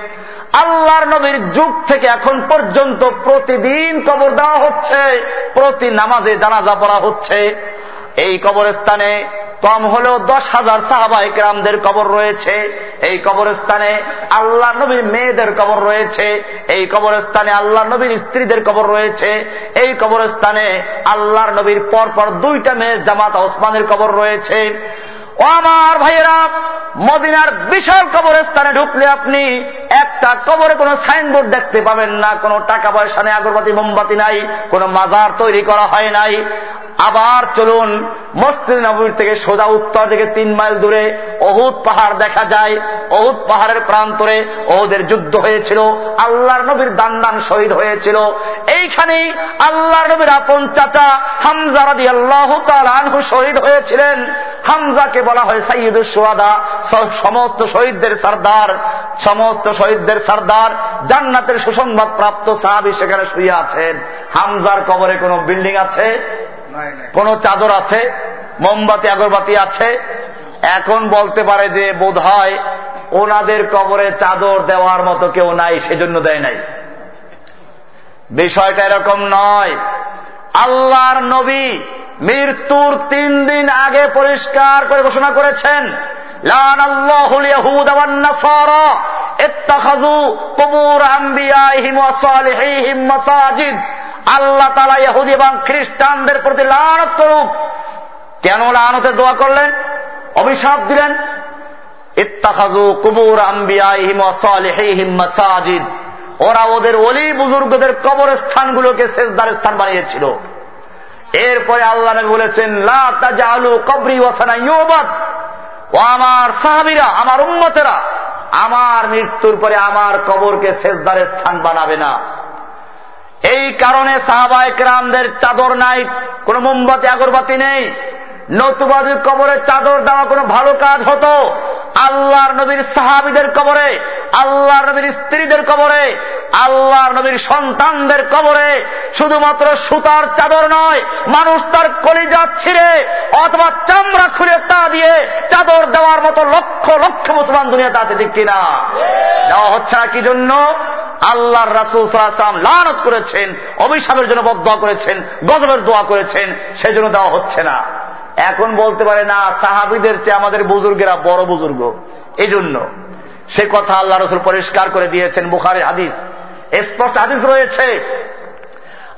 আল্লাহর নবীর যুগ থেকে এখন পর্যন্ত প্রতিদিন কবর দেওয়া হচ্ছে, প্রতি নামাজে জানাজা পড়া হচ্ছে। এই কবরস্থানে কম হলেও দশ হাজার সাহাবাহিক রামদের কবর রয়েছে। এই কবরস্থানে আল্লাহ নবীর মেয়েদের কবর রয়েছে। এই কবরস্থানে আল্লাহ নবীর স্ত্রীদের কবর রয়েছে। এই কবরস্থানে আল্লাহর নবীর পরপর দুইটা মেয়ের জামাত ওসমানের কবর রয়েছে। ও আমার ভাইয়েরা, মদিনার বিশাল কবরস্থানে ঢুকলে আপনি একটা কবরে কোনো সাইনবোর্ড দেখতে পাবেন না, কোনো টাকা পয়সা নেই, আগরবাতি, মোমবাতি নাই, কোনো মাজার তৈরি করা হয় নাই। আবার চলুন, মসজিদ নবীর থেকে সোজা উত্তর থেকে তিন মাইল দূরে অহুদ পাহাড় দেখা যায়। অহুদ পাহাড়ের প্রান্তরে অহুদের যুদ্ধ হয়েছিল, আল্লাহর নবীর দান দান শহীদ হয়েছিল। এইখানেই আল্লাহর নবীর আপন চাচা হামজা রাদি আল্লাহ আনহু শহীদ হয়েছিলেন। হামজাকে বলা হয় সাইয়দুল সোয়াদা সমস্ত শহীদদের সর্দার সমস্ত শহীদদের সর্দার জান্নাতের সুসংবাদ প্রাপ্ত সাহাবি সেখানে শুয়ে আছেন। হামজার কবরে কোনো বিল্ডিং আছে? কোন চাদর আছে? মোমবাতি আগরবাতি আছে? এখন বলতে পারে যে বোধ হয় ওনাদের কবরে চাদর দেওয়ার মতো কেউ নাই সেজন্য দেয় নাই। বিষয়টা এরকম নয়। আল্লাহর নবী মৃত্যুর তিন দিন আগে পরিষ্কার করে ঘোষণা করেছেন আল্লাহ তালা ইহুদি এবং খ্রিস্টানদের প্রতি লানত করুক। কেন লানতের দোয়া করলেন? অভিশাপ দিলেন? ইত্তাখাজু কুবুর আম্বিয়াহিম সালিহিম মাসাজিদ। ওরা ওদের অলি বুজুর্গদের কবর স্থানগুলোকে শেষদার স্থান বানিয়েছিল। এরপরে আল্লাহ বলেছেন আলু ও আমার সাহাবিরা, আমার উন্মতেরা আমার মৃত্যুর পরে আমার কবরকে শেষদার স্থান বানাবে না। এই কারণে সাহাবায়ক রামদের চাদর নাই, কোন মোমবাতি, আগরবাতি নেই। নতুবাদীর কবরে চাদর দেওয়া কোনো ভালো কাজ হতো? আল্লাহর নবীর সাহাবিদের কবরে, আল্লাহর নবীর স্ত্রীদের কবরে, আল্লাহর নবীর সন্তানদের কবরে শুধুমাত্র সুতার চাদর নয়, মানুষ তার কলিজা ছিঁড়ে অথবা চামড়া খুলে তা দিয়ে চাদর দেওয়ার মতো লক্ষ লক্ষ মুসলমান দুনিয়াতে আছে, ঠিক কিনা? দেওয়া হচ্ছে না, কি জন্য? আল্লাহর রাসুল সাল্লাম লানত করেছেন, অভিশাপের জন্য বদ্ধ করেছেন, গজবের দোয়া করেছেন সেই জন্য দেওয়া হচ্ছে না। এখন বলতে পারে, না, সাহাবিদের চেয়ে আমাদের বুজুর্গেরা বড় বুজুর্গ। এই জন্য সে কথা আল্লাহ রসুল পরিষ্কার করে দিয়েছেন বুখারি হাদিস। স্পষ্ট হাদিস রয়েছে।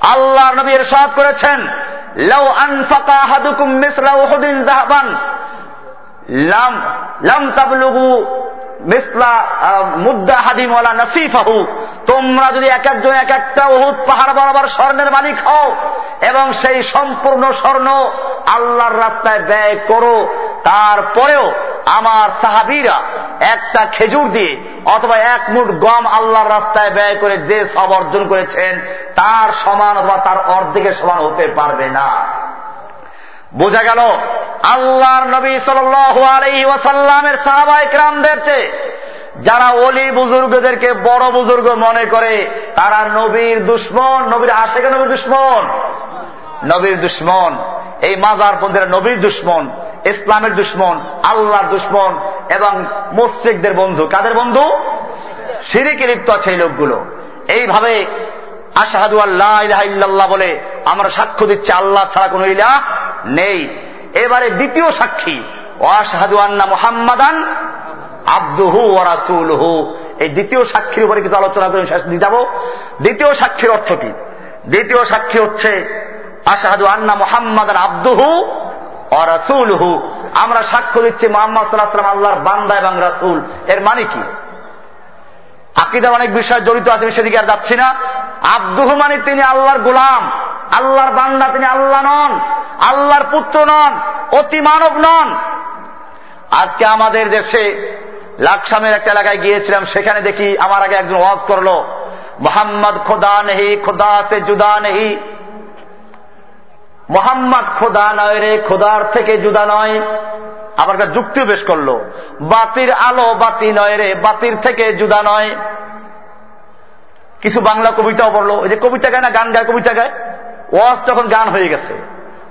আল্লাহ নবী এরশাদ করেছেন, লাউ আনফাকা হাদুকুম উহুদিন যাহাবান। লাম লাম তাবলুগু মিসলা মুদ্দা হাদিম ওয়ালা নাসিফাহু। তোমরা যদি এক একজন এক একটা উহুদ পাহাড় বরাবর স্বর্ণের মালিক হও এবং সেই সম্পূর্ণ স্বর্ণ আল্লাহর রাস্তায় ব্যয় করো, তারপরেও আমার সাহাবিরা একটা খেজুর দিয়ে অথবা এক মুঠ গম আল্লাহর রাস্তায় ব্যয় করে যে সব অর্জন করেছেন, তার সমান অথবা তার অর্ধেকের সমান হতে পারবে না। বোঝা গেল, আল্লাহর নবী সাল্লি ওয়াসাল্লামের সাহাবাইকরামদের চেয়ে যারা অলি বুজুর্গদেরকে বড় বুজুর্গ মনে করে, তারা নবীর দুশ্মন, নবীর আশেকে, নবীর দুশ্মন। নবীর দুশ্মন, এই মাজার পন্থীরা নবীর দুশ্মন, ইসলামের দুশ্মন, আল্লাহর দুশ্মন এবং মুসিকদের বন্ধু। কাদের বন্ধু? সিরিকে লিপ্ত আছে এই লোকগুলো। এইভাবে আশাহাদু আল্লাহ বলে আমরা সাক্ষ্য দিচ্ছি, আল্লাহ ছাড়া কোন ইলাহ নেই। এবারে দ্বিতীয় সাক্ষী। ওয়াশাহাদু আন্না মোহাম্মদান আব্দুহু রাসুলহু। এই দ্বিতীয় সাক্ষীর উপরে কিছু আলোচনা করে শেষ দিয়ে যাব। দ্বিতীয় সাক্ষীর অর্থ কি? দ্বিতীয় সাক্ষী হচ্ছে আশাহাদু আন্না মোহাম্মদ আব্দুহু ও রাসুলহু। আমরা সাক্ষ্য দিচ্ছি মোহাম্মদ সাল্লাহাম আল্লাহর বান্দা এবং রাসুল। এর মানে কি? আকিদার অনেক বিষয় জড়িত আছে সেদিকে আর যাচ্ছি না। আব্দুহু মানে তিনি আল্লাহর গোলাম। আল্লাহর বান্দা তিনি আল্লাহ নন, আল্লাহর পুত্র নন অতি মানব নন। আজকে আমাদের দেশে লাকসামের একটা এলাকায় গিয়েছিলাম, সেখানে দেখি আমার আগে একজন ওয়াজ করল, মোহাম্মদ খোদা নেহি, খোদা সে জুদা নেহি। মোহাম্মদ খোদা নয় রে, খোদার থেকে জুদা নয়। আবার একটা যুক্তিও বেশ করল, বাতির আলো বাতি নয় রে, বাতির থেকে জুদা নয়। কিছু বাংলা কবিতাও পড়ল, ওই যে কবিতা গায় না, গান গায়, কবিতা গায়? ওয়াজ তখন গান হয়ে গেছে,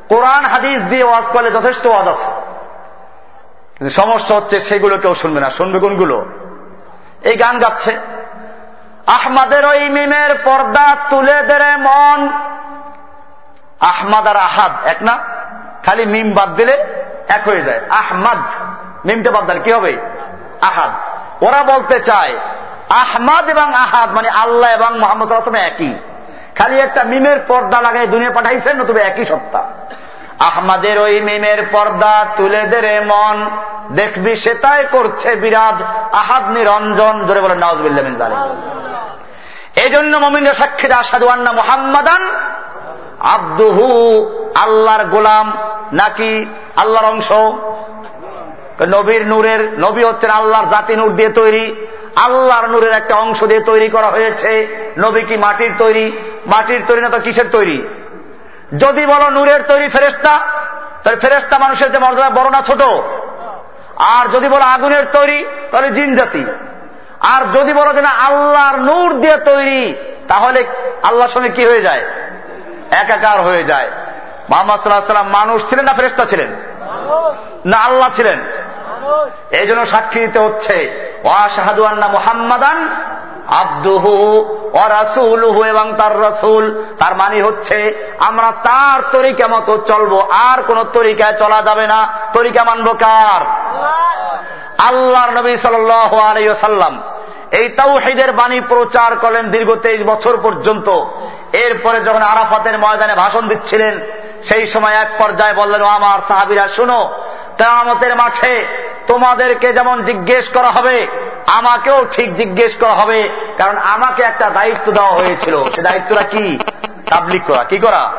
কোরআন, হাদিস দিয়ে ওয়াজ করলে যথেষ্ট ওয়াজ আছে। সমস্যা হচ্ছে সেগুলো কেউ শুনবে না। শুনবে কোনগুলো? এই গান গাচ্ছে। আহমাদের ওই মিমের পর্দা তুলে দেরে মন। আহমাদ আর আহাদ এক না? খালি মিম বাদ দিলে এক হয়ে যায়। আহমাদ, মিমটা বাদ দিলে কি হবে? আহাদ। ওরা বলতে চায়, আহমাদ এবং আহাদ মানে আল্লাহ এবং মোহাম্মদ একই। খালি একটা মিমের পর্দা লাগাই দুনিয়া পাঠাইছেন না নতুবা একই সত্তা। আহমাদের ওই মিমের পর্দা তুলে দেরে মন। দেখবি সেটাই করছে বিরাজ। আহাদ নিরঞ্জন ধরে বলেন নওয়াজবিল্লামিন এই জন্য মমিনের সাক্ষী আসাদু আন্না মোহাম্মদান আব্দুহু, আল্লাহর গোলাম, নাকি আল্লাহর অংশ। নবীর নূরের, নবী হচ্ছেন আল্লাহর জাতি নূর দিয়ে তৈরি। আল্লাহর নূরের একটা অংশ দিয়ে তৈরি করা হয়েছে। নবী কি মাটির তৈরি? মাটির তৈরি না তো কিসের তৈরি? যদি বলো নূরের তৈরি ফেরেস্তা তাহলে ফেরেস্তা মানুষের যে মর্যাদা বড় না ছোট? আর যদি বলো আগুনের তৈরি, তাহলে জিন জাতি। আর যদি বলো যে না আল্লাহর নূর দিয়ে তৈরি, তাহলে আল্লাহর সঙ্গে কি হয়ে যায়? একাকার হয়ে যায়। মোহাম্মদ সাল্লাহ সাল্লাম মানুষ ছিলেন না ফেরেস্তা ছিলেন? না আল্লাহ ছিলেন। এই জন্য সাক্ষী দিতে হচ্ছে, ওয়াশাহাদু আন্না মুহাম্মাদান আব্দুহু ও রাসুলহু এবং তার রাসুল। তার মানে হচ্ছে, আমরা তার তরিকা মতো চলবো, আর কোন তরিকায় চলা যাবে না। তরিকা মানব কার? আল্লাহর নবী সাল্লাম এই তাওহিদের বাণী প্রচার করলেন দীর্ঘ তেইশ বছর পর্যন্ত। এরপরে যখন আরাফাতের ময়দানে ভাষণ দিচ্ছিলেন, সেই সময় এক পর্যায়ে বললেন আমার সাহাবিরা, শুনো কেয়ামতের মাঠে তোমাদেরকে যেমন জিজ্ঞেস করা হবে, আমাকেও ঠিক জিজ্ঞেস করা হবে। কারণ আমাকে একটা দায়িত্ব দেওয়া হয়েছিল। সে দায়িত্বটা কি? তাবলিক করা। কি করা?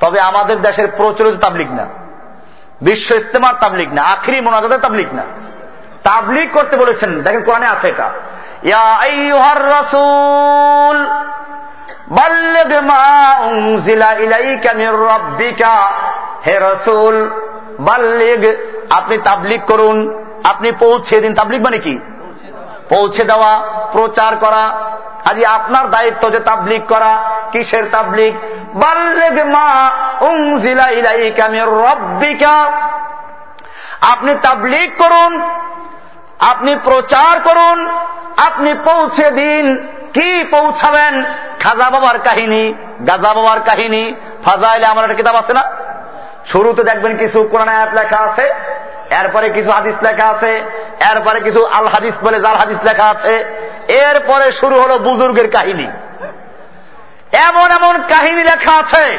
তবে আমাদের দেশের প্রচলিত তাবলিক না। বিশ্ব ইস্তেমার তাবলিক না। আখরি মোনাজাতের তাবলিক না। তাবলিক করতে বলেছেন। দেখেন কোরআনে আছে এটা। রসুল হে রসুল, বাল্লিগ, আপনি তাবলিক করুন, আপনি পৌঁছে দিন। তাবলিক মানে কি? পৌঁছে দেওয়া, প্রচার করা। কাজে আপনার দায়িত্ব যে তাবলিক করা, কিসের তাবলিক বাল্লেগ মা উংজিলা ইলাইকা মির রব্বিকা। আপনি তাবলিক করুন, আপনি প্রচার করুন, আপনি পৌঁছে দিন। কি পৌঁছাবেন? খাজা বাবার কাহিনী, গাজা বাবার কাহিনী, ফাজাইলে আমার একটা কিতাব আছে না? শুরুতে দেখবেন কিছু কোরআন আয়াত লেখা আছে, এরপরে কিছু হাদিস লেখা আছে, এরপরে কিছু আল হাদিস বলে জাল হাদিস লেখা আছে, এরপরে শুরু হলো বুজুর্গের কাহিনী। এমন এমন কাহিনী লেখা আছে,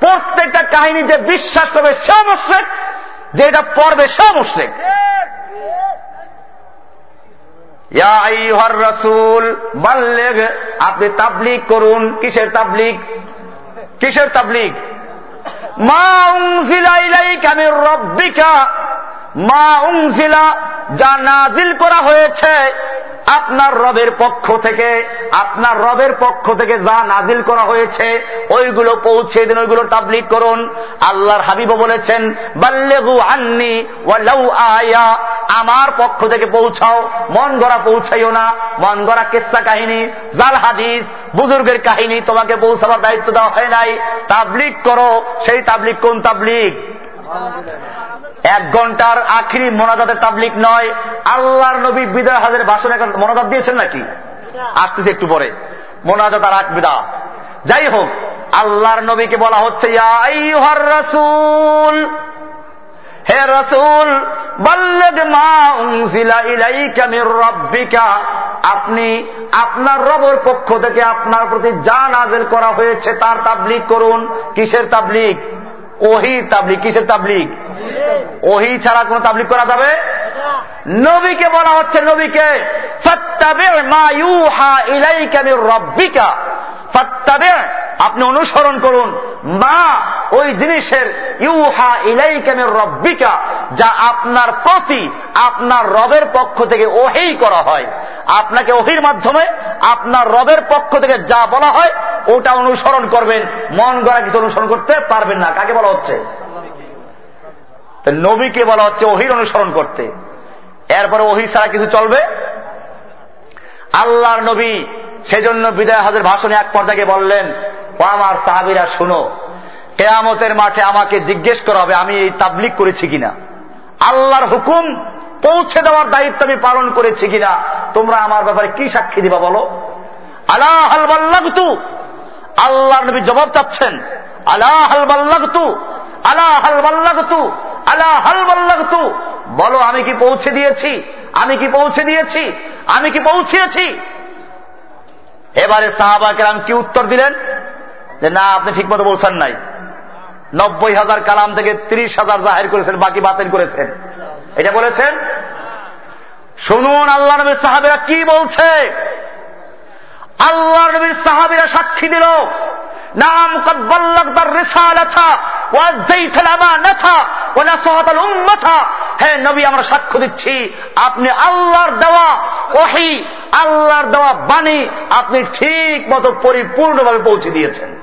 প্রত্যেকটা কাহিনী যে বিশ্বাস করবে সে মুশ্রেক যে এটা পড়বে সে মুশ্রেক। রসুল, বাল্লেগ, আপনি তাবলিক করুন। কিসের তাবলিক কিসের রব্বিকা, মা উংজিলা যা নাজিল করা হয়েছে আপনার রবের পক্ষ থেকে, আপনার রবের পক্ষ থেকে যা নাজিল করা হয়েছে, ওইগুলো পৌঁছে দিন ওইগুলো তাবলিক করুন। আল্লাহর হাবিব বলেছেন, বাল্লেগু আন্নি আয়া। আমার পক্ষ থেকে পৌঁছাও, মন গড়া পৌঁছাইও না। মন গড়া কেসা কাহিনী জাল হাদিস, বুজুর্গের কাহিনী তোমাকে পৌঁছাবার দায়িত্ব দেওয়া হয় নাই। তাবলিক করো, সেই তাবলিক কোন তাবলিক এক ঘণ্টার আখিরি মোনাজাতের তাবলিক নয়। আল্লাহর নবী বিদায় হাজের ভাষণে মোনাজাত দিয়েছেন নাকি? আসতেছে একটু পরে। মোনাজাত আর এক বিদাত। যাই হোক, আল্লাহর নবীকে বলা হচ্ছে হে রসুল আপনি আপনার রবর পক্ষ থেকে আপনার প্রতি যা নাজেল করা হয়েছে তার তাবলিক করুন। কিসের তাবলিক? ওহি তাবলিক কিসের তাবলিক ওহি ছাড়া কোন তাবলিক করা যাবে? নবীকে বলা হচ্ছে নবীকে রব্বিকা। আপনি অনুসরণ করুন। মা, ওই জিনিসের, ইউহা ইলাইকামের রব্বিকা, যা আপনার প্রতি, আপনার রবের পক্ষ থেকে ওহেই করা হয়। আপনাকে ওহির মাধ্যমে, আপনার রবের পক্ষ থেকে যা বলা হয়, ওটা অনুসরণ করবেন। মন গড়া কিছু অনুসরণ করতে পারবেন না। কাকে বলা হচ্ছে? নবীকে বলা হচ্ছে ওহির অনুসরণ করতে। এরপরে ওহি ছাড়া কিছু চলবে? আল্লাহর নবী সেজন্য বিদায় হাজের ভাষণে এক পর্যায়ে বললেন, ও আমার সাহাবিরা, শুনো, কেয়ামতের মাঠে আমাকে জিজ্ঞেস করা হবে, আমি এই তাবলিক করেছি কিনা? আল্লাহর হুকুম পৌঁছে দেওয়ার দায়িত্ব আমি পালন করেছি কিনা? তোমরা আমার ব্যাপারে কি সাক্ষী দিবা বলো? আল্লাহ হালবাল্লাগতু আল্লাহ নবী জবাব চাচ্ছেন আল্লাহ হালবাল্লাগতু আল্লাহ হালবাল্লাগতু আল্লাহ হালবাল্লাগতু বলো, আমি কি পৌঁছে দিয়েছি? আমি কি পৌঁছে দিয়েছি? আমি কি পৌঁছিয়েছি এবারে সাহাবা কেরাম কি উত্তর দিলেন? যে না, আপনি ঠিক মতো বলছেন নাই। নব্বই হাজার কালাম থেকে ত্রিশ হাজার জাহের করেছেন, বাকি বাতিল করেছেন। এটা বলেছেন? শুনুন, আল্লাহ নবীর সাহাবিরা কি বলছে? আল্লাহ নবীর সাহাবিরা সাক্ষী দিল, নাম কদ্বাল্লাকদার রেসালাথা হে নবী, আমরা সাক্ষ্য দিচ্ছি, আপনি আল্লাহর দেওয়া ওহি, আল্লাহর দেওয়া বাণী আপনি ঠিক মতো পরিপূর্ণভাবে পৌঁছে দিয়েছেন।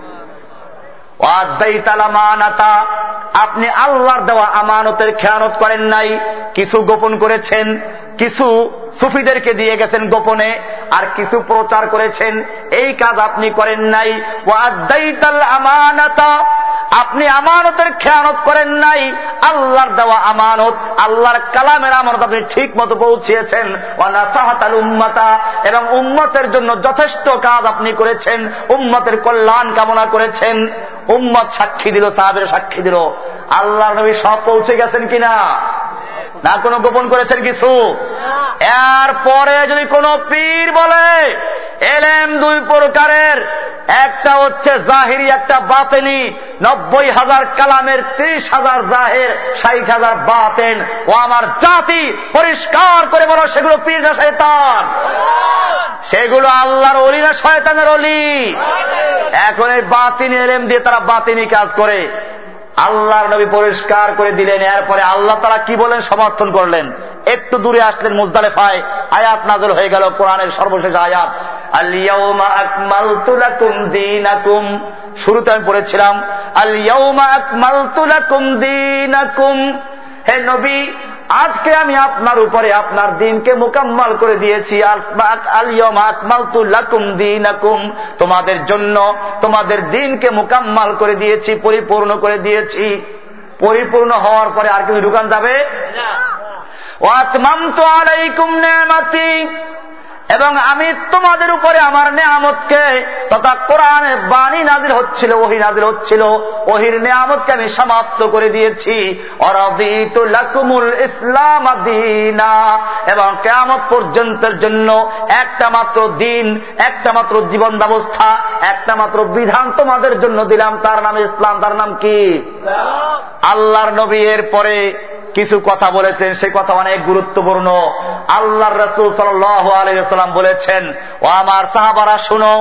আপনি আল্লাহর দেওয়া আমানতের খেয়ানত করেন নাই, কিছু গোপন করেছেন, কিছু সুফিদেরকে দিয়ে গেছেন গোপনে, আর কিছু প্রচার করেছেন, এই কাজ আপনি করেন নাই। আমানাতা আপনি আমানতের খেয়ানত করেন নাই, আল্লাহর দেওয়া আমানত, আল্লাহর কালামের আমানত আপনি ঠিক মতো পৌঁছিয়েছেন উম্মাতা, এবং উম্মতের জন্য যথেষ্ট কাজ আপনি করেছেন, উম্মতের কল্যাণ কামনা করেছেন। উম্মত সাক্ষী দিল, সাহাবের সাক্ষী দিল। আল্লাহ নবী সব পৌঁছে গেছেন কিনা? না, কোনো গোপন করেছেন কিছু? এরপরে যদি কোন পীর বলে, এলেম দুই প্রকারের। একটা হচ্ছে জাহিরি, একটা বাতেনি। নব্বই হাজার কালামের ত্রিশ হাজার জাহের, ষাট হাজার বাতেন। ও আমার জাতি পরিষ্কার করে বলো, সেগুলো পীর না শয়তান? সেগুলো আল্লাহর অলি না শয়তানের অলি? এখন এই বাতিনি এলেম দিয়ে তারা বাতিনি কাজ করে। আল্লাহর নবী পরিষ্কার করে দিলেন, এরপরে আল্লাহ তারা কি বলেন সমর্থন করলেন। একটু দূরে আসলেন মুজদালেফায়। আয়াত নাজল হয়ে গেল, কোরআনের সর্বশেষ আয়াত। শুরুতে আমি পড়েছিলাম আলিয়াউমা আকমাল তুলাকুম দিনাকুম। হে নবী আজকে আমি আপনার উপরে আপনার দিনকে মোকাম্মাল করে দিয়েছি। তোমাদের জন্য তোমাদের দিনকে মোকাম্মাল করে দিয়েছি পরিপূর্ণ করে দিয়েছি। পরিপূর্ণ হওয়ার পরে আর কিছু ঢুকান যাবে? তো আলাইকুম নেমাতি এবং আমি তোমাদের উপরে আমার নেয়ামতকে তথা কোরআনে বাণী নাজির হচ্ছিল ওহি নাজির হচ্ছিল ওহির নেয়ামতকে আমি সমাপ্ত করে দিয়েছি। ইসলাম এবং কেয়ামত পর্যন্তের জন্য একটা মাত্র দিন একটা মাত্র জীবন ব্যবস্থা একটা মাত্র বিধান তোমাদের জন্য দিলাম। তার নাম ইসলাম তার নাম কি? আল্লাহর নবী এর পরে কিছু কথা বলেছেন সে কথা অনেক গুরুত্বপূর্ণ। আল্লাহ রসুল সাল্লাম বলেছেন ও আমার সাহাবারা শুনো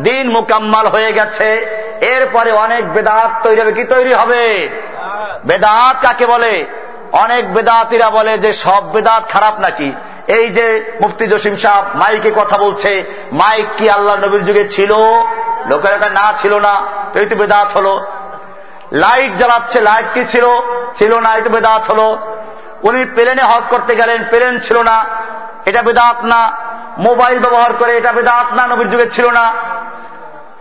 দিন মুকাম্মাল হয়ে গেছে এরপরে অনেক বেদাত তৈরি হবে। কি তৈরি হবে? বেদাত কাকে বলে? অনেক বেদাতিরা বলে যে সব বেদাত খারাপ নাকি? এই যে মুফতি জসিম সাহ মাইকে কথা বলছে মাইক কি আল্লাহ নবীর যুগে ছিল? লোকের একটা না ছিল না এই তো বেদাত হলো। লাইট জ্বালাচ্ছে, লাইট কি ছিল? ছিল না, এটা বেদাত হলো। উনি প্লেনে হজ করতে গেলেন, প্লেন ছিল না। এটা বেদাত না। মোবাইল ব্যবহার করে, এটা বেদাত না, নবীর যুগে ছিল না।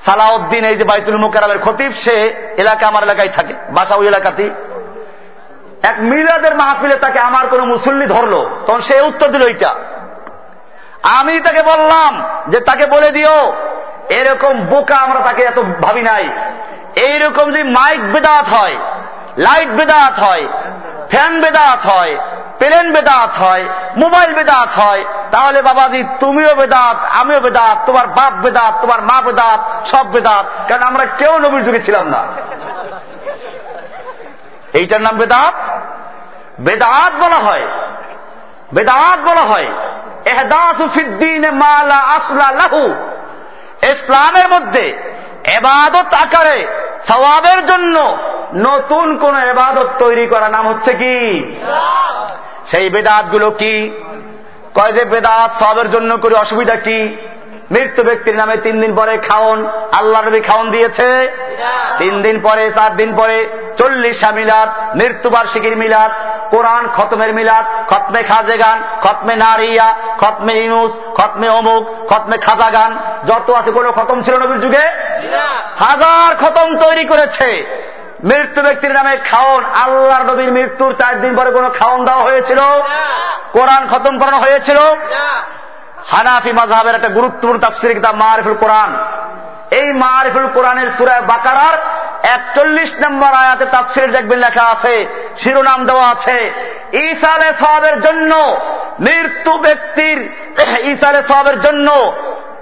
সালাউদ্দিন, এই যে বাইতুল মুকারামের খতিব, সে এলাকা আমার এলাকায় থাকে বাসা ওই এলাকাতেই। এক মিলাদের মাহফিলে তাকে আমার কোন মুসল্লি ধরলো। তখন সে উত্তর দিল এইটা। আমি তাকে বললাম যে, তাকে বলে দিও, এরকম বোকা আমরা তাকে এত ভাবি নাই। এইরকম যদি মাইক বেদাত হয়, লাইট বেদাত হয়, ফ্যান বেদাত হয়, প্লেন বেদাত হয়, মোবাইল বেদাত হয়, তাহলে বাবাজি, তুমিও বেদাত, আমিও বেদাত, তোমার বাপ বেদাত, তোমার মা বেদাত, সব বেদাত, কারণ আমরা কেউ নবীর যুগে ছিলাম না। এইটার নাম বেদাত? বেদাত বলা হয়। বেদাত বলা হয়। এহদাসুফিদ্দিন মালা আসলা লাহু। ইসলামের মধ্যে এবাদত আকারে সবাবের জন্য নতুন কোন এবাদত তৈরি করা নাম হচ্ছে কি? সেই বেদাতগুলো কি? কয় যে বেদাত সবের জন্য করে অসুবিধা কি? মৃত্যু ব্যক্তির নামে তিন দিন পরে খাওন। আল্লাহ নবী খাওন দিয়েছে। তিন দিন পরে, চার দিন পরে চল্লিশা মিলাদ, মৃত্যুবার্ষিকীর মিলাদ, কোরআন খতমের মিলাদ, খতমে খাজে গান, খতমে নারিয়া, খতমে ইনুস, খতমে অমুক, খতমে খাজা গান। যত আছে কোন খতম ছিল নবীর যুগে? হাজার খতম তৈরি করেছে। মৃত্যু ব্যক্তির নামে খাওন। আল্লাহর নবীর মৃত্যুর চার দিন পরে কোন খাওন দেওয়া হয়েছিল? কোরআন খতম করানো হয়েছিল? হানাফি মাঝহাবের একটা গুরুত্বপূর্ণ তাফসির কিতাব মারিফুল কোরআন। এই মারিফুল কোরআনের সুরায় বাকারার একচল্লিশ নম্বর আয়াতে তাফসির দেখবেন লেখা আছে, শিরোনাম দেওয়া আছে ইসালে সবের জন্য মৃত্যু ব্যক্তির ইসালে সবের জন্য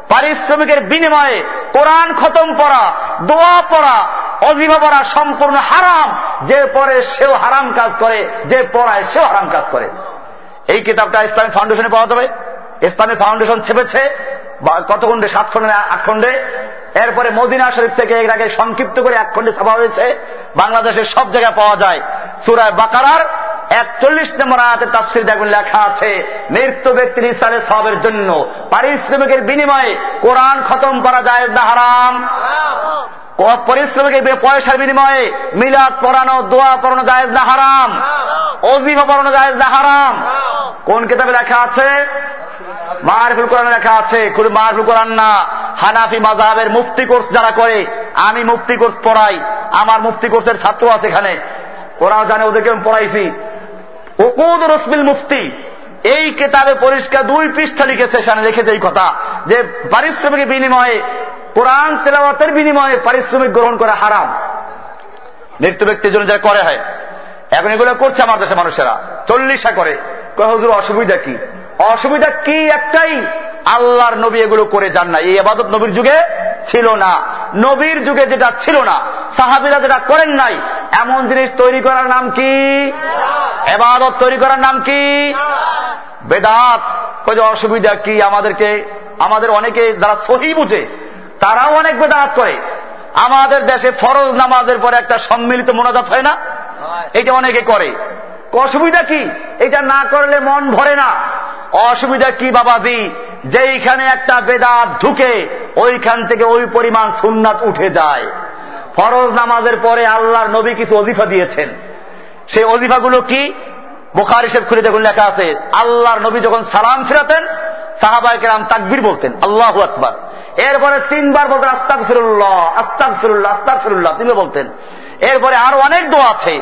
পারিশ্রমিকের বিনিময়ে কোরআন খতম পড়া, দোয়া পড়া অজিভা পড়া সম্পূর্ণ হারাম। যে পরে সেও হারাম কাজ করে, যে পড়ায় সেও হারাম কাজ করে। এই কিতাবটা ইসলামিক ফাউন্ডেশনে পাওয়া যাবে। ইসলামী ফাউন্ডেশন ছেপেছে কত খণ্ডে সাত খণ্ডে আট খণ্ডে এরপরে মদিনা শরীফ থেকে এর আগে সংক্ষিপ্ত করে এক খণ্ডে ছাপা হয়েছে। বাংলাদেশের সব জায়গায় পাওয়া যায়। সুরায় বাকারার একচল্লিশ নম্বর আয়াতের তাফসির দেখুন, লেখা আছে মৃত্যু ব্যক্তির ইসালে সবের জন্য, পারিশ্রমিকের বিনিময়ে কোরআন খতম করা যায় না, হারাম। পরিশ্রমিকের পয়সার বিনিময়ে মিলাদ পড়ানো, দোয়া পড়ানো জায়েজ না হারাম? অজিফা পড়ানো জায়েজ না হারাম? কোন কিতাবে লেখা আছে? মারফুল কোরআন লেখা আছে মারফুল কোরআন না। হানাফি মাজাহের মুফতি কোর্স যারা করে, আমি মুফতি কোর্স পড়াই, আমার মুফতি কোর্সের ছাত্র আছে এখানে। ওরাও জানে ওদেরকে আমি পড়াইছি। ওকুদ রসমিল মুফতি, এই কেতাবে পরিষ্কার দুই পৃষ্ঠা লিখেছে, সেখানে লিখেছে এই কথা, যে পারিশ্রমিকের বিনিময়ে কোরআন তেলাওয়াতের বিনিময়ে পারিশ্রমিক গ্রহণ করা হারাম। মৃত্যু ব্যক্তির জন্য যা করে হয়, এখন এগুলো করছে আমার দেশে মানুষেরা। চল্লিশা করে। হুজুর, অসুবিধা কি? অসুবিধা কি একটাই? আল্লাহর নবী এগুলো করে যান না। এই আবাদত নবীর যুগে ছিল না। নবীর যুগে যেটা ছিল না, সাহাবিরা যেটা করেন নাই, এমন জিনিস তৈরি করার নাম কি? এবাদত তৈরি করার নাম কি? বেদাত। অসুবিধা কি আমাদেরকে? আমাদের অনেকে যারা সহি বুঝে তারাও অনেক বেদাত করে। আমাদের দেশে ফরজ নামাজের পরে একটা সম্মিলিত মোনাজাত হয় না? এটা অনেকে করে। অসুবিধা কি? এটা না করলে মন ভরে না। অসুবিধা কি বাবা বাবাজি? যেইখানে একটা বেদাত ঢুকে, ওইখান থেকে ওই পরিমাণ সুন্নাত উঠে যায়। ফরজ নামাজের পরে আল্লাহর নবী কিছু অজিফা দিয়েছেন। সেই অজিফাগুলো কি? বোখার হিসেব খুলে দেখুন লেখা আছে, আল্লাহর নবী যখন সালাম ফিরাতেন সাহাবাই কেরাম তাকবির বলতেন, আল্লাহ আকবার। এরপরে তিনবার বলতেন আস্তাক ফিরুল্লাহ আস্তাক ফিরুল্লাহ আস্তাক ফিরুল্লাহ তিনি বলতেন। এরপরে আরও অনেক দোয়া আছে।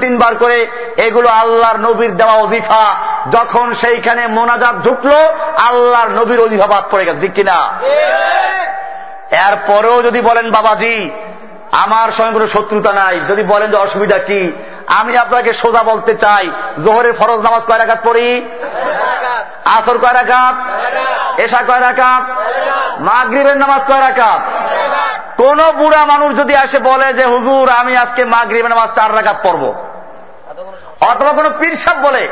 তিনবার করে এগুলো আল্লাহর নবীর দেওয়া অজিফা যখন সেইখানে মোনাজাত ঢুকলো, আল্লাহর নবীর অজিফা বাদ পড়ে গেছে। ঠিক কিনা? এরপরেও যদি বলেন, বাবাজি, আমার সঙ্গে কোনো শত্রুতা নাই। যদি বলেন যে অসুবিধা কি? আমি আপনাকে সোজা বলতে চাই, জোহরের ফরজ নামাজ কয় রাখাত পড়ি? আসর কয় রাখাত এশা কয় রাখাত মাগরিবের নামাজ কয় রাখাত কোন বুড়া মানুষ যদি আসে বলে যে, হুজুর, আমি আজকে মাগরিবের নামাজ চার রেখাত পড়ব। অথবা কোন পীরসাব বলে,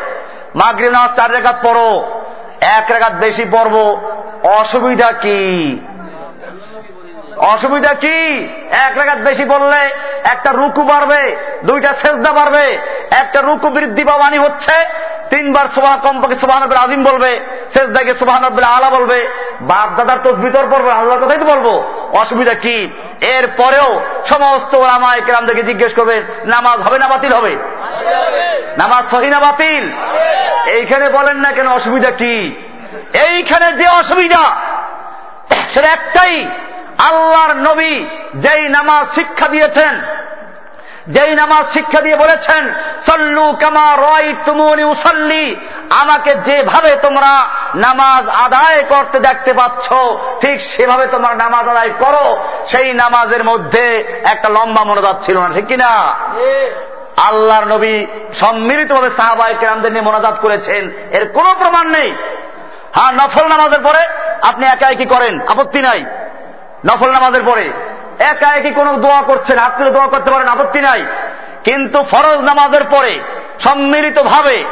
মাগরিব নামাজ চার রেখাত পড়ো, এক রেখাত বেশি পড়ব। অসুবিধা কি? অসুবিধা কি? এক রেখাত বেশি বললে একটা রুকু বাড়বে, দুইটা সেজদা বাড়বে, একটা রুকু বৃদ্ধি পাবানি হচ্ছে তিনবার সুবাহ কমপক্ষে সুবাহ আজিম বলবে শেষদাকে সুবাহ আলা বলবে বাপ দাদার তো ভিতর পড়বে, আল্লাহর কথাই তো বলব। অসুবিধা কি? এর পরেও সমস্ত ওলামায় কেরামদেরকে জিজ্ঞেস করবে, নামাজ হবে না বাতিল হবে? নামাজ সহি না বাতিল? এইখানে বলেন না কেন অসুবিধা কি? এইখানে যে অসুবিধা, সেটা একটাই আল্লাহর নবী যেই নামাজ শিক্ষা দিয়েছেন, যেই নামাজ শিক্ষা দিয়ে বলেছেন, সল্লু কামা রয় তুমনি উসল্লি আমাকে যেভাবে তোমরা নামাজ আদায় করতে দেখতে পাচ্ছ, ঠিক সেভাবে তোমরা নামাজ আদায় করো। সেই নামাজের মধ্যে একটা লম্বা মনোজাত ছিল না, ঠিক কিনা? আল্লাহর নবী সম্মিলিতভাবে সাহাবাই কেরামদের নিয়ে মোনাজাত করেছেন, এর কোনো প্রমাণ নেই। হ্যাঁ নফল নামাজের পরে আপনি একা একই করেন? আপত্তি নাই। নফল নামাজের পরে। একা একই কোনো দোয়া করছেন হাত তুলে দোয়া করতে পারেন আপত্তি নাই। কিন্তু ফরজ নামাজের পরে সম্মিলিত ভাবে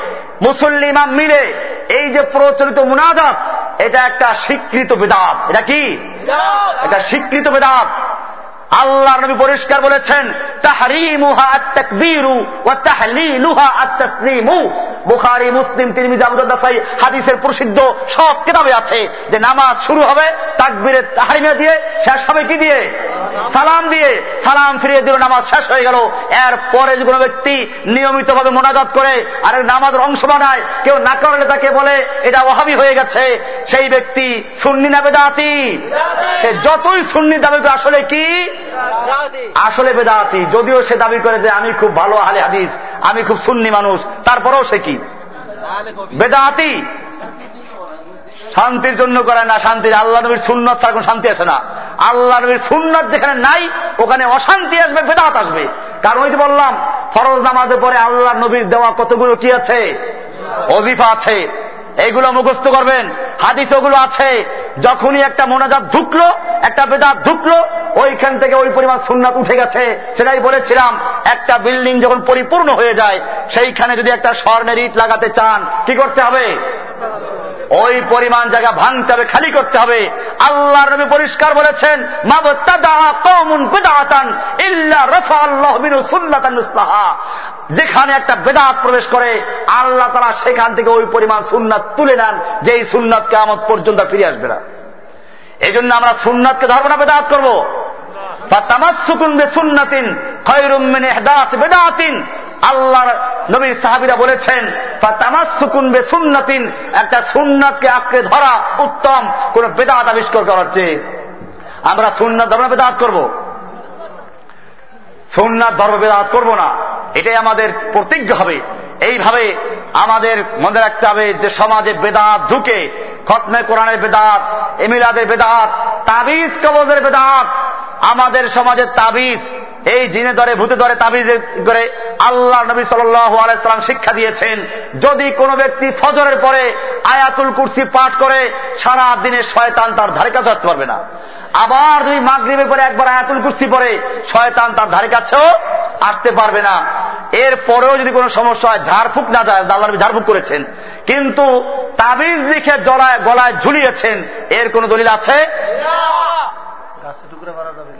মুসল্লিমা মিলে এই যে প্রচলিত মুনাজাত এটা একটা স্বীকৃত বেদাত। এটা কি? এটা স্বীকৃত বেদাত। আল্লাহ নবী পরিষ্কার বলেছেন বুখারী, মুসলিম আবু দাউদ হাদিসের প্রসিদ্ধ সব কিতাবে আছে যে নামাজ শুরু হবে তাকবীরে তাহরিমা দিয়ে শেষ হবে কি দিয়ে? সালাম দিয়ে। সালাম ফিরিয়ে দিল, নামাজ শেষ হয়ে গেল। এর পরে যে কোনো ব্যক্তি নিয়মিতভাবে মোনাজাত করে আর নামাজের অংশ বানায়, কেউ না করলে তাকে বলে, এটা ওহাবি হয়ে গেছে। সেই ব্যক্তি সুন্নি না বেদাতি। সে যতই সুন্নি দাবি আসলে কি? আসলে বেদাতি যদিও সে দাবি করে যে আমি খুব ভালো আলে হাদিস আমি খুব সুন্নি মানুষ তারপরেও সে কি? বেদাতি? শান্তির জন্য করে না শান্তির আল্লাহ নবীর সুন্নত ছাড়া কোন শান্তি আসে না। আল্লাহ নবীর সুন্নত যেখানে নাই ওখানে অশান্তি আসবে বেদাত আসবে। কারণ ওই যে বললাম ফরজ নামাজের পরে আল্লাহ নবীর দেওয়া কতগুলো কি আছে? অজিফা আছে। এইগুলো মুখস্থ করবেন। হাদিস ওগুলো আছে। যখনই একটা মোনাজাত ঢুকলো, একটা বেদাত ঢুকলো, ওইখান থেকে ওই পরিমাণ সুন্নাত উঠে গেছে। সেটাই বলেছিলাম, একটা বিল্ডিং যখন পরিপূর্ণ হয়ে যায়, সেইখানে যদি একটা স্বর্ণের ইট লাগাতে চান, কি করতে হবে? ওই পরিমাণ জায়গা ভাঙতে হবে, খালি করতে হবে। আল্লাহ নবী পরিষ্কার বলেছেন যেখানে একটা বেদাত প্রবেশ করে, আল্লাহ তারা সেখান থেকে ওই পরিমাণ সুন্নাত তুলে নেন যে এই সুন্নাতকে আমত পর্যন্ত ফিরে আসবে না। এই জন্য আমরা সুন্নাতকে ধর্ম না বেদাত করব। আল্লাহর নবীর সাহাবিরা বলেছেন সুন্নাতিন একটা সুন্নাতকে আঁকড়ে ধরা উত্তম, কোন বেদাত আবিষ্কার করার চেয়ে। আমরা সুন্নাত ধর্ম বেদাত করব। সুন্নাত, ধর্ম, বেদাত করব না। এটাই আমাদের প্রতিজ্ঞা হবে। এইভাবে আমাদের মনে রাখতে হবে যে সমাজে বেদাত ঢুকে, খতমে কোরআনের বেদাত এমিলাদের বেদাত, তাবিজ কবজের বেদাত, আমাদের সমাজের তাবিজ এই জিনে ধরে, ভূতে ধরে, তাবিজ করে আল্লাহ নবী সাল্লাম শিক্ষা দিয়েছেন, যদি কোনো ব্যক্তি ফজরের পরে আয়াতুল কুরসি পাঠ করে, সারা দিনে শয়তান তার ধারে কাছে আসতে পারবে না। আবার যদি মাগরীবের পরে একবার আয়াতুল কুরসি পরে শয়তান তার ধারে কাছেও আসতে পারবে না। এর পরেও যদি কোনো সমস্যা হয়, ঝাড়ফুঁক না যায়, আল্লাহ নবী ঝাড়ফুঁক করেছেন। কিন্তু তাবিজ লিখে জলায়, গলায় ঝুলিয়েছেন, এর কোন দলিল আছে?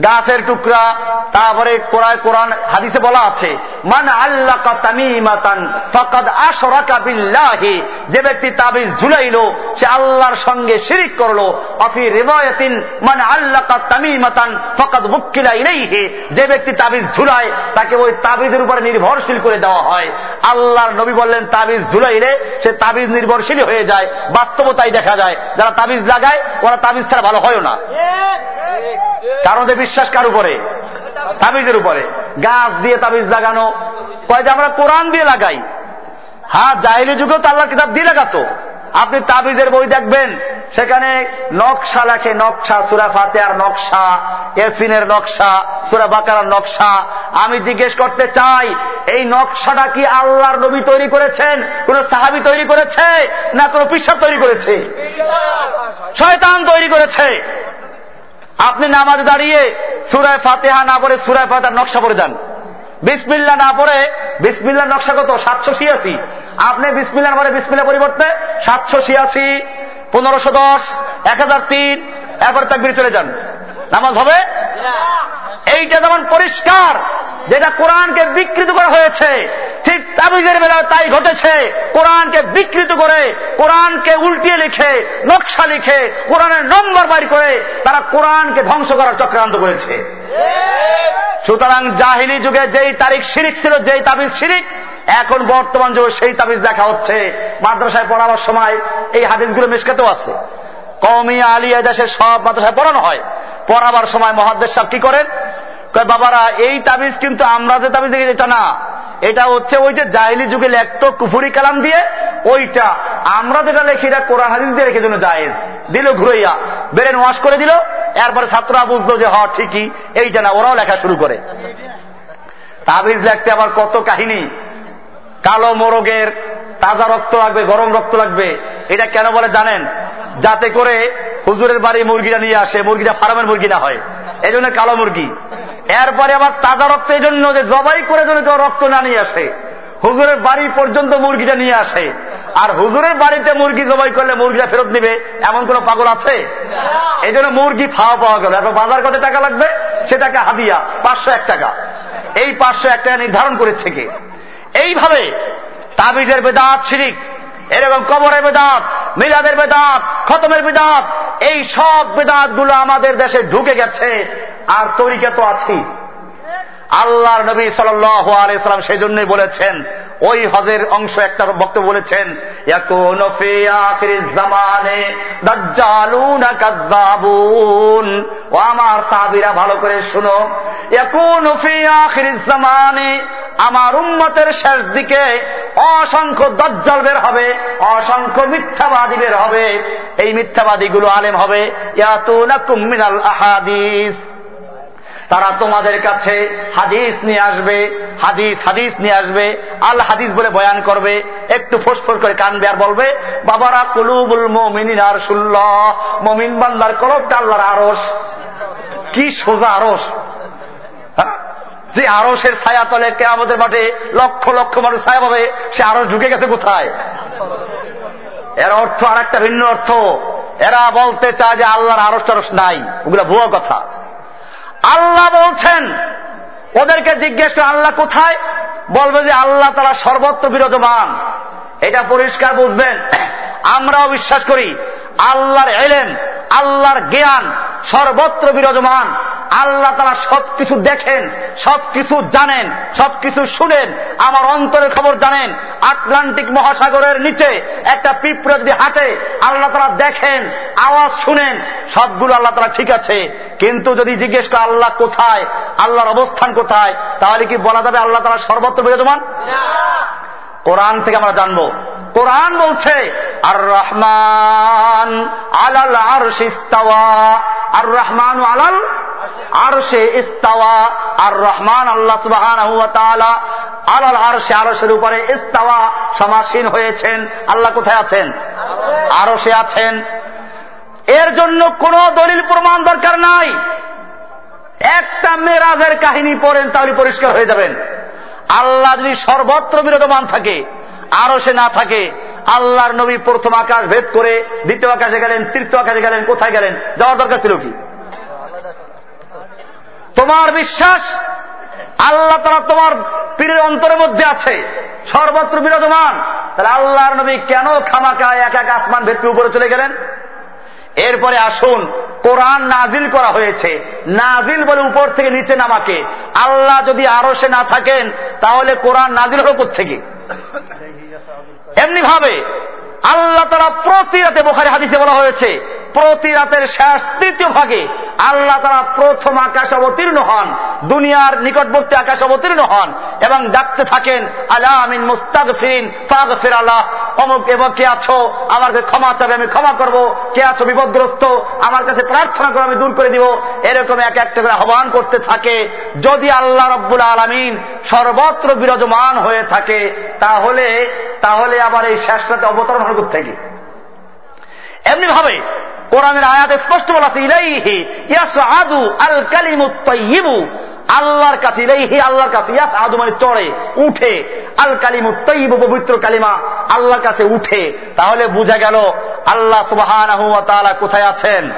গাছের টুকরা তারপরে কোরআন কোরআন হাদিসে বলা আছে মান আল্লাহ তামিমাতান ফাকাদ আশরাকা বিল্লাহি যে ব্যক্তি তাবিজ ঝুলাইলো সে আল্লাহর সঙ্গে শিরিক করল অফি রিবায়াতিন মান আল্লাহ তামিমাতান ফাকাদ মুক্কিলা ইলাইহি যে ব্যক্তি তাবিজ ঝুলায় তাকে ওই তাবিজের উপরে নির্ভরশীল করে দেওয়া হয়। আল্লাহর নবী বললেন তাবিজ ঝুলাইলে সে তাবিজ নির্ভরশীল হয়ে যায় বাস্তবতাই দেখা যায়। যারা তাবিজ লাগায় ওরা তাবিজ ছাড়া ভালো হয় না। কারণ বিশ্বাস কার উপরে? তাবিজের উপরে। গাছ দিয়ে তাবিজ লাগানো। কয় যে আমরা কোরআন দিয়ে লাগাই। হ্যাঁ জাহিলি যুগেও তো আল্লাহ কিতাব দিয়ে লাগাতো। আপনি তাবিজের বই দেখবেন, সেখানে নকশা লেখে, নকশা, সুরা ফাতেহার নকশা এসিনের নকশা, সুরা বাকার নকশা। আমি জিজ্ঞেস করতে চাই, এই নকশাটা কি আল্লাহর নবী তৈরি করেছেন, কোন সাহাবি তৈরি করেছে, না কোন পিসা তৈরি করেছে? শয়তান তৈরি করেছে। আপনি নামাজ দাঁড়িয়ে সুরায় ফাতেহা না পড়ে সুরায় ফাতেহার নকশা পড়ে যান। বিসমিল্লা না পড়ে বিসমিল্লার নকশা কত? সাতশো ছিয়াশি। আপনি বিসমিল্লার পরে বিসমিল্লা পরিবর্তে সাতশো ছিয়াশি, পনেরোশো দশ, এক হাজার তিন, এরপরে তাকবির চলে যান। নামাজ হবে? এইটা যেমন পরিষ্কার যেটা কোরআনকে বিকৃত করা হয়েছে ঠিক তাবিজের বেলায় তাই ঘটেছে। কোরআনকে বিকৃত করে কোরআনকে উল্টিয়ে লিখে নকশা লিখে কোরআনের নম্বর বাইর করে তারা কোরআনকে ধ্বংস করার চক্রান্ত করেছে। সুতরাং জাহিলি যুগে যেই তারিখ শিরিক ছিল যেই তাবিজ শিরিক এখন বর্তমান যুগে সেই তাবিজ দেখা হচ্ছে। মাদ্রাসায় পড়াবার সময় এই হাদিসগুলো মিসকাতেও আছে। কমি আলী দেশের সব মাদ্রাসায় পড়ানো হয়। পড়াবার সময় মহাদেশ সাহেব কি করেন? বাবারা, এই তাবিজ কিন্তু আমরা যে তাবিজ দেখি এটা না। এটা হচ্ছে ওই যে জাহিলি যুগে লেখত কুফুরি কালাম দিয়ে, ওইটা আমরা যেটা লেখি, এটা কোরআন হাদিস দিয়ে রেখে জন্য জায়েজ। দিল ঘুরাইয়া, বেরেন ওয়াশ করে দিল, এরপরে ছাত্ররা বুঝলো যে হ ঠিকই, এইটা না, ওরাও লেখা শুরু করে। তাবিজ লেখতে আবার কত কাহিনী। কালো মোরগের তাজা রক্ত লাগবে, গরম রক্ত লাগবে। এটা কেন বলে জানেন? যাতে করে হুজুরের বাড়ি মুরগিটা নিয়ে আসে, মুরগিটা ফার্মের মুরগি না হয়। এই জন্য কালো মুরগি। এরপরে আবার তাজা রক্ত, এই জন্য যে জবাই করে যেন কেউ রক্ত না নিয়ে আসে। হুজুরের বাড়ি পর্যন্ত মুরগিটা নিয়ে আসে। আর হুজুরের বাড়িতে মুরগি জবাই করলে মুরগিটা ফেরত নিবে, এমন কোন পাগল আছে? এই জন্য মুরগি ফাওয়া পাওয়া গেল। এরপর বাজার কত টাকা লাগবে? সেটাকে হাদিয়া, পাঁচশো এক টাকা। এই পাঁচশো এক টাকা নির্ধারণ করেছে কে? এইভাবে তাবিজের বেদাত, শিরিক। এরকম কবরের বেদাত, মিলাদের বেদাত, খতমের বেদাত, এই সব বেদাতগুলো আমাদের দেশে ঢুকে গেছে। আর তরিকা তো আছেই। আল্লাহর নবী সাল্লাম সেই জন্যই বলেছেন, ওই হজের অংশ একটা বক্তব্য বলেছেন ও আমার সাহাবিরা, ভালো করে শুনো আমার উম্মতের শেষ দিকে অসংখ্য দজ্জল বের হবে, অসংখ্য মিথ্যাবাদী বের হবে। এই মিথ্যাবাদীগুলো আলেম হবে। মিনাল আহাদিস। তারা তোমাদের কাছে হাদিস নিয়ে আসবে, হাদিস হাদিস নিয়ে আসবে, আল হাদিস বলে বয়ান করবে। একটু ফোসফোস করে কান আর বলবে, বাবারা কলুবুল মমিন আর সুল্লাহ মমিন বান্দার কলবটা আল্লাহর আরস কি সোজা আরস যে আরসের ছায়া তলে কে আমাদের মাঠে লক্ষ লক্ষ মানুষ ছায়া পাবে, সে আরস ঢুকে গেছে কোথায়? এর অর্থ আর একটা ভিন্ন অর্থ। এরা বলতে চায় যে আল্লাহর আরস টারস নাই। ওগুলা ভুয়া কথা। আল্লাহ বলছেন, ওদেরকে জিজ্ঞেস করে আল্লাহ কোথায়? বলবে যে আল্লাহ তারা সর্বত্র বিরাজমান। এটা পরিষ্কার বুঝবেন। আমরাও বিশ্বাস করি আল্লাহর এলেন আল্লাহর জ্ঞান, সর্বত্র বিরাজমান। আল্লাহ তারা সবকিছু দেখেন, সবকিছু জানেন, সবকিছু শুনেন, আমার অন্তরের খবর জানেন। আটলান্টিক মহাসাগরের নিচে একটা পিঁপড়ে যদি হাঁটে, আল্লাহ তারা দেখেন, আওয়াজ শুনেন, সবগুলো আল্লাহ তারা ঠিক আছে। কিন্তু যদি জিজ্ঞেস করে আল্লাহ কোথায়, আল্লাহর অবস্থান কোথায়, তাহলে কি বলা যাবে আল্লাহ তারা সর্বত্র বিরাজমান? কোরআন থেকে আমরা জানব। কোরআন বলছে আর রহমান আলাল আর ইস্তাওয়া আর রহমান আলাল আর সে ইস্তাওয়া আর রহমান আল্লাহ সুবাহান আলাল আর সে আরসের উপরে ইস্তাওয়া সমাসীন হয়েছেন। আল্লাহ কোথায় আছেন? আরও সে আছেন। এর জন্য কোন দলিল প্রমাণ দরকার নাই। একটা মেরাজের কাহিনী পড়েন, তাহলে পরিষ্কার হয়ে যাবেন। আল্লাহ যদি সর্বত্র বিরাজমান থাকে, আরও সে না থাকে, আল্লাহর নবী প্রথম আকাশ ভেদ করে দ্বিতীয় আকাশে গেলেন, তৃতীয় আকাশে গেলেন, কোথায় গেলেন? যাওয়ার দরকার ছিল কি? তোমার বিশ্বাস, আল্লাহ তারা তোমার পীরের অন্তরের মধ্যে আছে, সর্বত্র বিরাজমান। তাহলে আল্লাহর নবী কেন খামাকায় এক এক আসমান ভেতরে উপরে চলে গেলেন? এরপরে আসুন, কোরআন নাজিল করা হয়েছে। নাজিল বলে উপর থেকে নিচে নামাকে। আল্লাহ যদি আরও সে না থাকেন, তাহলে কোরআন নাজিল হল থেকে এমনি ভাবে আল্লাহ তারা প্রতি রাতে বোখারি হাদিসে বলা হয়েছে প্রতি রাতের শেষ তৃতীয় ভাগে আল্লাহ তারা প্রথম আকাশ অবতীর্ণ হন, দুনিয়ার নিকটবর্তী আকাশ অবতীর্ণ হন এবং ডাকতে থাকেন আল্লাহ আমিন মুস্তাক ফিরিন ফাগ ফির আল্লাহ। অমুক এবং কে আছো? আমার কাছে ক্ষমা চাবে, আমি ক্ষমা করব। কে আছো? বিপদগ্রস্ত। আমার কাছে প্রার্থনা করে, আমি দূর করে দিব। এরকম এক একটা করে আহ্বান করতে থাকে। যদি আল্লাহ রব্বুল আলমিন সর্বত্র বিরাজমান হয়ে থাকে, তাহলে তাহলে আবার এই শেষটাতে অবতরণ হল থেকে এমনি ভাবে কোরআনের আয়াত স্পষ্ট বলা ইলাইহি ইয়াসআদু আল কালিমুত তাইয়িবু আল্লাহর কাছে, ইলাইহি আল্লাহর কাছে ইয়াস আদু মানে চড়ে, উঠে। আল কালিমুত তাইয়িবু পবিত্র কালিমা আল্লাহর কাছে উঠে। তাহলে বোঝা গেল, আল্লাহ তাআলা কোথায় আছেন?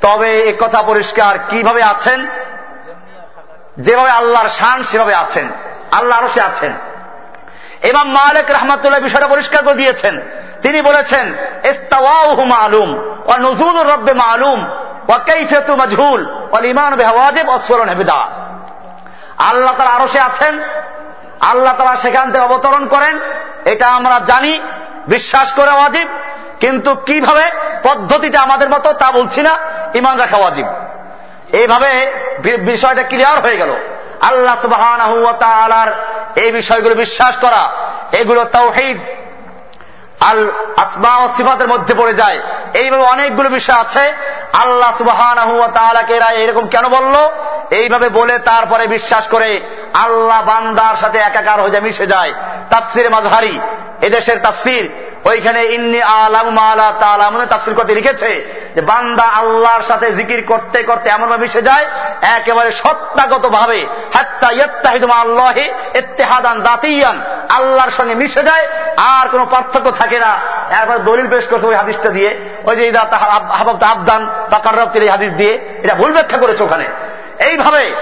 তবে এ কথা পরিষ্কার, কীভাবে আছেন? যেভাবে আল্লাহর শান, সেভাবে আছেন। আল্লাহ আরও সে আছেন। এবং মালিক রহমতুল্লাহ বিষয়টা পরিষ্কার করে দিয়েছেন। তিনি বলেছেন ইস্তাওয়াহু মালুম ও নজুল রব্বে মালুম ও কৈফেতু মজহুল ও ইমান বেহওয়াজিব অস্ফরণ হেবিদা আল্লাহ তারা আরও সে আছেন, আল্লাহ তারা সেখান থেকে অবতরণ করেন, এটা আমরা জানি, বিশ্বাস করে ওয়াজিব, কিন্তু কীভাবে পদ্ধতিটা আমাদের মতো তা বলছি না ইমান রাখা ওয়াজিব। এইভাবে বিষয়টা ক্লিয়ার হয়ে গেল। আল্লাহ সুবাহ এই বিষয়গুলো বিশ্বাস করা, এগুলো তাওহিদ আল আসমা ও সিফাতের মধ্যে পড়ে যায়। এইভাবে অনেকগুলো বিষয় আছে। আল্লাহ সুবাহান এরা এরকম কেন বলল? এইভাবে বলে তারপরে বিশ্বাস করে আল্লাহ বান্দার সাথে একাকার হয়ে মিশে যায়। তাফসির মাজহারি এদেশের তাফসির। ওইখানে ইন্নি আলাম আলা তালাম তাফসির করতে লিখেছে যে বান্দা আল্লাহর সাথে জিকির করতে করতে এমনভাবে মিশে যায়, একেবারে সত্তাগত ভাবে হাত্তা ইয়ত্তাহিদুমা আল্লাহে এত্তেহাদান দাতিয়ান আল্লাহর সঙ্গে মিশে যায়, আর কোনো পার্থক্য থাকে না। এরপর দলিল পেশ করছে ওই হাদিসটা দিয়ে। ওই যে হাবাব আবদান বা কার্রাপ্তির এই হাদিস দিয়ে, এটা ভুল ব্যাখ্যা করেছে ওখানে। এইভাবে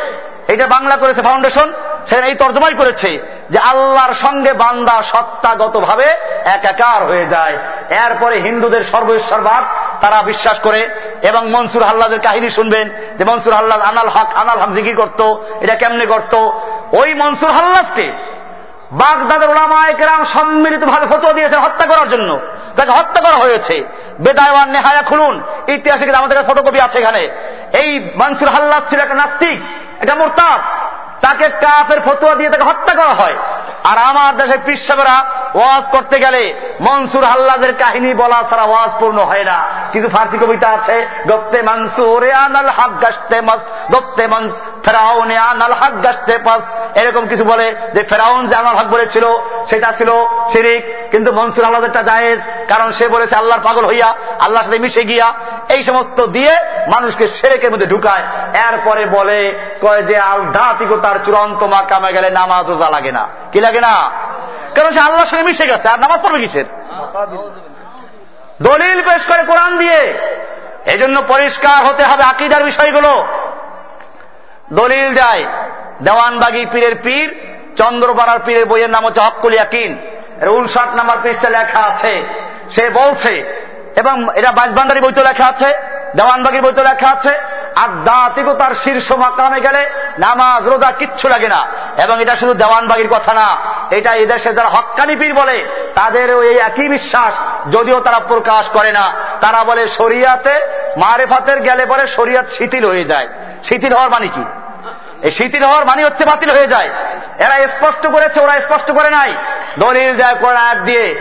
এটা বাংলা করেছে ফাউন্ডেশন, সেখানে এই তর্জমাই করেছে যে আল্লাহর সঙ্গে বান্দা সত্তাগত ভাবে একাকার হয়ে যায়। এরপরে হিন্দুদের সর্বেশ্বরবাদ তারা বিশ্বাস করে, এবং মনসুর হাল্লাদের কাহিনী শুনবেন যে মনসুর হাল্লাদ আনাল হক আনাল হক করত, এটা কেমনে করত? ওই মনসুর হাল্লাদকে বাগদাদের ওলামায়াম সম্মিলিত ভাবে ফটো দিয়েছে হত্যা করার জন্য। তাকে হত্যা করা হয়েছে, বেদায়ওয়ান নেহায়া খুলুন। ইতিহাসে আমাদের ফটোকপি আছে এখানে। এই মানসুর হাল্লাস ছিল একটা নাস্তিক এটা মোরতাব তাকে কাফের ফতুয়া দিয়ে তাকে হত্যা করা হয়। আর আমার দেশে পিসাবেরা ওয়াজ করতে গেলে মনসুর হাল্লাদের কাহিনী বলা ছাড়া ওয়াজ পূর্ণ হয় না। কিছু ফার্সি কবিতা আছে, গপ্তে মনসুরে আনাল হাক গাছতে মাস গপ্তে মনস, ফেরাউনে আনাল হাক গাছতে পাস এরকম কিছু বলে যে ফেরাউন যে আনাল হক বলেছিল, সেটা ছিল শিরিক। কিন্তু মনসুর আল্লাহদেরটা জায়েজ, কারণ সে বলেছে, আল্লাহর পাগল হইয়া, আল্লাহর সাথে মিশে গিয়া, এই সমস্ত দিয়ে মানুষকে সেরেকের মধ্যে ঢুকায়। এরপরে বলে, কয় যে আলধাতিকতার চূড়ান্ত মাকামে গেলে নামাজ রোজা লাগে না। কি লাগে না? কারণ সে আল্লাহর সঙ্গে মিশে গেছে? আর নামাজ পড়বে কিসের? দলিল পেশ করে কোরআন দিয়ে। এই জন্য পরিষ্কার হতে হবে আকিদার বিষয়গুলো। দলিল দেয়, দেওয়ানবাগি পীরের পীর, চন্দ্রপাড়ার পীরের বইয়ের নাম হচ্ছে হকুল ইয়াকিন। উনষাট নাম্বার পৃষ্ঠা লেখা আছে। সে বলছে, এবং এটা বাজবান্ডারি বইতে লেখা আছে, দেওয়ানবাগির বইতে লেখা আছে আধ্যাত্মিকতার শীর্ষ মাকামে গেলে নামাজ, রোজা কিচ্ছু লাগে না। এবং এটা শুধু দেওয়ানবাগির কথা না, এটা এদেশে যারা হক্কানি পীর বলে তাদের এই একই বিশ্বাস, যদিও তারা প্রকাশ করে না। তারা বলে, শরিয়াতে মারেফাতের গেলে পরে শরিয়াত শিথিল হয়ে যায়। শিথিল হওয়ার মানে কি? এই শিথিল হওয়ার মানে হচ্ছে বাতিল হয়ে যায়। এরা স্পষ্ট করেছে, ওরা স্পষ্ট করে নাই। দলিল দেয় দিয়ে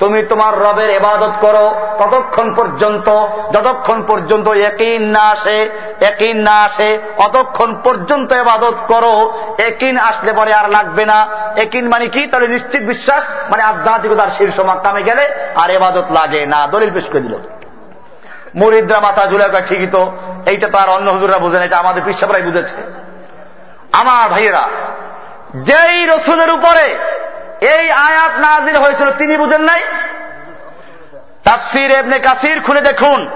তুমি তোমার রবের এবাদত করো ততক্ষণ পর্যন্ত, যতক্ষণ পর্যন্ত একিন না আসে একিন না আসে, অতক্ষণ পর্যন্ত এবাদত করো। একিন আসলে পরে আর লাগবে না। একিন মানে কি? তাহলে নিশ্চিত বিশ্বাস মানে আধ্যাত্মিকতার শীর্ষ মাকামে গেলে আর এবাদত লাগে না। দলিল পেশ করে দিল। মরিদ্রা মাথা ঝুলে ঠিকই তো, এইটা তো আর অন্য হুজুরা বুঝেন এটা আমাদের পিসাবরাই বুঝেছে। আমার ভাইয়েরা, যেই রসুলের উপরে এই আয়াত নাজির হয়েছিল, তিনি বুঝেন নাই? তাফসির এবনে কাসির খুলে দেখুন।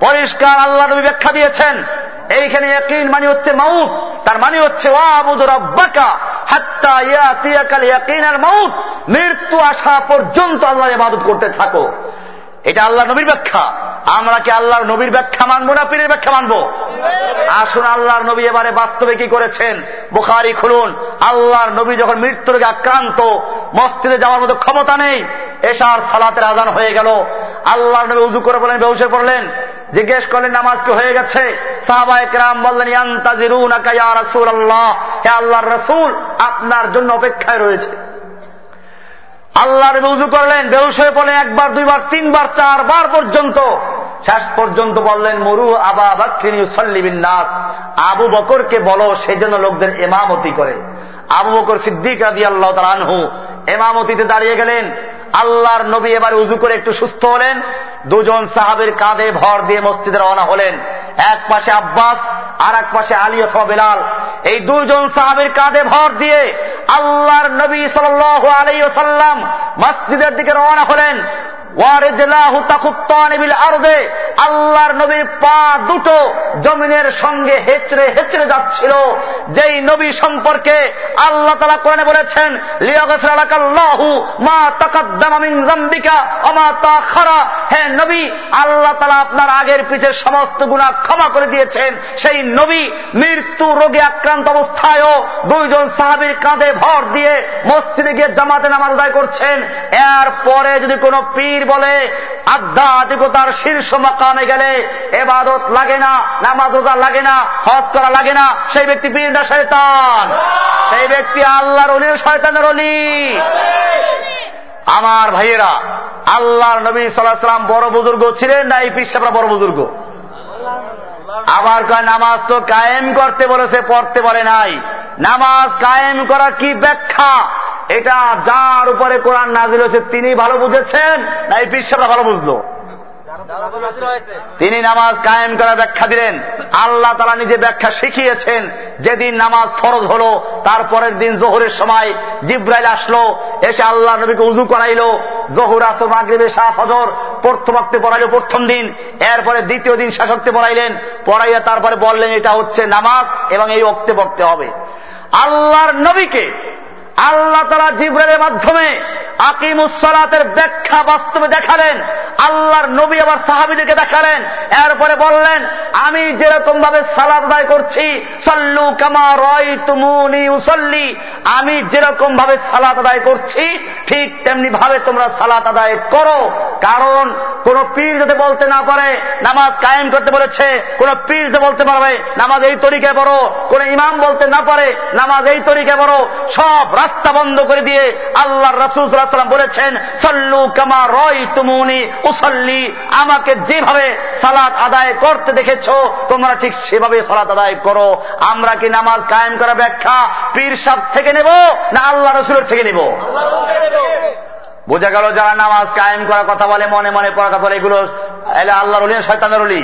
পরিষ্কার আল্লাহ নবী ব্যাখ্যা দিয়েছেন। এইখানে একই মানে হচ্ছে মাউত। তার মানে হচ্ছে মৃত্যু আসা পর্যন্ত আল্লাহ ইবাদত করতে থাকো। এটা আল্লাহ নবীর ব্যাখ্যা। আমরা কি আল্লাহর নবীর ব্যাখ্যা মানবো না পীরের ব্যাখ্যা মানবো? আসুন, আল্লাহর নবী এবারে বাস্তবে কি করেছেন? বুখারি খুলুন। আল্লাহর নবী যখন মৃত্যুর আক্রান্ত মস্তিদে যাওয়ার মতো ক্ষমতা নেই এসার সালাতের আজান হয়ে গেল। আল্লাহর নবী উজু করে বলেন বেউসে পড়লেন, জিজ্ঞেস করলেন, নামাজ কি হয়ে গেছে? বললেন আল্লাহ হে আল্লাহর রসুল, আপনার জন্য অপেক্ষায় রয়েছে। আল্লাহ নবী উজু করলেন বেউস হয়ে পড়লেন একবার, দুইবার, তিনবার, চারবার পর্যন্ত। শেষ পর্যন্ত বললেন, মরু আবা বাক্রিনী নাস আবু বকরকে বলো সেই জন্য লোকদের এমামতি করে। আবু বকর সিদ্দিক রাজি আল্লাহ তার আনহু এমামতিতে দাঁড়িয়ে গেলেন। আল্লাহর নবী এবার উজু করে একটু সুস্থ হলেন। দুজন সাহাবের কাঁধে ভর দিয়ে মসজিদে রওনা হলেন। এক পাশে আব্বাস আর এক পাশে আলী অথবা বেলাল। এই দুজন সাহাবের কাঁধে ভর দিয়ে আল্লাহর নবী সাল আলাই সাল্লাম মসজিদের দিকে রওনা হলেন। আল্লাহর নবীর পা দুটো জমিনের সঙ্গে হেচড়ে হেচড়ে যাচ্ছিল। যেই নবী সম্পর্কে আল্লাহ তালা কোরআনে বলেছেন হে নবী, আল্লাহ তালা আপনার আগের পিছের সমস্ত গুণা ক্ষমা করে দিয়েছেন। সেই নবী মৃত্যু রোগে আক্রান্ত অবস্থায়ও দুইজন সাহাবির কাঁধে ভর দিয়ে মসজিদে গিয়ে জামাতে নামাজ আদায় করছেন। এরপরে যদি কোনো পীর বলে, আধ্যাত্মিকতার শীর্ষ মাকামে গেলে এবাদত লাগে না, নামাজ রোজা লাগে না, হজ করা লাগে না, সেই ব্যক্তি পীর না শয়তান? সেই ব্যক্তি আল্লাহর অলির শয়তানের অলি। আমার ভাইয়েরা, আল্লাহর নবী সাল্লাহাম বড় বুজুর্গ ছিলেন না এই পিসাবরা বড় বুজুর্গ? আবার কয়, নামাজ তো কায়েম করতে বলেছে, পড়তে পারে নাই। নামাজ কায়েম করা কি ব্যাখ্যা? এটা যার উপরে কোরআন নাজিল হয়েছে, তিনি ভালো বুঝেছেন না এই বিশ্বটা ভালো বুঝলো? তিনি নামাজ কায়েম করার ব্যাখ্যা দিলেন। আল্লাহ তালা নিজে ব্যাখ্যা শিখিয়েছেন, যেদিন নামাজ ফরজ হলো, তারপরের দিন জোহরের সময় জিব্রাইল আসলো, এসে আল্লাহ নবীকে উজু করাইল, জহুর, আসর, মাগরিবে শাহ ফজর, প্রথম অক্তে পড়াইল প্রথম দিন, এরপরে দ্বিতীয় দিন শাসকতে পড়াইলেন, পড়াইয়া তারপরে বললেন, এটা হচ্ছে নামাজ এবং এই অক্তে পড়তে হবে। আল্লাহর নবীকে আল্লাহ তালা জিব্রের মাধ্যমে আকিমুসলাতের ব্যাখ্যা বাস্তবে দেখালেন। আল্লাহর নবী আবার সাহাবিদেরকে দেখালেন। এরপরে বললেন, আমি যেরকম ভাবে সালাদ আদায় করছি, সল্লু কামা রয় তুমুনি উসল্লি, আমি যেরকম ভাবে সালাত আদায় করছি, ঠিক তেমনি ভাবে তোমরা সালাত আদায় করো। কারণ কোন পীর যদি বলতে না পারে, নামাজ কায়েম করতে বলেছে, কোন পীর যদি বলতে পারবে নামাজ এই তরিকায় বড় কোন ইমাম বলতে না পারে, নামাজ এই তরিকায় বড় সব রাস্তা বন্ধ করে দিয়ে আল্লাহ রসুল বলেছেন, সল্লু কামা রয় তুমুনি উসল্লি। আমাকে যেভাবে সালাদ আদায় করতে দেখেছ, তোমরা ঠিক সেভাবে সালাদ আদায় করো। আমরা কি নামাজ কায়েম করা ব্যাখ্যা পীর সাহ থেকে নেব, না আল্লাহ রসুলের থেকে নেব? বোঝা গেল যারা নামাজ কায়েম করার কথা বলে, মনে মনে পড়ার কথা বলে, এগুলো আল্লাহর অলি শয়তানের অলি?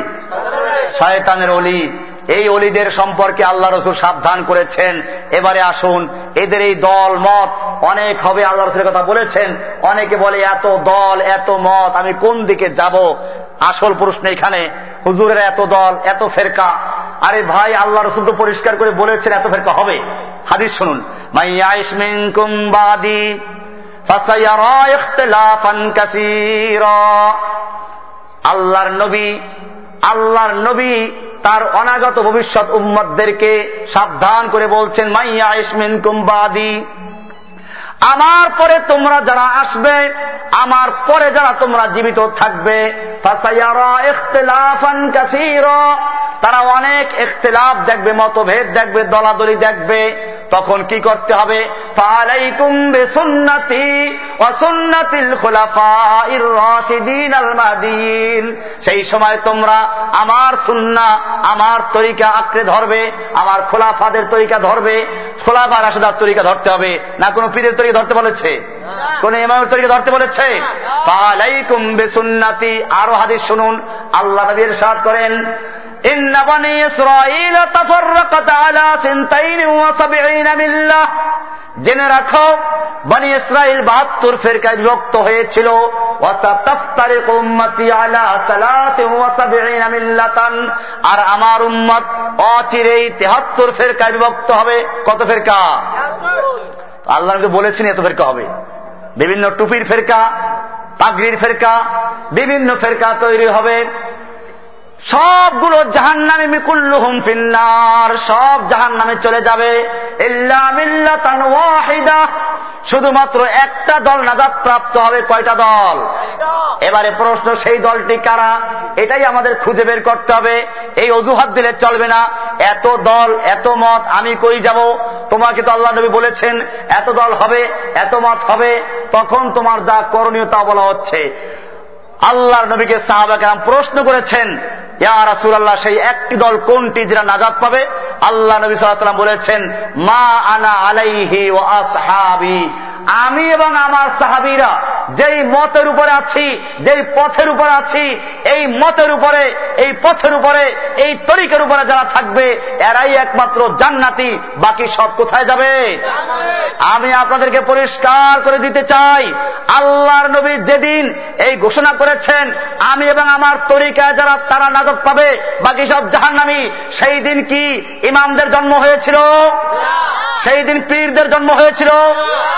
শয়তানের অলি। এই অলিদের সম্পর্কে আল্লাহ রসুল সাবধান করেছেন। এবারে আসুন, এদের এই দল মত অনেক হবে, আল্লাহ রসুলের কথা বলেছেন। অনেকে বলে, এত দল, এত মত, আমি কোন দিকে যাব? আসল প্রশ্ন এখানে, হুজুরের এত দল, এত ফেরকা। আরে ভাই, আল্লাহ রসুল তো পরিষ্কার করে বলেছেন, এত ফেরকা হবে। হাদিস শুনুন আল্লাহর নবী আল্লাহর নবী তার অনাগত ভবিষ্যৎ উম্মদদেরকে সাবধান করে বলছেন মাইয়া ইসমিন কুম্বাদি আমার পরে তোমরা যারা আসবে, আমার পরে যারা তোমরা জীবিত থাকবে তারা অনেক ইখতলাফ দেখবে, মতভেদ দেখবে, দলাদলি দেখবে। তখন কি করতে হবে? সেই সময় তোমরা আমার সুন্না, আমার তরিকা আঁকড়ে ধরবে, আমার খোলাফাদের তরিকা ধরবে, খোলাফা রাশেদার তরিকা ধরতে হবে, না কোনো পীরের তরিকা ধরতে বলেছে কোন ইমামের তরিকা ধরতে বলেছে পালাইকুম বেসুন্নাতি আরো হাদিস শুনুন আল্লাহ নবীর সাদ করেন إن بني إسرائيل تفرقت على سنتين وسبعين ملة জেনে রাখো বনি ইসরায়েল বাহাত্তর ফেরকায় বিভক্ত হয়েছিল আর আমার উম্মত অচিরেই তেহাত্তর ফেরকায় বিভক্ত হবে কত ফেরকা আল্লাহকে বলেছেন এত ফেরকা হবে। বিভিন্ন টুপির ফেরকা পাগড়ির ফেরকা বিভিন্ন ফেরকা তৈরি হবে। সবগুলো জাহান নামে মিকুল্লুহুম ফিন্নার, সব জাহান নামে চলে যাবে। শুধুমাত্র একটা দল নাজাদ প্রাপ্ত হবে, কয়টা দল? এবারে প্রশ্ন, সেই দলটি কারা? এটাই আমাদের খুঁজে বের করতে হবে। এই অজুহাত দিলে চলবে না। এত দল, এত মত, আমি কই যাব? তোমাকে তো আল্লাহ নবী বলেছেন, এত দল হবে, এত মত হবে, তখন তোমার যা করণীয় তা বলা হচ্ছে। আল্লাহর নবীকে সাহাবাকাম প্রশ্ন করেছেন ইয়া সেই একটি দল কোনটি যেটা নাজাদ পাবে? আল্লাহ নবী সাল্লাম বলেছেন, মা আনা আলাইহি ও আসহাবি। আমি এবং আমার সাহাবিরা যেই মতের উপরে আছি, যেই পথের উপরে আছি, এই মতের উপরে, এই পথের উপরে, এই তরিকের উপরে যারা থাকবে, এরাই একমাত্র জান্নাতি, বাকি সব কোথায় যাবে? আমি আপনাদেরকে পরিষ্কার করে দিতে চাই, আল্লাহর নবী যেদিন এই ঘোষণা করেছেন, আমি এবং আমার তরিকায় যারা তারা নাজত পাবে, বাকি সব জাহান্নামি, সেই দিন কি ইমামদের জন্ম হয়েছিল? সেই দিন পীরদের জন্ম হয়েছিল।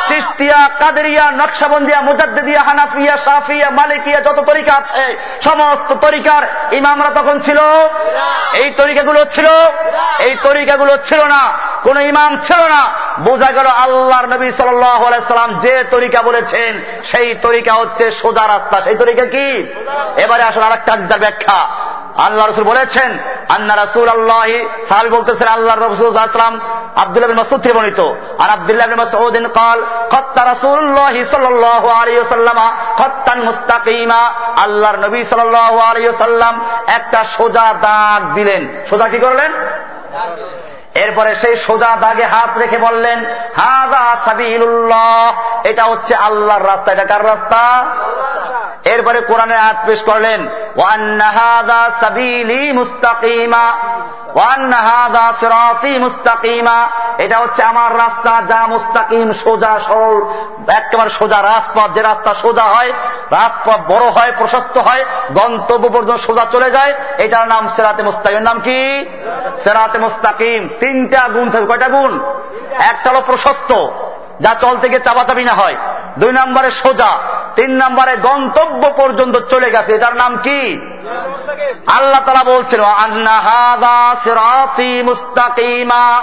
চিস্তিয়া, কাদেরিয়া, নকশাবন্দিয়া মুজাদ্দিয়া হানাফিয়া সাফিয়া মালিকিয়া, যত তরিকা আছে, সমস্ত তরিকার ইমামরা তখন ছিল। এই তরিকাগুলো ছিল। এই তরিকাগুলো ছিল না। কোন ইমাম ছিল না। বোঝা গেল আল্লাহর নবী সাল্লাম যে তরিকা বলেছেন, সেই তরিকা হচ্ছে সোজা রাস্তা। সেই তরিকা কি? এবারে আসলে আর একটা ব্যাখ্যা। আল্লাহ রসুল বলেছেন, আন্না রাসুল আল্লাহ সাহাবি বলতেছেন আল্লাহ রসুলাম আব্দুল্লাহ বিন মাসুদ থেকে বর্ণিত আর আব্দুল্লাহ বিন মাসউদিন قال قط রাসূলুল্লাহ সাল্লাল্লাহু আলাইহি ওয়াসাল্লাম খত্তান মুস্তাকিমা আল্লাহর নবী সাল্লাল্লাহু আলাইহি ওয়াসাল্লাম একটা সোজা দাগ দিলেন সোজা কি করলেন এরপরে সেই সোজা দাগে হাত রেখে বললেন সাবিলুল্লাহ। এটা হচ্ছে আল্লাহর রাস্তা। এটা কার রাস্তা? এরপরে কোরআনে হাত পেশ করলেন মুস্তাকিমা। মুস্তাকিমা। এটা হচ্ছে আমার রাস্তা যা মুস্তাকিম সোজা সরল, একেবারে সোজা রাজপথ। যে রাস্তা সোজা হয়, রাজপথ বড় হয়, প্রশস্ত হয়, গন্তব্য পর্যন্ত সোজা চলে যায়। এটার নাম সেরাতে মুস্তাকিম। নাম কি? সেরাতে মুস্তাকিম। তিনটা গুণ থাকবে কয়টা গুণ? একটা হলো প্রশস্ত, যা চল থেকে চাপাচাপি না হয়। দুই নম্বরে সোজা, তিন নম্বরে গন্তব্য পর্যন্ত চলে গেছে। এটার নাম কি? আল্লাহ তারা বলছিল মুস্তাকিমা।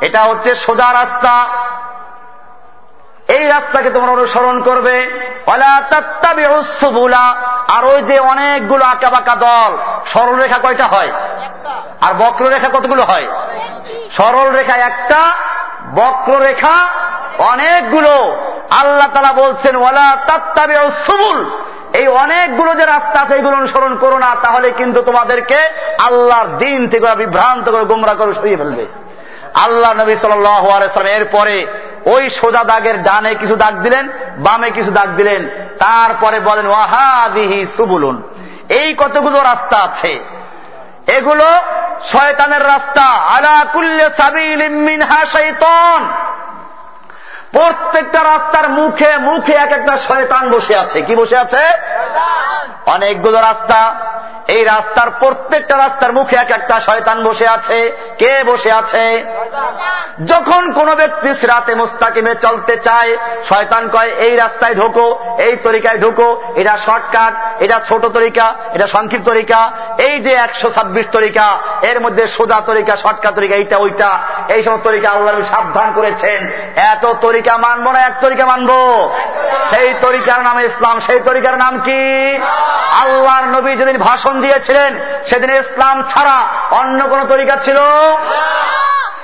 এটা হচ্ছে সোজা রাস্তা। এই রাস্তাকে তোমরা অনুসরণ করবে। আর ওই যে অনেকগুলো আঁকা বাঁকা দল সরল রেখা কয়টা হয়? আর বক্ররেখা কতগুলো হয়? সরল রেখা একটা, বক্ররেখা অনেকগুলো। আল্লাহ তালা বলছেন ওলা তাত্তাবে সুবুল। এই অনেকগুলো যে রাস্তা আছে এইগুলো অনুসরণ করো না, তাহলে কিন্তু তোমাদেরকে আল্লাহর দিন থেকে বিভ্রান্ত করে, গোমরা করে সরিয়ে ফেলবে। আল্লাহ নবী সাল্লাম এরপরে ওই সোজা দাগের ডানে কিছু দাগ দিলেন, বামে কিছু দাগ দিলেন। তারপরে বলেন, ওয়াহাদিহি সুবুলুন। এই কতগুলো রাস্তা আছে? এগুলো শয়তানের রাস্তা। আলা কুল্লে সাবিল মিনহা শৈতন প্রত্যেকটা রাস্তার মুখে মুখে এক একটা শয়তান বসে আছে। কি বসে আছে? অনেকগুলো রাস্তা। এই রাস্তার প্রত্যেকটা রাস্তার মুখে এক একটা শয়তান বসে আছে। কে বসে আছে? যখন কোন ব্যক্তি সিরাতে মুস্তাকিমে চলতে চায়, শয়তান কয়, এই রাস্তায় ঢোকো, এই তরিকায় ঢোকো, এটা শর্টকাট, এটা ছোট তরিকা, এটা সংক্ষিপ্ত তরিকা, এই যে একশো ছাব্বিশ তরিকা, এর মধ্যে সোজা তরিকা, শর্টকাট তরিকা, এইটা, ওইটা, এই সমস্ত তরিকা আল্লাহ সাবধান করেছেন। এত তরিকা মানবো না, এক তরিকা মানবো? সেই তরিকার নাম ইসলাম। সেই তরিকার নাম কি? আল্লাহর নবী যেদিন ভাষণ দিয়েছিলেন, সেদিন ইসলাম ছাড়া অন্য কোন তরিকা ছিল?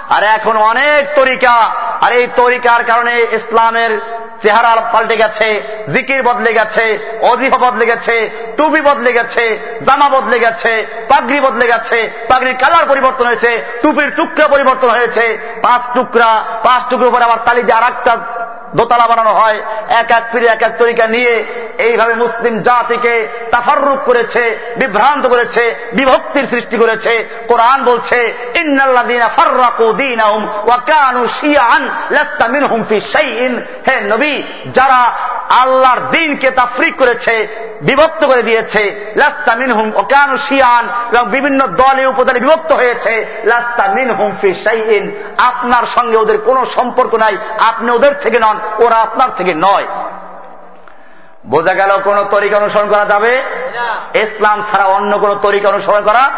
আর এখন অনেক তরিকা, আর এই তরিকার কারণে ইসলামের চেহারা পাল্টে গেছে, জিকির বদলে গেছে অজিফা বদলে গেছে, টুপি বদলে গেছে, জামা বদলে গেছে, পাগড়ি বদলে গেছে, পাগড়ির কালার পরিবর্তন হয়েছে, টুপির টুকরা পরিবর্তন হয়েছে, পাঁচ টুকরা, পাঁচ টুকরো পরে আবার তালি দিয়ে আর একটা দোতলা বানানো হয়, এক এক ফিরে এক এক তরিকা নিয়ে এইভাবে মুসলিম জাতিকে তাফারুক করেছে, বিভ্রান্ত করেছে, বিভক্তির সৃষ্টি করেছে। কোরআন বলছে হে নবী, যারা আল্লাহর দিনকে তাফরিক করেছে, বিভক্ত করে দিয়েছে, লাস্তা মিনহুম ওয়া কানু শিয়াআন এবং বিভিন্ন দলে উপদলে বিভক্ত হয়েছে, লাস্তা মিনহুম ফি শাইইন। আপনার সঙ্গে ওদের কোনো সম্পর্ক নাই, আপনি ওদের থেকে নন। ওরা আপনার থেকে নয়। বোঝা গেল কোন তরিকা অনুসরণ করা যাবে? ইসলাম ছাড়া অন্য কোন তরিকা অনুসরণ করা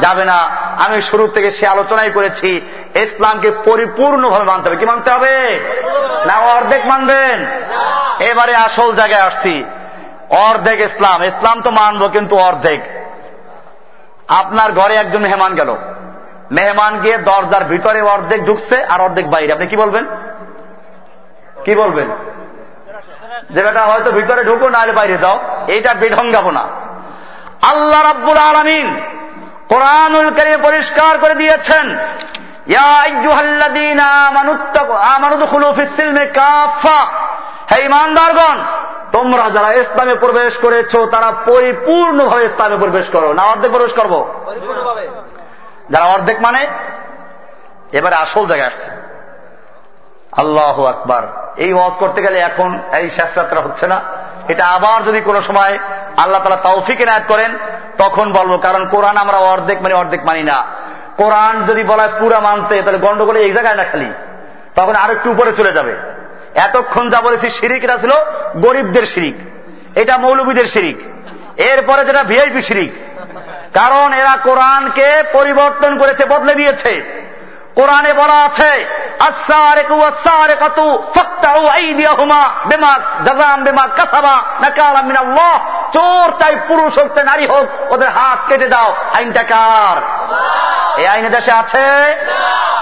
যাবে না। আমি শুরু থেকে সে আলোচনাই করেছি ইসলামকে পরিপূর্ণভাবে মানতে হবে। কি মানতে হবে? না অর্ধেক মানবেন। এবারে আসল জায়গায় আসছি। অর্ধেক ইসলাম। ইসলাম তো মানবো কিন্তু অর্ধেক। আপনার ঘরে একজন মেহমান গেল। মেহমান গিয়ে দরজার ভিতরে অর্ধেক ঢুকছে আর অর্ধেক বাইরে। আপনি কি বলবেন? কি বলবেন? যে বেটা হয়তো ভিতরে ঢুকো নাহলে বাইরে যাও। এইটা বেঢঙ্গাবো না আল্লাহ রাব্বুল আলমিন কোরআনুল করিমে পরিষ্কার করে দিয়েছেন তোমরা যারা ইসলামে প্রবেশ করেছ তারা পরিপূর্ণভাবে ইসলামে প্রবেশ করো। না অর্ধেক প্রবেশ করব? যারা অর্ধেক মানে? এবারে আসল জায়গায় আসছে। আল্লাহ আকবার। এই ওয়াজ করতে গেলে এখন এই শেষ যাত্রা হচ্ছে না। এটা আবার যদি কোনো সময় আল্লাহ তালা তৌফিকে নায়ত করেন, তখন বলব, কারণ কোরআন আমরা অর্ধেক মানে অর্ধেক মানি না। কোরআন যদি বলা হয় পুরা মানতে, তাহলে গন্ডগোলে এই জায়গায় না খালি। তখন আর একটু উপরে চলে যাবে। এতক্ষণ যা বলেছি শিরিক, এটা ছিল গরিবদের শিরিক। এটা মৌলবীদের শিরিক। এরপরে যেটা ভিআইপি শিরিক। কারণ এরা কোরআনকে পরিবর্তন করেছে, বদলে দিয়েছে। কোরআনে বলা আছে চোর চাই পুরুষ হোক নারী হোক, ওদের হাত কেটে দাও। আইনটা কার? এই আইনে দেশে আছে?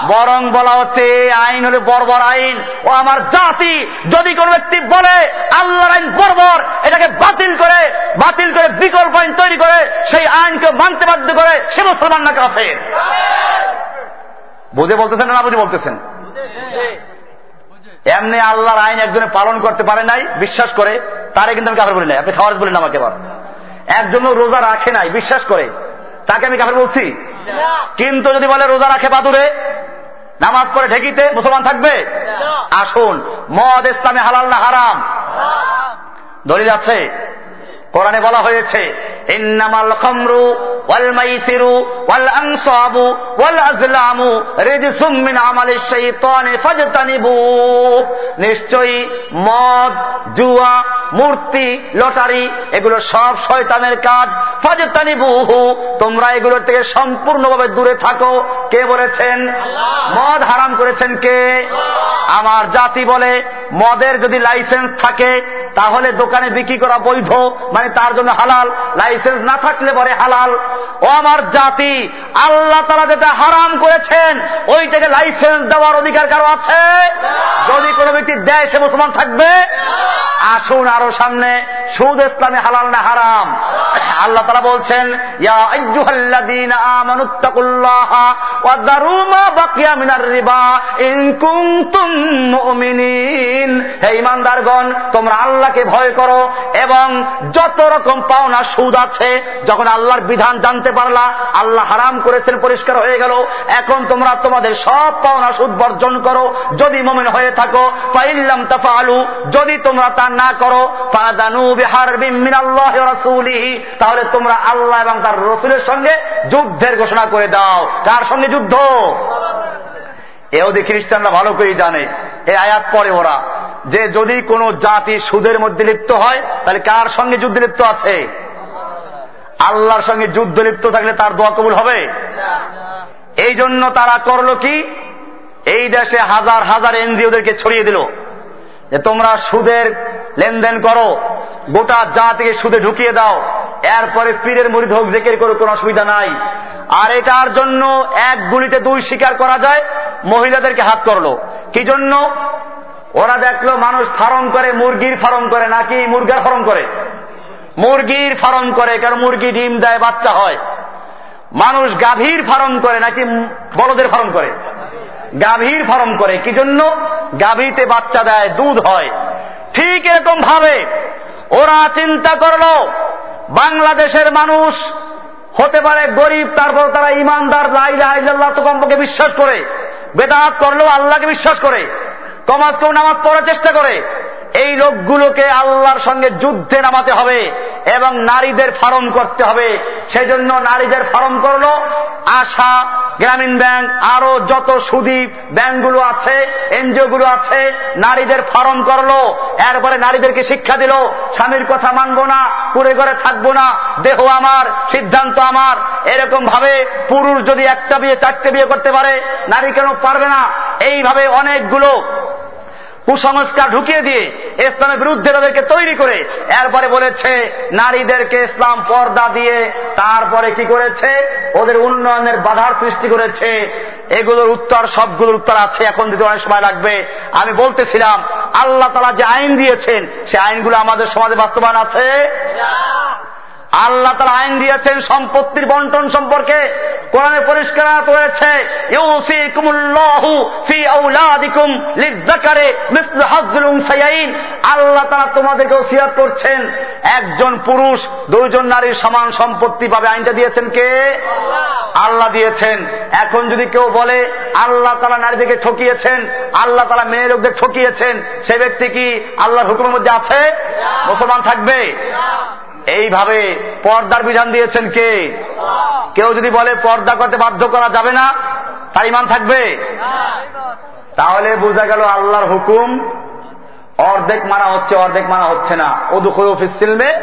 বরং বলা হচ্ছে আইন হলে বর্বর আইন। ও আমার জাতি, যদি কোন ব্যক্তি বলে, আল্লাহর আইন বর্বর, এটাকে বাতিল করে বাতিল করে বিকল্প আইন তৈরি করে, সেই আইনকে মানতে বাধ্য করে, সে মুসলমান না কাফের। বুঝে বলতেছেন না বুঝে বলতেছেন? এমনি আল্লাহর আইন একজনে পালন করতে পারে নাই বিশ্বাস করে তারে কিন্তু আমি কাফের বলি নাই। আপনি খাওয়াজ বলেন আমাকে এবার। একজন রোজা রাখে নাই বিশ্বাস করে। তাকে আমি কাফের বলছি? কিন্তু যদি বলে রোজা রাখে বাদুরে নামাজ পড়ে ঢেকিতে মুসলমান থাকবে? আসুন মদ ইসলামে হালাল না হারাম? দলিল আছে? কোরআনে বলা হয়েছে ইন্নামাল খামরু ওয়াল মাইসিরু ওয়াল আনসাবু ওয়াল আজলামু রিজসুম মিন আমালিশ শাইতানি ফাজতানিবু। নিশ্চয়ই মদ জুয়া মূর্তি লটারি এগুলো সব শয়তানের কাজ। ফাজতানিবুহু তোমরা এগুলোর থেকে সম্পূর্ণভাবে দূরে থাকো। কে বলেছেন? মদ হারাম করেছেন কে? আমার জাতি বলে মদের যদি লাইসেন্স থাকে তাহলে দোকানে বিক্রি করা বৈধ। মানে তার জন্য হালাল, লাইসেন্স না থাকলে পরে হালাল। ও আমার জাতি, আল্লাহ তারা যেটা হারাম করেছেন, ওইটাকে লাইসেন্স দেওয়ার অধিকার কারও আছে? যদি কোনো ব্যক্তি দেয় সে মুসলমান থাকবে, আসুন আরও সামনে, সুদ ইসলামে হালাল না হারাম। আল্লাহ তারা বলছেন ইমানদারগণ তোমরা আল্লাহকে ভয় করো এবং যত রকম পাওনা সুদ আছে, যখন আল্লাহর বিধান জানতে পারলা, আল্লাহ হারাম করেছেন, পরিষ্কার হয়ে গেল। এখন তোমরা তোমাদের সব পাওনা সুদ বর্জন করো, যদি মমিন হয়ে থাকো, ফাইল্লাম তাফা আলু যদি তোমরা তা না করো তাহলে তোমরা আল্লাহ এবং তার রসুলের সঙ্গে যুদ্ধের ঘোষণা করে দাও। কার সঙ্গে যুদ্ধ? এওদি খ্রিস্টানরা ভালো করেই জানে। এই আয়াত পরে ওরা। যে যদি কোনো জাতি সুদের মধ্যে লিপ্ত হয়, তাহলে কার সঙ্গে যুদ্ধ লিপ্ত আছে? আল্লাহর সঙ্গে যুদ্ধ লিপ্ত থাকলে তার দোয়া কবুল হবে? এই জন্য তারা করল কি? এই দেশে হাজার হাজার এনজিওদেরকে ছড়িয়ে দিল। যে তোমরা সুদের লেনদেন করো, গোটা যা থেকে সুদে ঢুকিয়ে দাও, এরপরে পীরের মুড়ি হোক, জেকের করো কোনো অসুবিধা নাই। আর এটার জন্য এক গুলিতে দুই শিকার করা যায়, মহিলাদেরকে হাত করল। কি জন্য? ওরা দেখল মানুষ ফার্ম করে, মুরগির ফার্ম করে, নাকি মুরগার ফার্ম করে? মুরগির ফার্ম করে, কারণ মুরগি ডিম দেয়, বাচ্চা হয়। মানুষ গাভীর ফার্ম করে, নাকি বলদের ফার্ম করে? গাভীর ফার্ম করে, কি জন্য? গাভীতে বাচ্চা দেয়, দুধ হয়। ঠিক এরকম ভাবে ওরা চিন্তা করল, বাংলাদেশের মানুষ হতে পারে গরিব, তারপর তারা ইমানদার লাইল্লাহ তো কমপক্ষে বিশ্বাস করে। বেদাত করলেও আল্লাহকে বিশ্বাস করে। কমাজ কেউ নামাজ পড়ার চেষ্টা করে। এই লোকগুলোকে আল্লাহর সঙ্গে যুদ্ধে নামাতে হবে। এবং নারীদের ফার্ম করতে হবে। সেই জন্য নারীদের ফার্ম করল। আশা, গ্রামীণ ব্যাংক, আরও যত সুদী ব্যাংকগুলো আছে এনজিও গুলো আছে, নারীদের ফার্ম করল। এরপরে নারীদেরকে শিক্ষা দিল। স্বামীর কথা মানবো না, পুরে ঘরে থাকব না, দেহ আমার, সিদ্ধান্ত আমার। এরকম ভাবে পুরুষ যদি একটা বিয়ে, চারটে বিয়ে করতে পারে, নারী কেন পারবে না? এইভাবে অনেকগুলো কুসংস্কার ঢুকিয়ে দিয়ে ইসলামের বিরুদ্ধে তাদেরকে তৈরি করে, এরপরে বলেছে, নারীদেরকে ইসলাম পর্দা দিয়ে তারপরে কি করেছে? ওদের উন্নয়নের বাধার সৃষ্টি করেছে। এগুলোর উত্তর, সবগুলোর উত্তর আছে, এখন দিতে অনেক সময় লাগবে। আমি বলতেছিলাম, আল্লাহ তালা যে আইন দিয়েছেন, সে আইনগুলো আমাদের সমাজে বাস্তবায়ন আছে? আল্লাহ তারা আইন দিয়েছেন সম্পত্তির বন্টন সম্পর্কে। কোরআনে পরিষ্কার রয়েছে আল্লাহ তারা তোমাদেরকে ওসিয়াত করছেন। একজন পুরুষ দুইজন নারীর সমান সম্পত্তি পাবে। আইনটা দিয়েছেন কে? আল্লাহ। দিয়েছেন। এখন যদি কেউ বলে আল্লাহ তারা নারীদেরকে ঠকিয়েছেন আল্লাহ তারা মেয়ে লোকদের ঠকিয়েছেন সে ব্যক্তি কি আল্লাহর হুকুমের মধ্যে আছে? মুসলমান থাকবে? এইভাবে পর্দার বিধান দিয়েছেন কে? কেউ যদি বলে পর্দা করতে বাধ্য করা যাবে না, তার ইমান থাকবে? তাহলে বোঝা গেল আল্লাহর হুকুম, অর্ধেক মানা হচ্ছে, অর্ধেক মানা হচ্ছে না। ওদুফিস সিলমে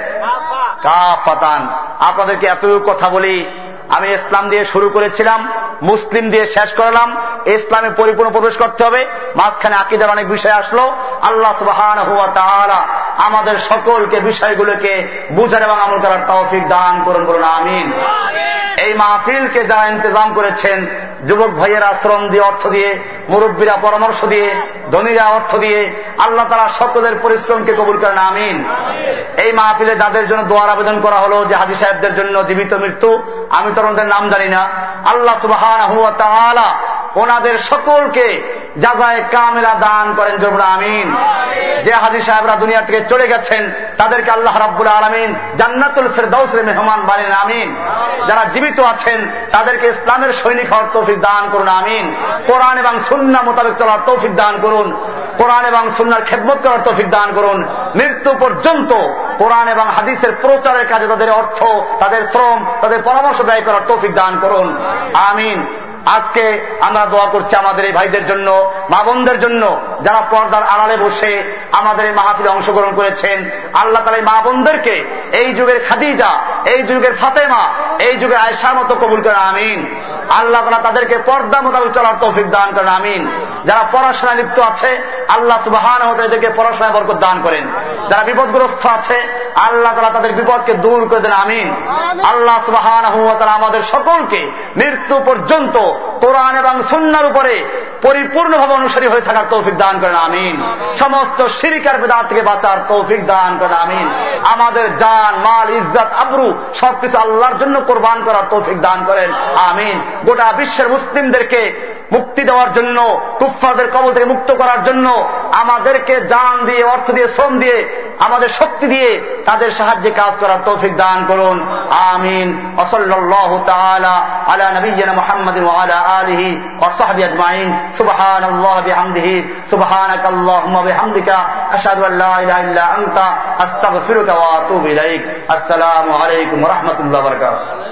কাফাতান। আপনাদেরকে এতটুকু কথা বলি, আমি ইসলাম দিয়ে শুরু করেছিলাম, মুসলিম দিয়ে শেষ করলাম, ইসলামে পরিপূর্ণ প্রবেশ করতে হবে। মাঝখানে আকিদার অনেক বিষয় আসলো। আল্লাহ তাহলা আমাদের সকলকে বিষয়গুলোকে বুঝার এবং আমল করার তৌফিক দান করুন বলুন আমিন। এই মাহফিলকে যারা ইন্তজাম করেছেন যুবক ভাইয়েরা শ্রম দিয়ে অর্থ দিয়ে মুরব্বীরা পরামর্শ দিয়ে ধনীরা অর্থ দিয়ে আল্লাহ তারা সকলের পরিশ্রমকে কবুল করেন আমিন। এই মাহফিলে যাদের জন্য দোয়ার আবেদন করা হলো যে হাজি সাহেবদের জন্য জীবিত মৃত্যু আমি তো ওনাদের নাম জানি না। আল্লাহ সুবাহ ওনাদের সকলকে যাজায় কামেলা দান করেন জরুর আমিন। যে হাজি সাহেবরা দুনিয়া থেকে চলে গেছেন তাদেরকে আল্লাহ রাব্বুল আলমিন জান্নাতুল ফেরদাউসের মেহমান বানেন আমিন। যারা জীবিত আছেন তাদেরকে ইসলামের সৈনিক হওয়ার তৌফিক দান করুন আমিন। কোরআন এবং সুন্না মোতাবেক চলার তৌফিক দান করুন। কোরআন এবং সুন্নার খেদমত করার তৌফিক দান করুন। মৃত্যু পর্যন্ত কোরআন এবং হাদিসের প্রচারের কাজে তাদের অর্থ তাদের শ্রম তাদের পরামর্শ ব্যয় করার তৌফিক দান করুন আমিন। আজকে আমরা দোয়া করছি আমাদের এই ভাইদের জন্য, মা বোনদের জন্য, যারা পর্দার আড়ালে বসে আমাদের এই মাহফিলে অংশগ্রহণ করেছেন। আল্লাহ তালা মা বোনদেরকে এই যুগের খাদিজা, এই যুগের ফাতেমা, এই যুগের আয়সা মতো কবুল করে আমিন। আল্লাহ তালা তাদেরকে পর্দা মোতাবেক চলার তৌফিক দান করেন, আমিন। যারা পড়াশোনায় লিপ্ত আছে, আল্লাহ সুবাহান এদেরকে পড়াশোনায় বরকত দান করেন। যারা বিপদগ্রস্ত আছে, আল্লাহ তালা তাদের বিপদকে দূর করে দেন, আমিন। আল্লাহ সুবাহান আমাদের সকলকে মৃত্যু পর্যন্ত কোরআন এবং সুন্নার উপরে পরিপূর্ণভাবে অনুসারী হয়ে থাকার তৌফিক দান করেন, আমিন। সমস্ত সিরিকার বেদাত থেকে বাঁচার তৌফিক দান করেন, আমিন। আমাদের জান, মাল, ইজ্জত, আবরু সবকিছু আল্লাহর জন্য কোরবান করার তৌফিক দান করেন, আমিন। গোটা বিশ্বের মুসলিমদেরকে মুক্তি দেওয়ার জন্য কুফফাদের কবল থেকে মুক্ত করার জন্য, আমাদেরকে জান দিয়ে, অর্থ দিয়ে, শ্রম দিয়ে, আমাদের শক্তি দিয়ে তাদের সাহায্যে কাজ করার তৌফিক দান করুন, আমিন। ওসল্লাহ তাআলা আলা নবিয়্যিনা মুহাম্মাদিন আলিহি ওয়া সাহবিহি আজমাইন সুবহানাল্লাহি বিহামদিহি সুবহানাকাল্লাহুম্মা বিহামদিকা আশহাদু আল লা ইলাহা ইল্লা আনতা আস্তাগফিরুকা ওয়া আতুবু ইলাইক আসসালামু আলাইকুম ওয়া রাহমাতুল্লাহি ওয়া বারাকাতুহু